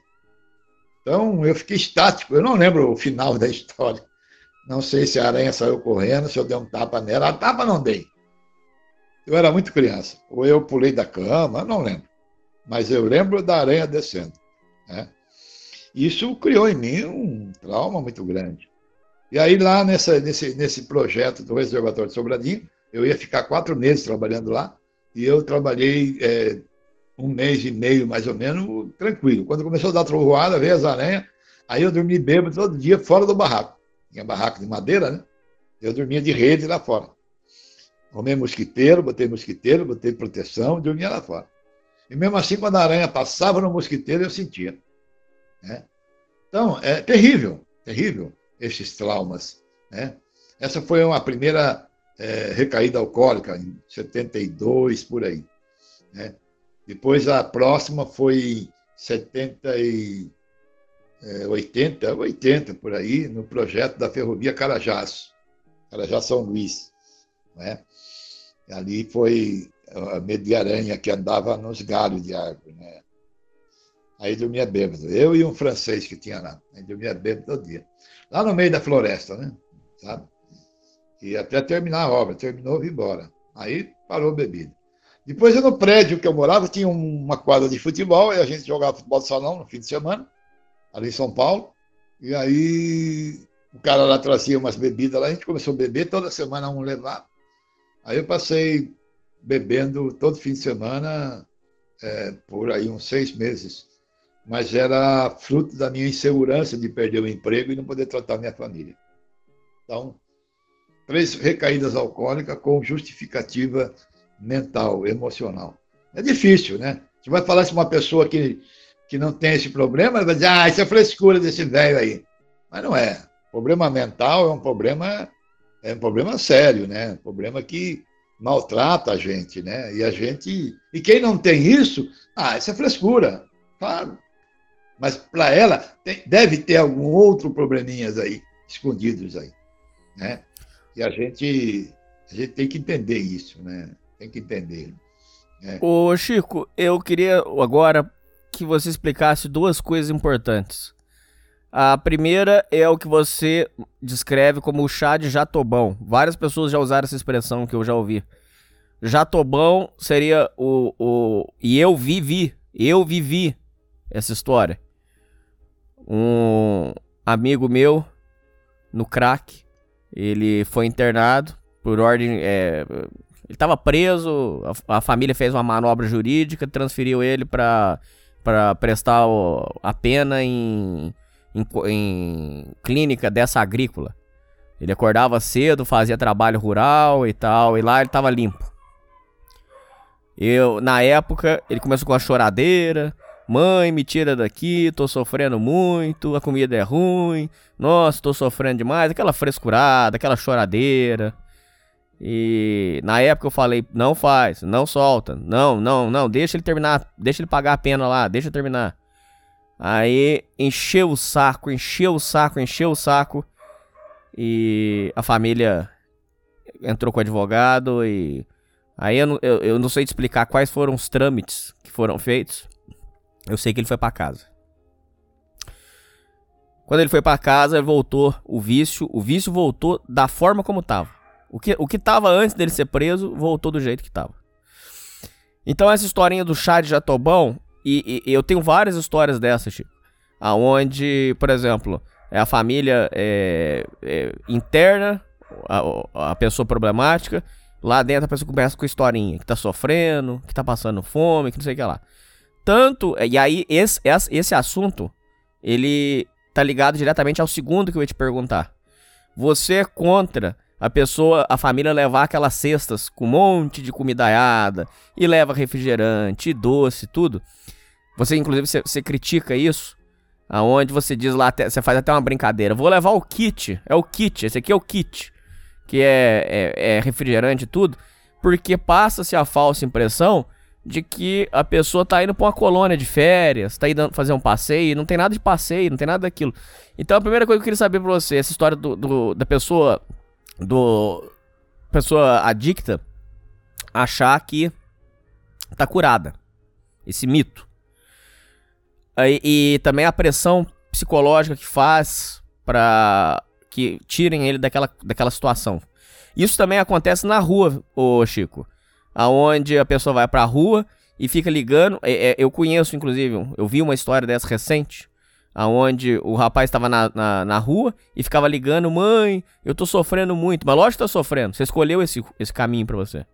Então eu fiquei estático. Eu não lembro o final da história. Não sei se a aranha saiu correndo, se eu dei um tapa nela. A tapa não dei. Eu era muito criança. Ou eu pulei da cama, não lembro. Mas eu lembro da aranha descendo. Né? Isso criou em mim um trauma muito grande. E aí, lá nessa, nesse, nesse projeto do Reservatório de Sobradinho, eu ia ficar quatro meses trabalhando lá, e eu trabalhei é, um mês e meio, mais ou menos, tranquilo. Quando começou a dar trovoada, veio as aranhas, aí eu dormi bêbado todo dia fora do barraco. Tinha barraco de madeira, né? Eu dormia de rede lá fora. Arrumei mosquiteiro, botei mosquiteiro, botei proteção, dormia lá fora. E mesmo assim, quando a aranha passava no mosquiteiro, eu sentia. Né? Então, é terrível, terrível esses traumas. Né? Essa foi uma primeira é, recaída alcoólica, em 72, por aí. Né? Depois a próxima foi 70 e, é, 80, 80, por aí, no projeto da Ferrovia Carajás, Carajás São Luís. Né? Ali foi a medo de aranha que andava nos galhos de árvore. Né? Aí dormia bêbado. Eu e um francês que tinha lá. Aí dormia bêbado todo dia. Lá no meio da floresta, né? Sabe? E até terminar a obra. Terminou, vim embora. Aí parou a bebida. Depois, no prédio que eu morava, tinha uma quadra de futebol, e a gente jogava futebol de salão no fim de semana, ali em São Paulo. E aí o cara lá trazia umas bebidas lá, a gente começou a beber, toda semana um levava. Aí eu passei bebendo todo fim de semana, é, por aí uns seis meses. Mas era fruto da minha insegurança de perder o emprego e não poder tratar minha família. Então, três recaídas alcoólicas com justificativa mental, emocional. É difícil, né? Você vai falar com uma pessoa que, que não tem esse problema, vai dizer, ah, isso é frescura desse velho aí. Mas não é. Problema mental é um problema, é um problema sério, né? Um problema que maltrata a gente, né? E a gente. E quem não tem isso, ah, isso é frescura. Claro. Mas para ela, tem, deve ter algum outro probleminhas aí, escondidos aí. Né? E a gente, a gente tem que entender isso, né? Tem que entender. Né? Ô Chico, eu queria agora que você explicasse duas coisas importantes. A primeira é o que você descreve como o chá de jatobão. Várias pessoas já usaram essa expressão que eu já ouvi. Jatobão seria o, o. E eu vivi, eu vivi essa história. Um amigo meu no crack, ele foi internado por ordem. É, ele estava preso, a, a, família fez uma manobra jurídica, transferiu ele para prestar o, a pena em, em, em clínica dessa agrícola. Ele acordava cedo, fazia trabalho rural e tal, e lá ele estava limpo. Eu, na época, ele começou com a choradeira. Mãe, me tira daqui, tô sofrendo muito, a comida é ruim. Nossa, tô sofrendo demais. Aquela frescurada, aquela choradeira. E na época eu falei, não faz, não solta, não, não, não, deixa ele terminar, deixa ele pagar a pena lá, deixa terminar. Aí encheu o saco, encheu o saco, encheu o saco. E a família entrou com o advogado e. Aí eu, eu, eu não sei te explicar quais foram os trâmites que foram feitos. Eu sei que ele foi para casa. Quando ele foi para casa, voltou o vício. O vício voltou da forma como tava. O que, o que tava antes dele ser preso, voltou do jeito que tava. Então essa historinha do chá de Jatobão, e, e eu tenho várias histórias dessas, tipo, aonde, por exemplo, é a família é, é, interna, a, a pessoa problemática, lá dentro a pessoa começa com historinha, que tá sofrendo, que tá passando fome, que não sei o que lá. Tanto, e aí esse, esse assunto, ele tá ligado diretamente ao segundo que eu ia te perguntar. Você é contra a pessoa, a família levar aquelas cestas com um monte de comidaiada e leva refrigerante, doce, tudo. Você, inclusive, você, você critica isso. Aonde você diz lá, você faz até uma brincadeira. Vou levar o kit. É o kit. Esse aqui é o kit. Que é, é, é refrigerante e tudo. Porque passa-se a falsa impressão de que a pessoa tá indo pra uma colônia de férias, tá indo fazer um passeio, não tem nada de passeio, não tem nada daquilo. Então a primeira coisa que eu queria saber pra você, essa história do, do da pessoa do pessoa adicta achar que tá curada. Esse mito. E, e também a pressão psicológica que faz para que tirem ele daquela, daquela situação. Isso também acontece na rua, ô Chico. Aonde a pessoa vai pra rua e fica ligando. É, é, eu conheço, inclusive, eu vi uma história dessa recente aonde o rapaz estava na, na, na, rua e ficava ligando, mãe, eu tô sofrendo muito. Mas lógico que tá sofrendo, você escolheu esse, esse caminho para você.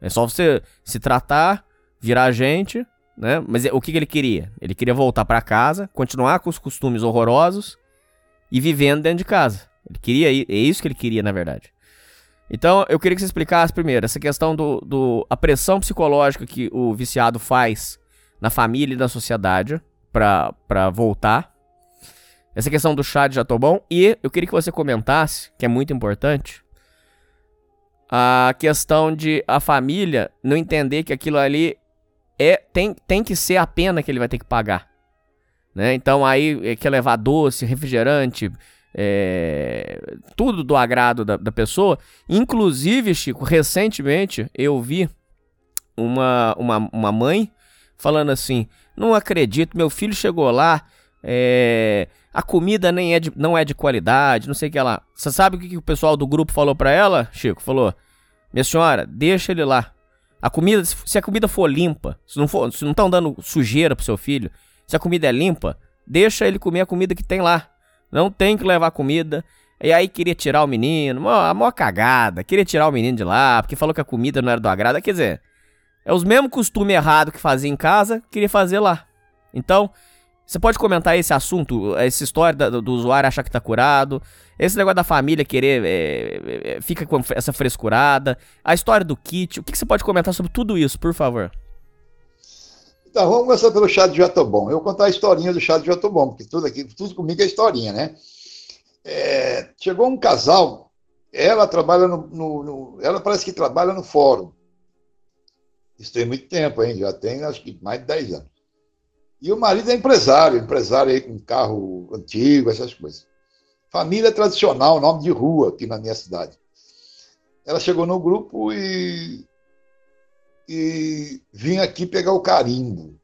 É só você se tratar, virar gente, né? Mas o que, que ele queria? Ele queria voltar para casa, continuar com os costumes horrorosos e vivendo dentro de casa. Ele queria, é isso que ele queria, na verdade. Então, eu queria que você explicasse primeiro essa questão do, do a pressão psicológica que o viciado faz na família e na sociedade para voltar. Essa questão do chá de bom. E eu queria que você comentasse, que é muito importante, a questão de a família não entender que aquilo ali é tem, tem que ser a pena que ele vai ter que pagar. Né? Então aí é, quer levar doce, refrigerante, é, tudo do agrado da, da, pessoa. Inclusive, Chico, recentemente eu vi uma, uma, uma mãe falando assim: Não acredito, meu filho chegou lá, é, a comida nem é de, não é de qualidade, não sei o que lá. Você sabe o que, que o pessoal do grupo falou para ela, Chico? Falou: Minha senhora, deixa ele lá. A comida, se a comida for limpa, se não for, se não estão dando sujeira pro seu filho, se a comida é limpa, deixa ele comer a comida que tem lá. Não tem que levar comida. E aí queria tirar o menino, a maior cagada, queria tirar o menino de lá, porque falou que a comida não era do agrado. Quer dizer, é os mesmos costumes errados que fazia em casa, queria fazer lá. Então, você pode comentar esse assunto, essa história do, do usuário achar que tá curado, esse negócio da família querer, é, fica com essa frescurada, a história do kit, o que, que, você pode comentar sobre tudo isso, por favor? Então, vamos começar pelo chá de Jatobon. Eu vou contar a historinha do chá de Jatobon, porque tudo aqui, tudo comigo é historinha, né? É, chegou um casal, ela trabalha no, no, no, Ela parece que trabalha no fórum. Isso tem muito tempo, hein? Já tem acho que mais de 10 anos. E o marido é empresário, empresário aí com carro antigo, essas coisas. Família tradicional, nome de rua aqui na minha cidade. Ela chegou no grupo e, e vinha aqui pegar o carimbo.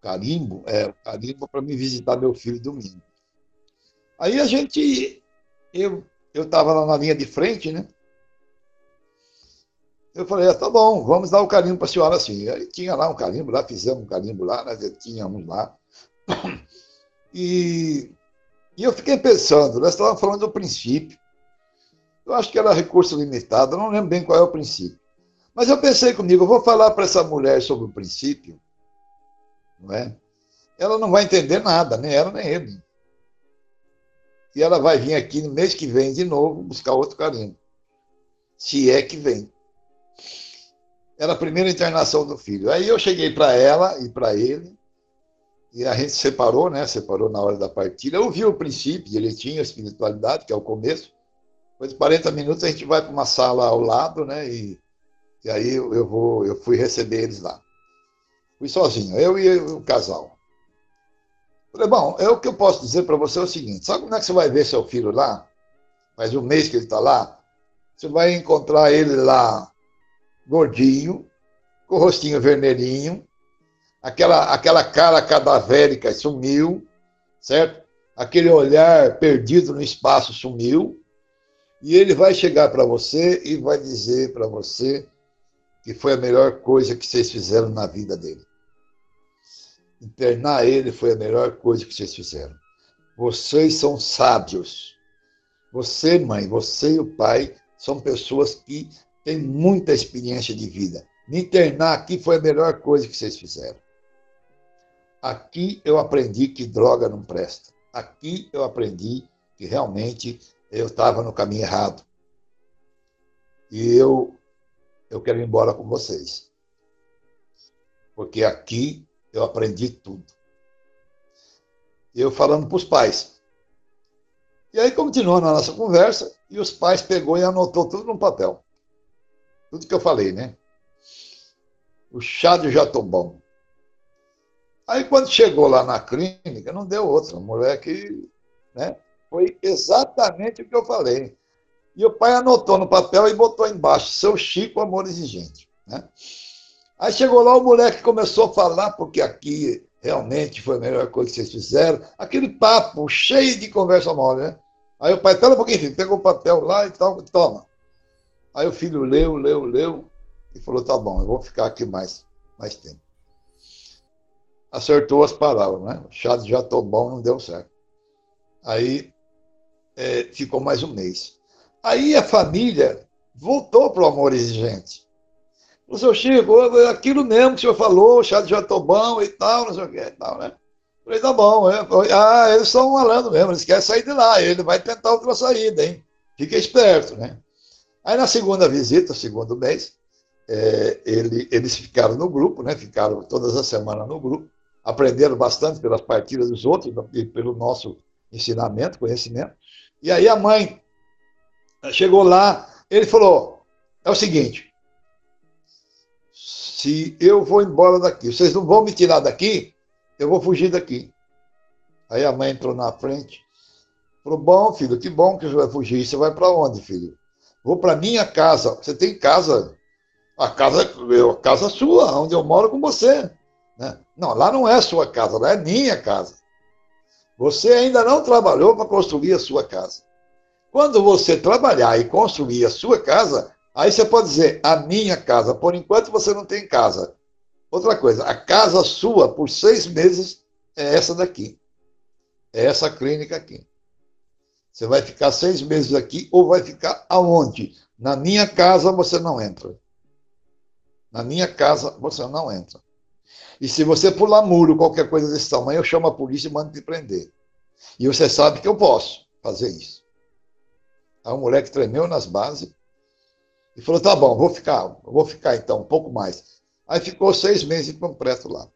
Carimbo? É, carimbo para me visitar meu filho domingo. Aí a gente, eu estava lá na linha de frente, né? Eu falei, ah, tá bom, vamos dar o carimbo para a senhora assim. Aí tinha lá um carimbo, lá fizemos um carimbo lá, nós tínhamos lá. E, e eu fiquei pensando, nós estávamos falando do princípio. Eu acho que era recurso limitado, não lembro bem qual é o princípio. Mas eu pensei comigo, eu vou falar para essa mulher sobre o princípio, não é? Ela não vai entender nada, nem ela nem ele. E ela vai vir aqui no mês que vem de novo buscar outro carimbo. Se é que vem era a primeira internação do filho. Aí eu cheguei para ela e para ele, e a gente separou, né? Separou na hora da partida. Eu vi o princípio, ele tinha espiritualidade, que é o começo. Depois de 40 minutos a gente vai para uma sala ao lado, né? E, e aí eu vou, eu fui receber eles lá. Fui sozinho, eu e o casal. Falei, bom, é o que eu posso dizer para você é o seguinte: sabe como é que você vai ver seu filho lá? Faz um mês que ele está lá. Você vai encontrar ele lá gordinho, com o rostinho vermelhinho, aquela, aquela cara cadavérica sumiu, certo? Aquele olhar perdido no espaço sumiu, e ele vai chegar para você e vai dizer para você que foi a melhor coisa que vocês fizeram na vida dele. Internar ele foi a melhor coisa que vocês fizeram. Vocês são sábios. Você, mãe, você e o pai são pessoas que tem muita experiência de vida. Me internar aqui foi a melhor coisa que vocês fizeram. Aqui eu aprendi que droga não presta. Aqui eu aprendi que realmente eu estava no caminho errado. E eu, eu quero ir embora com vocês. Porque aqui eu aprendi tudo. Eu falando para os pais. E aí continuando a nossa conversa, e os pais pegou e anotou tudo no papel. Tudo que eu falei, né? O chá de jatobão. Aí quando chegou lá na clínica, não deu outra. A mulher que, né? Foi exatamente o que eu falei. E o pai anotou no papel e botou embaixo, seu Chico, amor exigente. Né? Aí chegou lá o moleque começou a falar, porque aqui realmente foi a melhor coisa que vocês fizeram. Aquele papo cheio de conversa mole, né? Aí o pai, pera um pouquinho, pegou o papel lá e tal, toma. Aí o filho leu, leu, leu e falou: tá bom, eu vou ficar aqui mais, mais tempo. Acertou as palavras, né? Chá de bom, não deu certo. Aí é, ficou mais um mês. Aí a família voltou para o amor exigente. O seu Chico, aquilo mesmo que o senhor falou, chá de jatobão e tal, não sei o que e tal, né? Falei, tá bom. É, ah, eles são malandro mesmo, eles querem sair de lá, ele vai tentar outra saída, hein? Fica esperto, né? Aí na segunda visita, segundo mês, é, ele, eles ficaram no grupo, né? ficaram todas as semanas no grupo, aprenderam bastante pelas partidas dos outros e pelo nosso ensinamento, conhecimento. E aí a mãe chegou lá, ele falou: é o seguinte, se eu vou embora daqui, vocês não vão me tirar daqui, eu vou fugir daqui. Aí a mãe entrou na frente, falou: bom, filho, que bom que você vai fugir. Você vai para onde, filho? Vou para minha casa. Você tem casa? A casa, a casa sua, onde eu moro com você. Né? Não, lá não é sua casa, lá é minha casa. Você ainda não trabalhou para construir a sua casa. Quando você trabalhar e construir a sua casa, aí você pode dizer, a minha casa. Por enquanto você não tem casa. Outra coisa, a casa sua por seis meses é essa daqui. É essa clínica aqui. Você vai ficar seis meses aqui ou vai ficar aonde? Na minha casa você não entra. Na minha casa você não entra. E se você pular muro, qualquer coisa desse tamanho, eu chamo a polícia e mando te prender. E você sabe que eu posso fazer isso. Aí o moleque tremeu nas bases e falou: tá bom, vou ficar, vou ficar então um pouco mais. Aí ficou seis meses completo lá.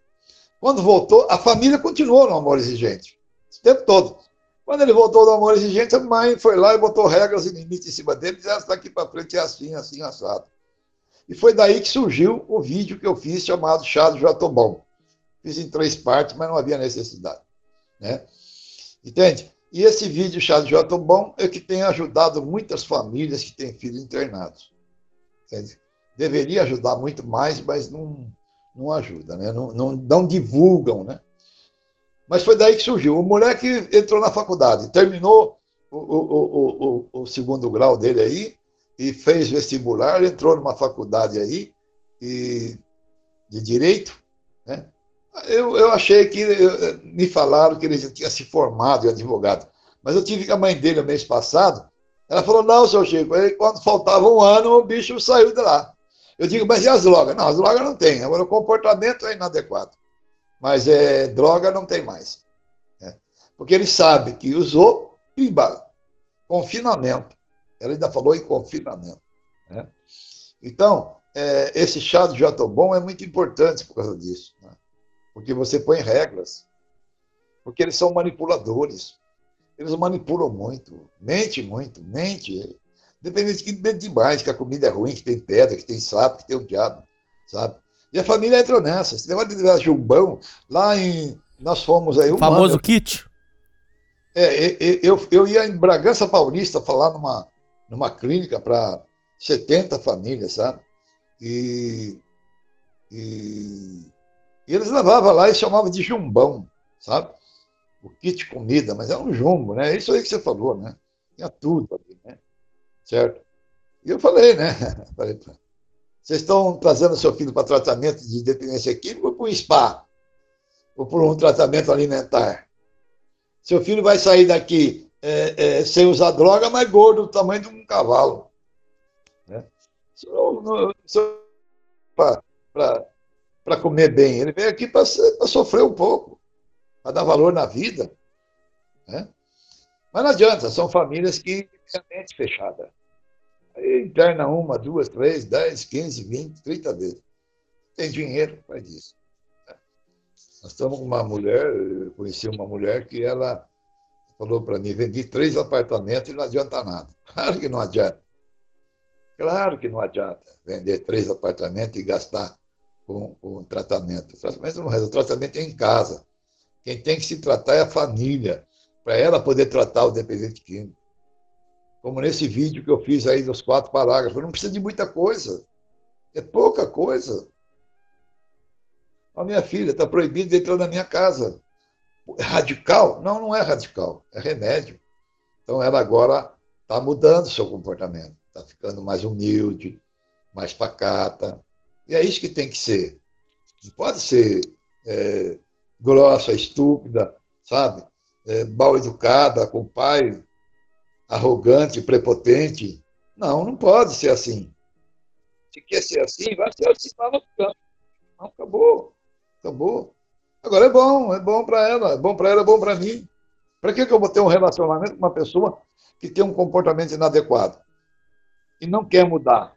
Quando voltou, a família continuou no amor exigente, o tempo todo. Quando ele voltou do amor exigente, a mãe foi lá e botou regras e limites em cima dele, disse, ah, daqui para frente é assim, assim, assado. E foi daí que surgiu o vídeo que eu fiz chamado Chá do Jatobão. Fiz em três partes, mas não havia necessidade. Né? Entende? E esse vídeo Chá do Jatobão é que tem ajudado muitas famílias que têm filhos internados. Entende? Deveria ajudar muito mais, mas não, não ajuda, né? não, não, não divulgam. Né? Mas foi daí que surgiu. O moleque entrou na faculdade, terminou o, o, o, o segundo grau dele aí, e fez vestibular, entrou numa faculdade aí e, de direito. Né? Eu, eu achei que eu, me falaram que ele já tinha se formado em advogado, mas eu tive com a mãe dele mês passado. Ela falou: Não, seu Chico, aí, quando faltava um ano, o bicho saiu de lá. Eu digo, mas e as drogas? Não, as drogas não tem. Agora o comportamento é inadequado. Mas é, droga não tem mais. Né? Porque ele sabe que usou, pimba, confinamento. Ela ainda falou em confinamento. Né? Então, é, esse chá do Jatobon é muito importante por causa disso. Né? Porque você põe regras. Porque eles são manipuladores. Eles manipulam muito, mente muito, mente. Dependendo de que mente demais, que a comida é ruim, que tem pedra, que tem sapo, que tem o diabo, sabe? E a família entrou nessa. Esse negócio de levar jumbão, lá em. Nós fomos aí. O famoso kit? É, eu, eu ia em Bragança Paulista falar numa, numa clínica para 70 famílias, sabe? E, e, e, eles levavam lá e chamavam de jumbão, sabe? O kit comida, mas é um jumbo, né? É isso aí que você falou, né? Tinha tudo ali, né? Certo? E eu falei, né? Falei, vocês estão trazendo seu filho para tratamento de dependência química ou para um spa? Ou por um tratamento alimentar? Seu filho vai sair daqui é, é, sem usar droga, mas gordo, do tamanho de um cavalo. Né? Para comer bem. Ele vem aqui para sofrer um pouco, para dar valor na vida. Né? Mas não adianta, são famílias que têm a mente fechada. Aí interna uma, duas, três, dez, quinze, vinte, trinta vezes. Tem dinheiro, faz isso. Nós estamos com uma mulher, eu conheci uma mulher que ela falou para mim, vendi três apartamentos e não adianta nada. Claro que não adianta. Claro que não adianta vender três apartamentos e gastar com, com tratamento. O tratamento não resolve, o tratamento é em casa. Quem tem que se tratar é a família, para ela poder tratar o dependente químico. Como nesse vídeo que eu fiz aí dos quatro parágrafos, não precisa de muita coisa. É pouca coisa. A minha filha está proibida de entrar na minha casa radical? Não, não é radical, é remédio. Então ela agora está mudando seu comportamento, está ficando mais humilde, mais pacata. E é isso que tem que ser. Não pode ser é, grossa, estúpida, sabe? É, mal educada com o pai, arrogante, prepotente. Não, não pode ser assim. Se quer ser assim, vai ser assim no campo. Não, acabou. Acabou. Agora é bom, é bom para ela, é bom para ela, é bom para mim. Para que, que eu vou ter um relacionamento com uma pessoa que tem um comportamento inadequado e não quer mudar?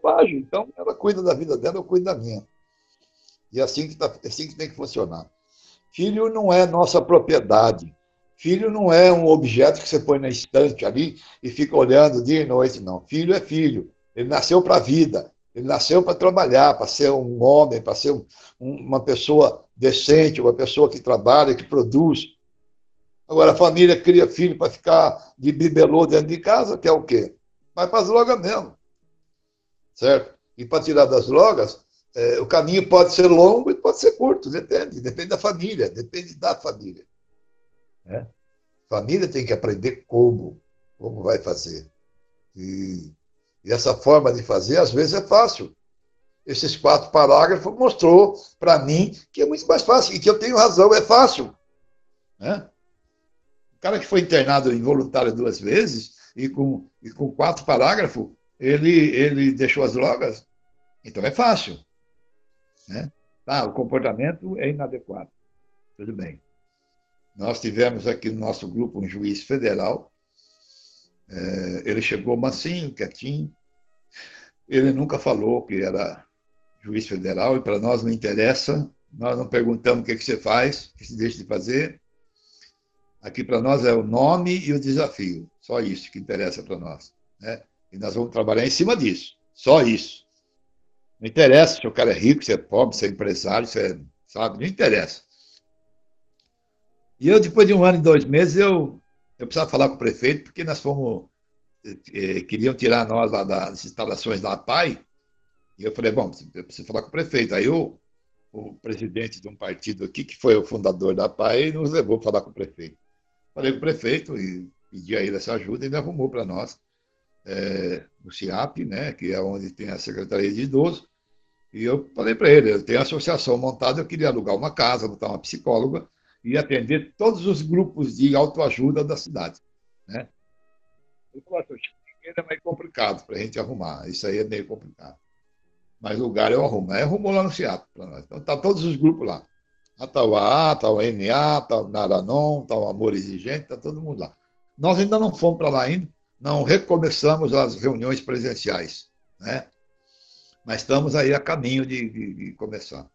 bobagem. Então, ela cuida da vida dela, eu cuido da minha. E é assim que, tá, é assim que tem que funcionar. Filho não é nossa propriedade. Filho não é um objeto que você põe na estante ali e fica olhando dia e noite, não. Filho é filho. Ele nasceu para a vida. Ele nasceu para trabalhar, para ser um homem, para ser um, uma pessoa decente, uma pessoa que trabalha, que produz. Agora, a família cria filho para ficar de bibelô dentro de casa, que é o quê? Vai para as drogas mesmo. Certo? E para tirar das drogas, é, o caminho pode ser longo e pode ser curto, depende. Depende da família, depende da família. Né? Família tem que aprender como, como vai fazer. E, e essa forma de fazer, às vezes, é fácil. Esses quatro parágrafos mostrou para mim que é muito mais fácil e que eu tenho razão, é fácil. Né? O cara que foi internado involuntário duas vezes e com, e com quatro parágrafos, ele, ele deixou as drogas, então é fácil. Né? Tá, o comportamento é inadequado. Tudo bem. Nós tivemos aqui no nosso grupo um juiz federal. É, ele chegou mansinho, quietinho. Ele nunca falou que era juiz federal e para nós não interessa. Nós não perguntamos o que, que você faz, o que você deixa de fazer. Aqui para nós é o nome e o desafio. Só isso que interessa para nós. Né? E nós vamos trabalhar em cima disso. Só isso. Não interessa se o cara é rico, se é pobre, se é empresário, se é, sabe? Não interessa. E eu, depois de um ano e dois meses, eu, eu precisava falar com o prefeito, porque nós fomos. Eh, queriam tirar nós lá das instalações da PAI. E eu falei, bom, eu preciso falar com o prefeito. Aí o, o presidente de um partido aqui, que foi o fundador da PAI, nos levou para falar com o prefeito. Falei com o prefeito e pedi a ele essa ajuda e ele arrumou para nós é, o CIAP, né, que é onde tem a Secretaria de Idoso, e eu falei para ele, eu tenho a associação montada, eu queria alugar uma casa, botar uma psicóloga e atender todos os grupos de autoajuda da cidade. Né? Ele falou, é meio complicado para a gente arrumar, isso aí é meio complicado. Mas lugar eu arrumo. Aí arrumou lá no Seattle para nós. Então tá todos os grupos lá. A tal AA, tal NA, tal Naranon, tal Amor Exigente, tá todo mundo lá. Nós ainda não fomos para lá ainda, não recomeçamos as reuniões presenciais, né? Mas estamos aí a caminho de, de, de começar.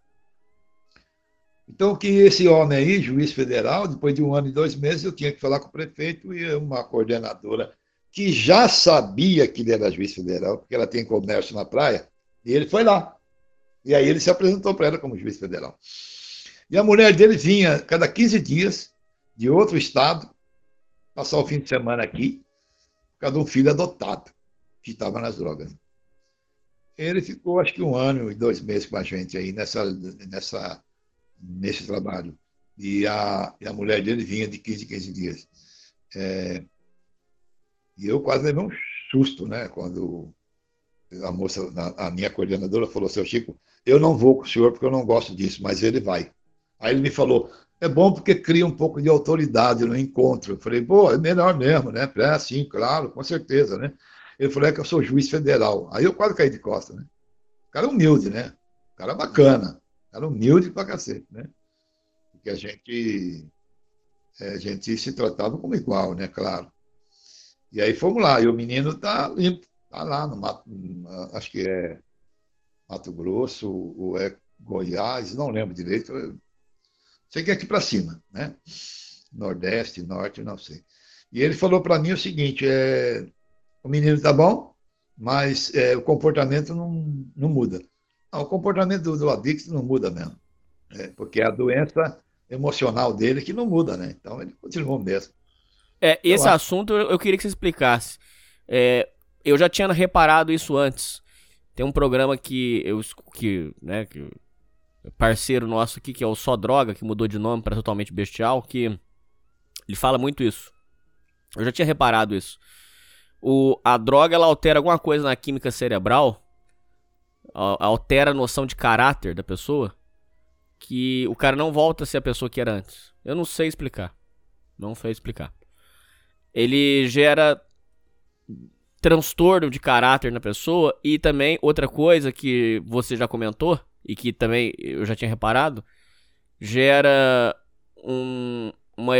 Então, que esse homem aí, juiz federal, depois de um ano e dois meses, eu tinha que falar com o prefeito e uma coordenadora que já sabia que ele era juiz federal, porque ela tem comércio na praia, e ele foi lá. E aí ele se apresentou para ela como juiz federal. E a mulher dele vinha cada 15 dias de outro estado, passar o fim de semana aqui, por causa de um filho adotado que estava nas drogas. Ele ficou, acho que um ano e dois meses com a gente aí nessa, nessa, nesse trabalho. E a, e a mulher dele vinha de 15 em 15 dias. É, e eu quase levei um susto, né? Quando a moça, a minha coordenadora, falou: Seu Chico, eu não vou com o senhor porque eu não gosto disso, mas ele vai. Aí ele me falou: É bom porque cria um pouco de autoridade no encontro. Eu falei: Pô, é melhor mesmo, né? É, sim, claro, com certeza, né? Ele falou: É que eu sou juiz federal. Aí eu quase caí de costa, né? O cara é humilde, né? O cara é bacana. É humilde pra cacete, né? Porque a gente, é, a gente se tratava como igual, né? Claro. E aí fomos lá. E o menino tá limpo Está lá no Mato, acho que é Mato Grosso ou é Goiás, não lembro direito. Sei que é aqui para cima, né? Nordeste, Norte, não sei. E ele falou para mim o seguinte: é, o menino está bom, mas é, o comportamento não, não muda. Não, o comportamento do, do adicto não muda mesmo, é, porque é a doença emocional dele que não muda, né? Então ele continuou mesmo. É, esse assunto eu queria que você explicasse. É, eu já tinha reparado isso antes. Tem um programa que eu que, né, que parceiro nosso aqui que é o Só Droga, que mudou de nome para Totalmente Bestial, que ele fala muito isso. Eu já tinha reparado isso. O, a droga ela altera alguma coisa na química cerebral, altera a noção de caráter da pessoa, que o cara não volta a ser a pessoa que era antes. Eu não sei explicar. Não sei explicar. Ele gera transtorno de caráter na pessoa e também outra coisa que você já comentou e que também eu já tinha reparado, gera um, uma,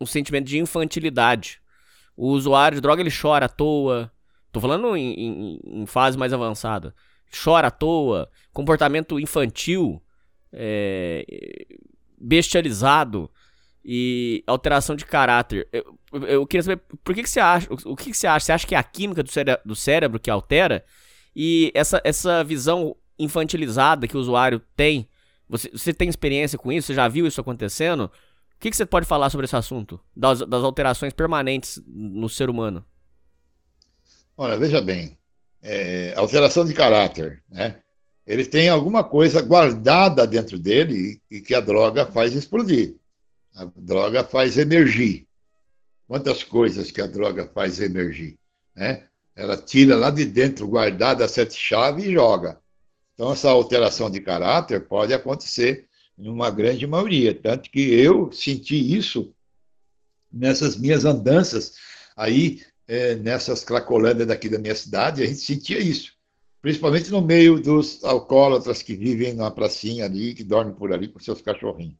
um sentimento de infantilidade. O usuário de droga ele chora à toa, Tô falando em, em, em fase mais avançada. Chora à toa, comportamento infantil, é, bestializado e alteração de caráter. Eu, eu queria saber por que, que você acha. O que, que você acha? Você acha que é a química do, cére do cérebro que altera? E essa, essa visão infantilizada que o usuário tem, você, você tem experiência com isso? Você já viu isso acontecendo? O que, que você pode falar sobre esse assunto? Das, das alterações permanentes no ser humano? Olha, veja bem, é, alteração de caráter, né? Ele tem alguma coisa guardada dentro dele e, que a droga faz explodir. A droga faz emergir. Quantas coisas que a droga faz emergir, né? Ela tira lá de dentro, guardada a sete chaves e joga. Então, essa alteração de caráter pode acontecer em uma grande maioria. Tanto que eu senti isso nessas minhas andanças aí é, nessas cracolândias daqui da minha cidade, a gente sentia isso. Principalmente no meio dos alcoólatras que vivem na pracinha ali, que dormem por ali com seus cachorrinhos.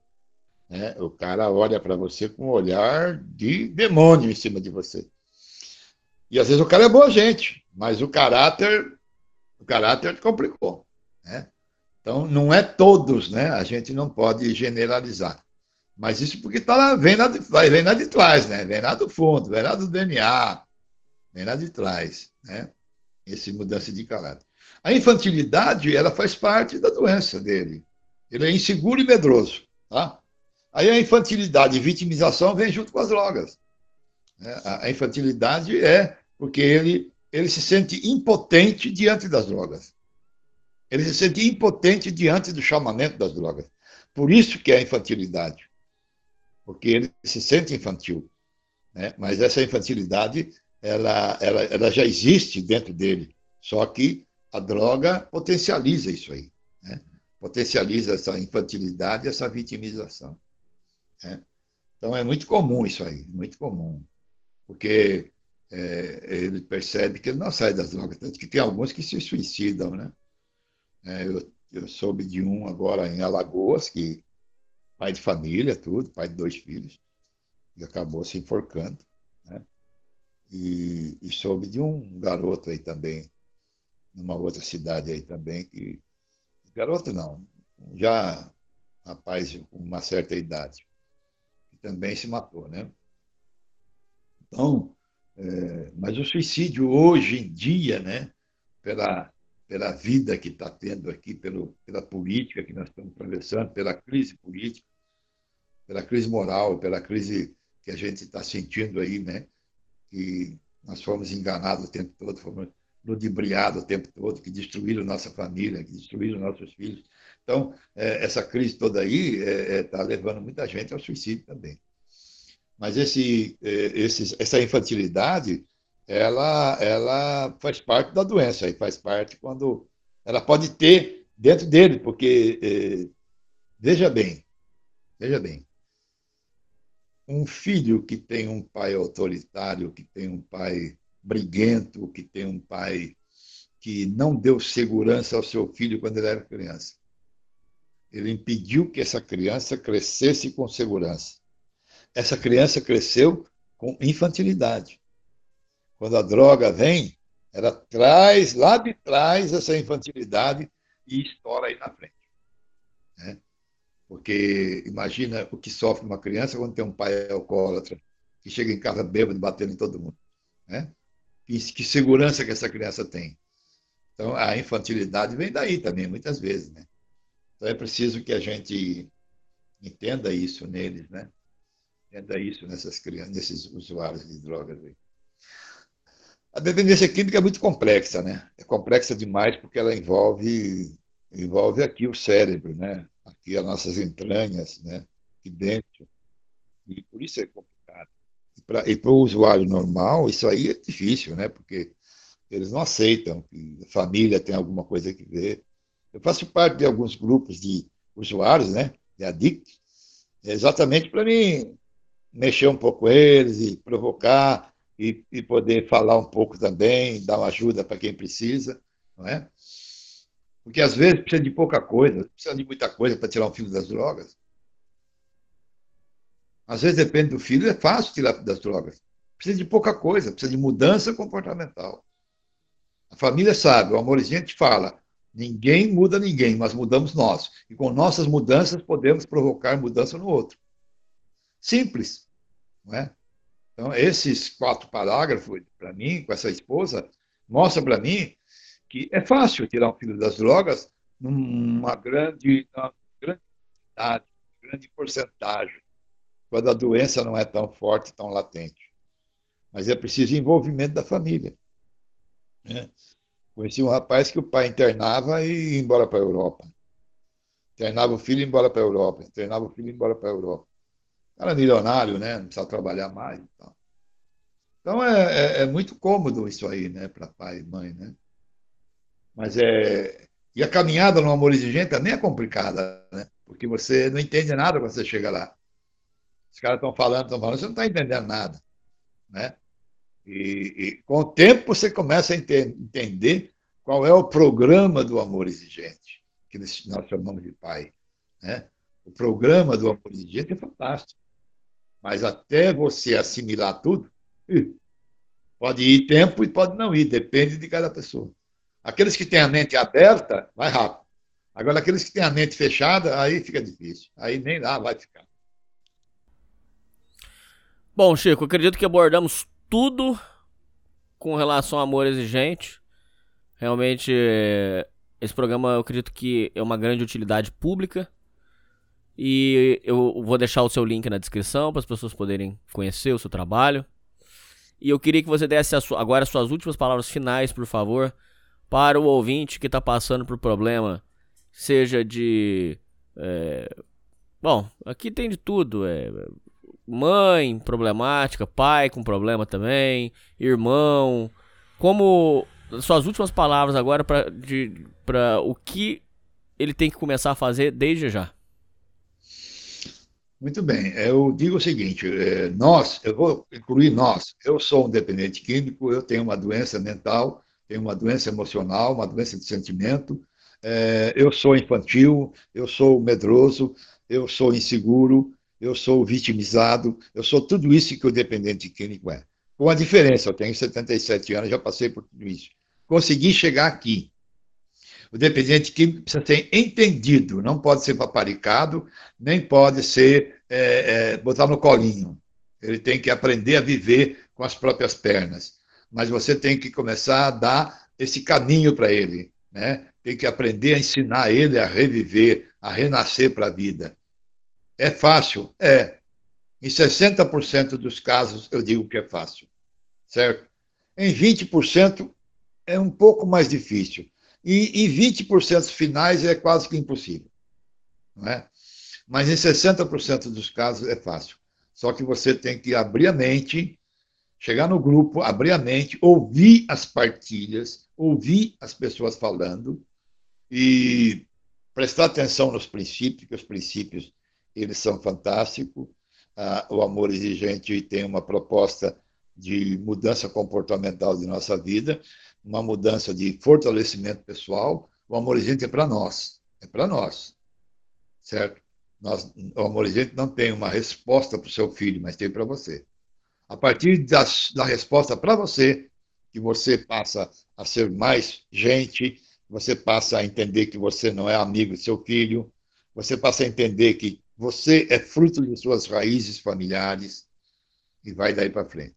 Né? O cara olha para você com um olhar de demônio em cima de você. E às vezes o cara é boa gente, mas o caráter, o caráter complicou. Né? Então não é todos, né? A gente não pode generalizar. Mas isso porque tá lá, vem, lá de, vem lá de trás, né? Vem lá do fundo, vem lá do DNA, vem lá de trás, né? Esse mudança de caráter. A infantilidade, ela faz parte da doença dele. Ele é inseguro e medroso, tá? Aí a infantilidade e vitimização vem junto com as drogas. Né? A infantilidade é porque ele, ele se sente impotente diante das drogas. Ele se sente impotente diante do chamamento das drogas. Por isso que é a infantilidade. Porque ele se sente infantil. Né? Mas essa infantilidade ela, ela, ela já existe dentro dele. Só que a droga potencializa isso aí. Né? Potencializa essa infantilidade, essa vitimização. Né? Então é muito comum isso aí, muito comum. Porque é, ele percebe que ele não sai das drogas, tanto que tem alguns que se suicidam, né? É, eu, eu soube de um agora em Alagoas, que pai de família, tudo, pai de dois filhos, e acabou se enforcando. E, e soube de um garoto aí também, numa outra cidade aí também, que. Garoto não, já rapaz com uma certa idade, que também se matou, né? Então, é, mas o suicídio hoje em dia, né, pela, pela vida que está tendo aqui, pelo, pela política que nós estamos atravessando, pela crise política, pela crise moral, pela crise que a gente está sentindo aí, né, que nós fomos enganados o tempo todo, fomos ludibriados o tempo todo, que destruíram nossa família, que destruíram nossos filhos. Então, é, essa crise toda aí está é, é, levando muita gente ao suicídio também. Mas esse, esse, essa infantilidade, ela, ela faz parte da doença, e faz parte quando ela pode ter dentro dele, porque veja bem, veja bem, um filho que tem um pai autoritário, que tem um pai briguento, que tem um pai que não deu segurança ao seu filho quando ele era criança. Ele impediu que essa criança crescesse com segurança. Essa criança cresceu com infantilidade. Quando a droga vem, ela traz lá de trás essa infantilidade e estoura aí na frente. Né? Porque imagina o que sofre uma criança quando tem um pai alcoólatra, que chega em casa bêbado, batendo em todo mundo. Né? Que, que segurança que essa criança tem. Então, a infantilidade vem daí também, muitas vezes. Né? Então, é preciso que a gente entenda isso neles, né? Entenda isso nessas crianças, nesses usuários de drogas. Aí. A dependência química é muito complexa, né? É complexa demais porque ela envolve envolve aqui o cérebro, né? Aqui as nossas entranhas, né? aqui dentro. E por isso é complicado. E para o usuário normal, isso aí é difícil, né? porque eles não aceitam que a família tem alguma coisa que ver. Eu faço parte de alguns grupos de usuários, né? de adictos, exatamente para mim mexer um pouco eles e provocar e, e poder falar um pouco também, dar uma ajuda para quem precisa, não é? Porque às vezes precisa de pouca coisa, precisa de muita coisa para tirar um filho das drogas. Às vezes depende do filho, é fácil tirar das drogas. Precisa de pouca coisa, precisa de mudança comportamental. A família sabe, o amor exigente fala, ninguém muda ninguém, mas mudamos nós. E com nossas mudanças podemos provocar mudança no outro. Simples, não é? Então, esses quatro parágrafos, para mim, com essa esposa, mostra para mim que é fácil tirar um filho das drogas numa grande, numa grande, grande porcentagem, quando a doença não é tão forte, tão latente. Mas é preciso envolvimento da família. Né? Conheci um rapaz que o pai internava e ia embora para a Europa. Internava o filho e ia embora para a Europa. Internava o filho e ia embora para a Europa. Era milionário, né? Não precisava trabalhar mais. Então, então é, é, é muito cômodo isso aí, né? Para pai e mãe, né? Mas é. E a caminhada no amor exigente também é complicada, né? Porque você não entende nada quando você chega lá. Os caras estão falando, estão falando, você não está entendendo nada, né? E, e, com o tempo você começa a ente entender qual é o programa do amor exigente, que nós chamamos de pai. Né? O programa do amor exigente é fantástico. Mas até você assimilar tudo, pode ir tempo e pode não ir, depende de cada pessoa. Aqueles que têm a mente aberta, vai rápido. Agora, aqueles que têm a mente fechada, aí fica difícil. Aí nem lá vai ficar. Bom, Chico, acredito que abordamos tudo com relação ao amor exigente. Realmente, esse programa eu acredito que é uma grande utilidade pública. E eu vou deixar o seu link na descrição para as pessoas poderem conhecer o seu trabalho. E eu queria que você desse sua, agora as suas últimas palavras finais, por favor, para o ouvinte que está passando por problema, seja de. É, bom, aqui tem de tudo. É, mãe problemática, pai com problema também, irmão. Como suas últimas palavras agora para o que ele tem que começar a fazer desde já. Muito bem. Eu digo o seguinte: é, nós, eu vou incluir nós. Eu sou um dependente químico, eu tenho uma doença mental, tenho uma doença emocional, uma doença de sentimento. É, eu sou infantil, eu sou medroso, eu sou inseguro, eu sou vitimizado, eu sou tudo isso que o dependente químico é. Com a diferença, eu tenho 77 anos, já passei por tudo isso. Consegui chegar aqui. O dependente químico precisa ser entendido, não pode ser paparicado, nem pode ser é, é, botar no colinho. Ele tem que aprender a viver com as próprias pernas. Mas você tem que começar a dar esse caminho para ele. Né? Tem que aprender a ensinar ele a reviver, a renascer para a vida. É fácil? É. Em 60% dos casos eu digo que é fácil. Certo? Em 20% é um pouco mais difícil. E, e 20% finais é quase que impossível. Não é? Mas em 60% dos casos é fácil. Só que você tem que abrir a mente, chegar no grupo, abrir a mente, ouvir as partilhas, ouvir as pessoas falando e prestar atenção nos princípios, que os princípios eles são fantásticos. Ah, o amor exigente tem uma proposta de mudança comportamental de nossa vida, uma mudança de fortalecimento pessoal. O amor exigente é para nós, é para nós, certo? Nós, o amor exigente não tem uma resposta para o seu filho, mas tem para você. A partir da, da resposta para você, que você passa a ser mais gente, você passa a entender que você não é amigo do seu filho, você passa a entender que você é fruto de suas raízes familiares e vai daí para frente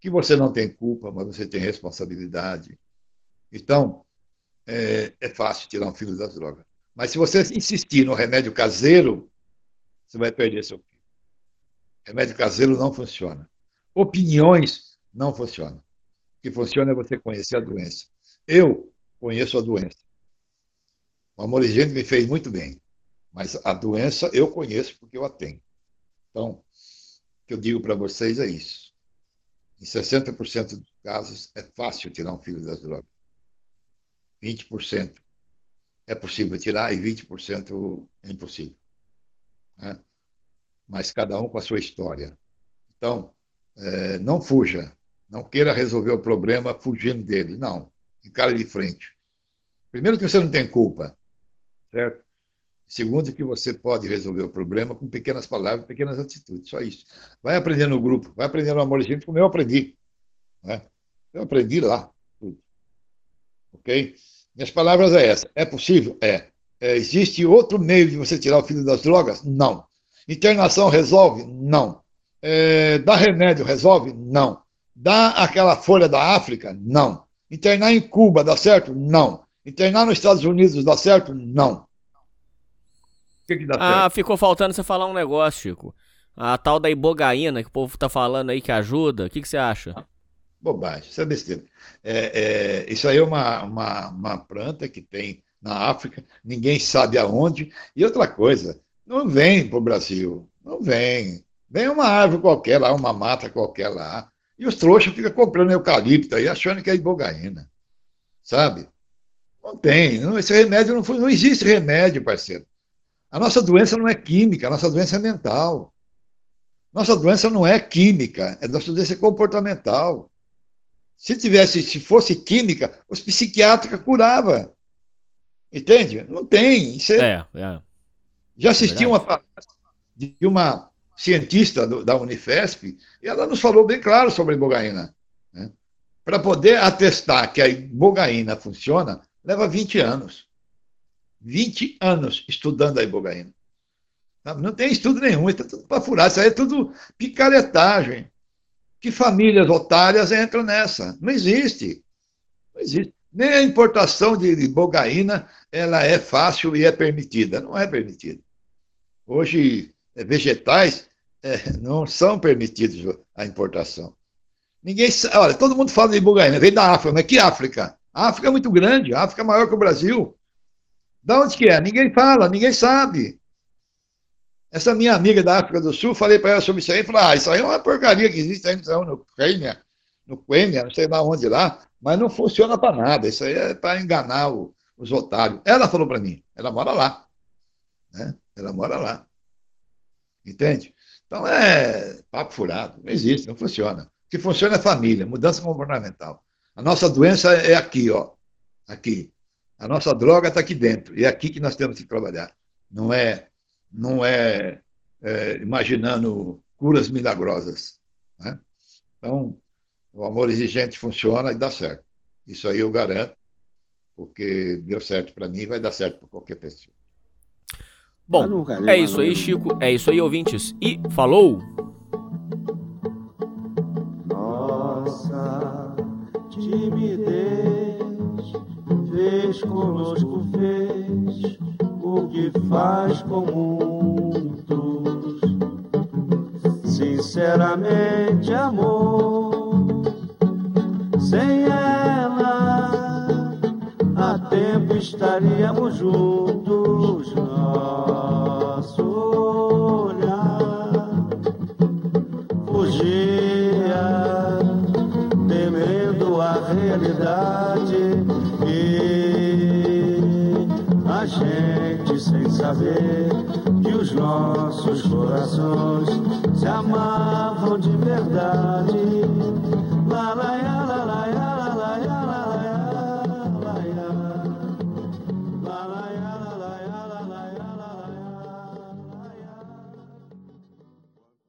que você não tem culpa, mas você tem responsabilidade. Então, é, é fácil tirar um filho das drogas. Mas se você insistir no remédio caseiro, você vai perder seu filho. Remédio caseiro não funciona. Opiniões não funcionam. O que funciona é você conhecer a doença. Eu conheço a doença. O amor higiênico me fez muito bem. Mas a doença eu conheço porque eu a tenho. Então, o que eu digo para vocês é isso. Em 60% dos casos, é fácil tirar um filho das drogas. 20% é possível tirar e 20% é impossível. Né? Mas cada um com a sua história. Então, é, não fuja. Não queira resolver o problema fugindo dele. Não. Encare de frente. Primeiro, que você não tem culpa. Certo? Segundo, que você pode resolver o problema com pequenas palavras, pequenas atitudes, só isso. Vai aprender no grupo, vai aprender no amor gente, como eu aprendi. Né? Eu aprendi lá. Tudo. Ok? Minhas palavras é essa. É possível? É. é. Existe outro meio de você tirar o filho das drogas? Não. Internação resolve? Não. É, dar remédio resolve? Não. Dar aquela folha da África? Não. Internar em Cuba dá certo? Não. Internar nos Estados Unidos dá certo? Não. O que, que dá ah, certo? ficou faltando você falar um negócio, Chico. A tal da ibogaína que o povo tá falando aí que ajuda. O que, que você acha? Bobagem, isso é besteira. É, é, isso aí é uma, uma, uma planta que tem na África, ninguém sabe aonde. E outra coisa, não vem para o Brasil, não vem. Vem uma árvore qualquer lá, uma mata qualquer lá. E os trouxas ficam comprando eucalipto aí, achando que é ibogaína. Sabe? Não tem. Não, esse remédio não, foi, não existe remédio, parceiro. A nossa doença não é química, a nossa doença é mental. Nossa doença não é química, a nossa doença é comportamental. Se tivesse, se fosse química, os psiquiátricos curava. Entende? Não tem. Isso é... É, é. Já assisti é uma de uma cientista do, da Unifesp e ela nos falou bem claro sobre a ibogaína. Né? Para poder atestar que a ibogaína funciona, leva 20 anos. 20 anos estudando a ibogaína. Não tem estudo nenhum, está tudo para furar. Isso aí é tudo picaretagem. Que famílias otárias entram nessa? Não existe. Não existe. Nem a importação de bogaína ela é fácil e é permitida. Não é permitida. Hoje, é, vegetais é, não são permitidos a importação. Ninguém Olha, todo mundo fala de bogaína, vem da África, mas que África? A África é muito grande, a África é maior que o Brasil. Da onde que é? Ninguém fala, ninguém sabe. Essa minha amiga da África do Sul, falei para ela sobre isso aí, falou, ah, isso aí é uma porcaria que existe aí no Quênia, no Quênia, não sei lá onde lá, mas não funciona para nada, isso aí é para enganar o, os otários. Ela falou para mim, ela mora lá, né? ela mora lá, entende? Então é papo furado, não existe, não funciona. O que funciona é família, mudança comportamental. A nossa doença é aqui, ó, aqui. A nossa droga está aqui dentro, e é aqui que nós temos que trabalhar. Não é não é, é imaginando curas milagrosas. Né? Então, o amor exigente funciona e dá certo. Isso aí eu garanto, porque deu certo para mim vai dar certo para qualquer pessoa. Bom, é isso aí, Chico. É isso aí, ouvintes. E falou! Nossa timidez fez conosco, fez o que faz com muitos. Sinceramente, amor, sem ela, estaríamos juntos. Nosso olhar fugia, temendo a realidade. E a gente sem saber que os nossos corações se amavam de verdade.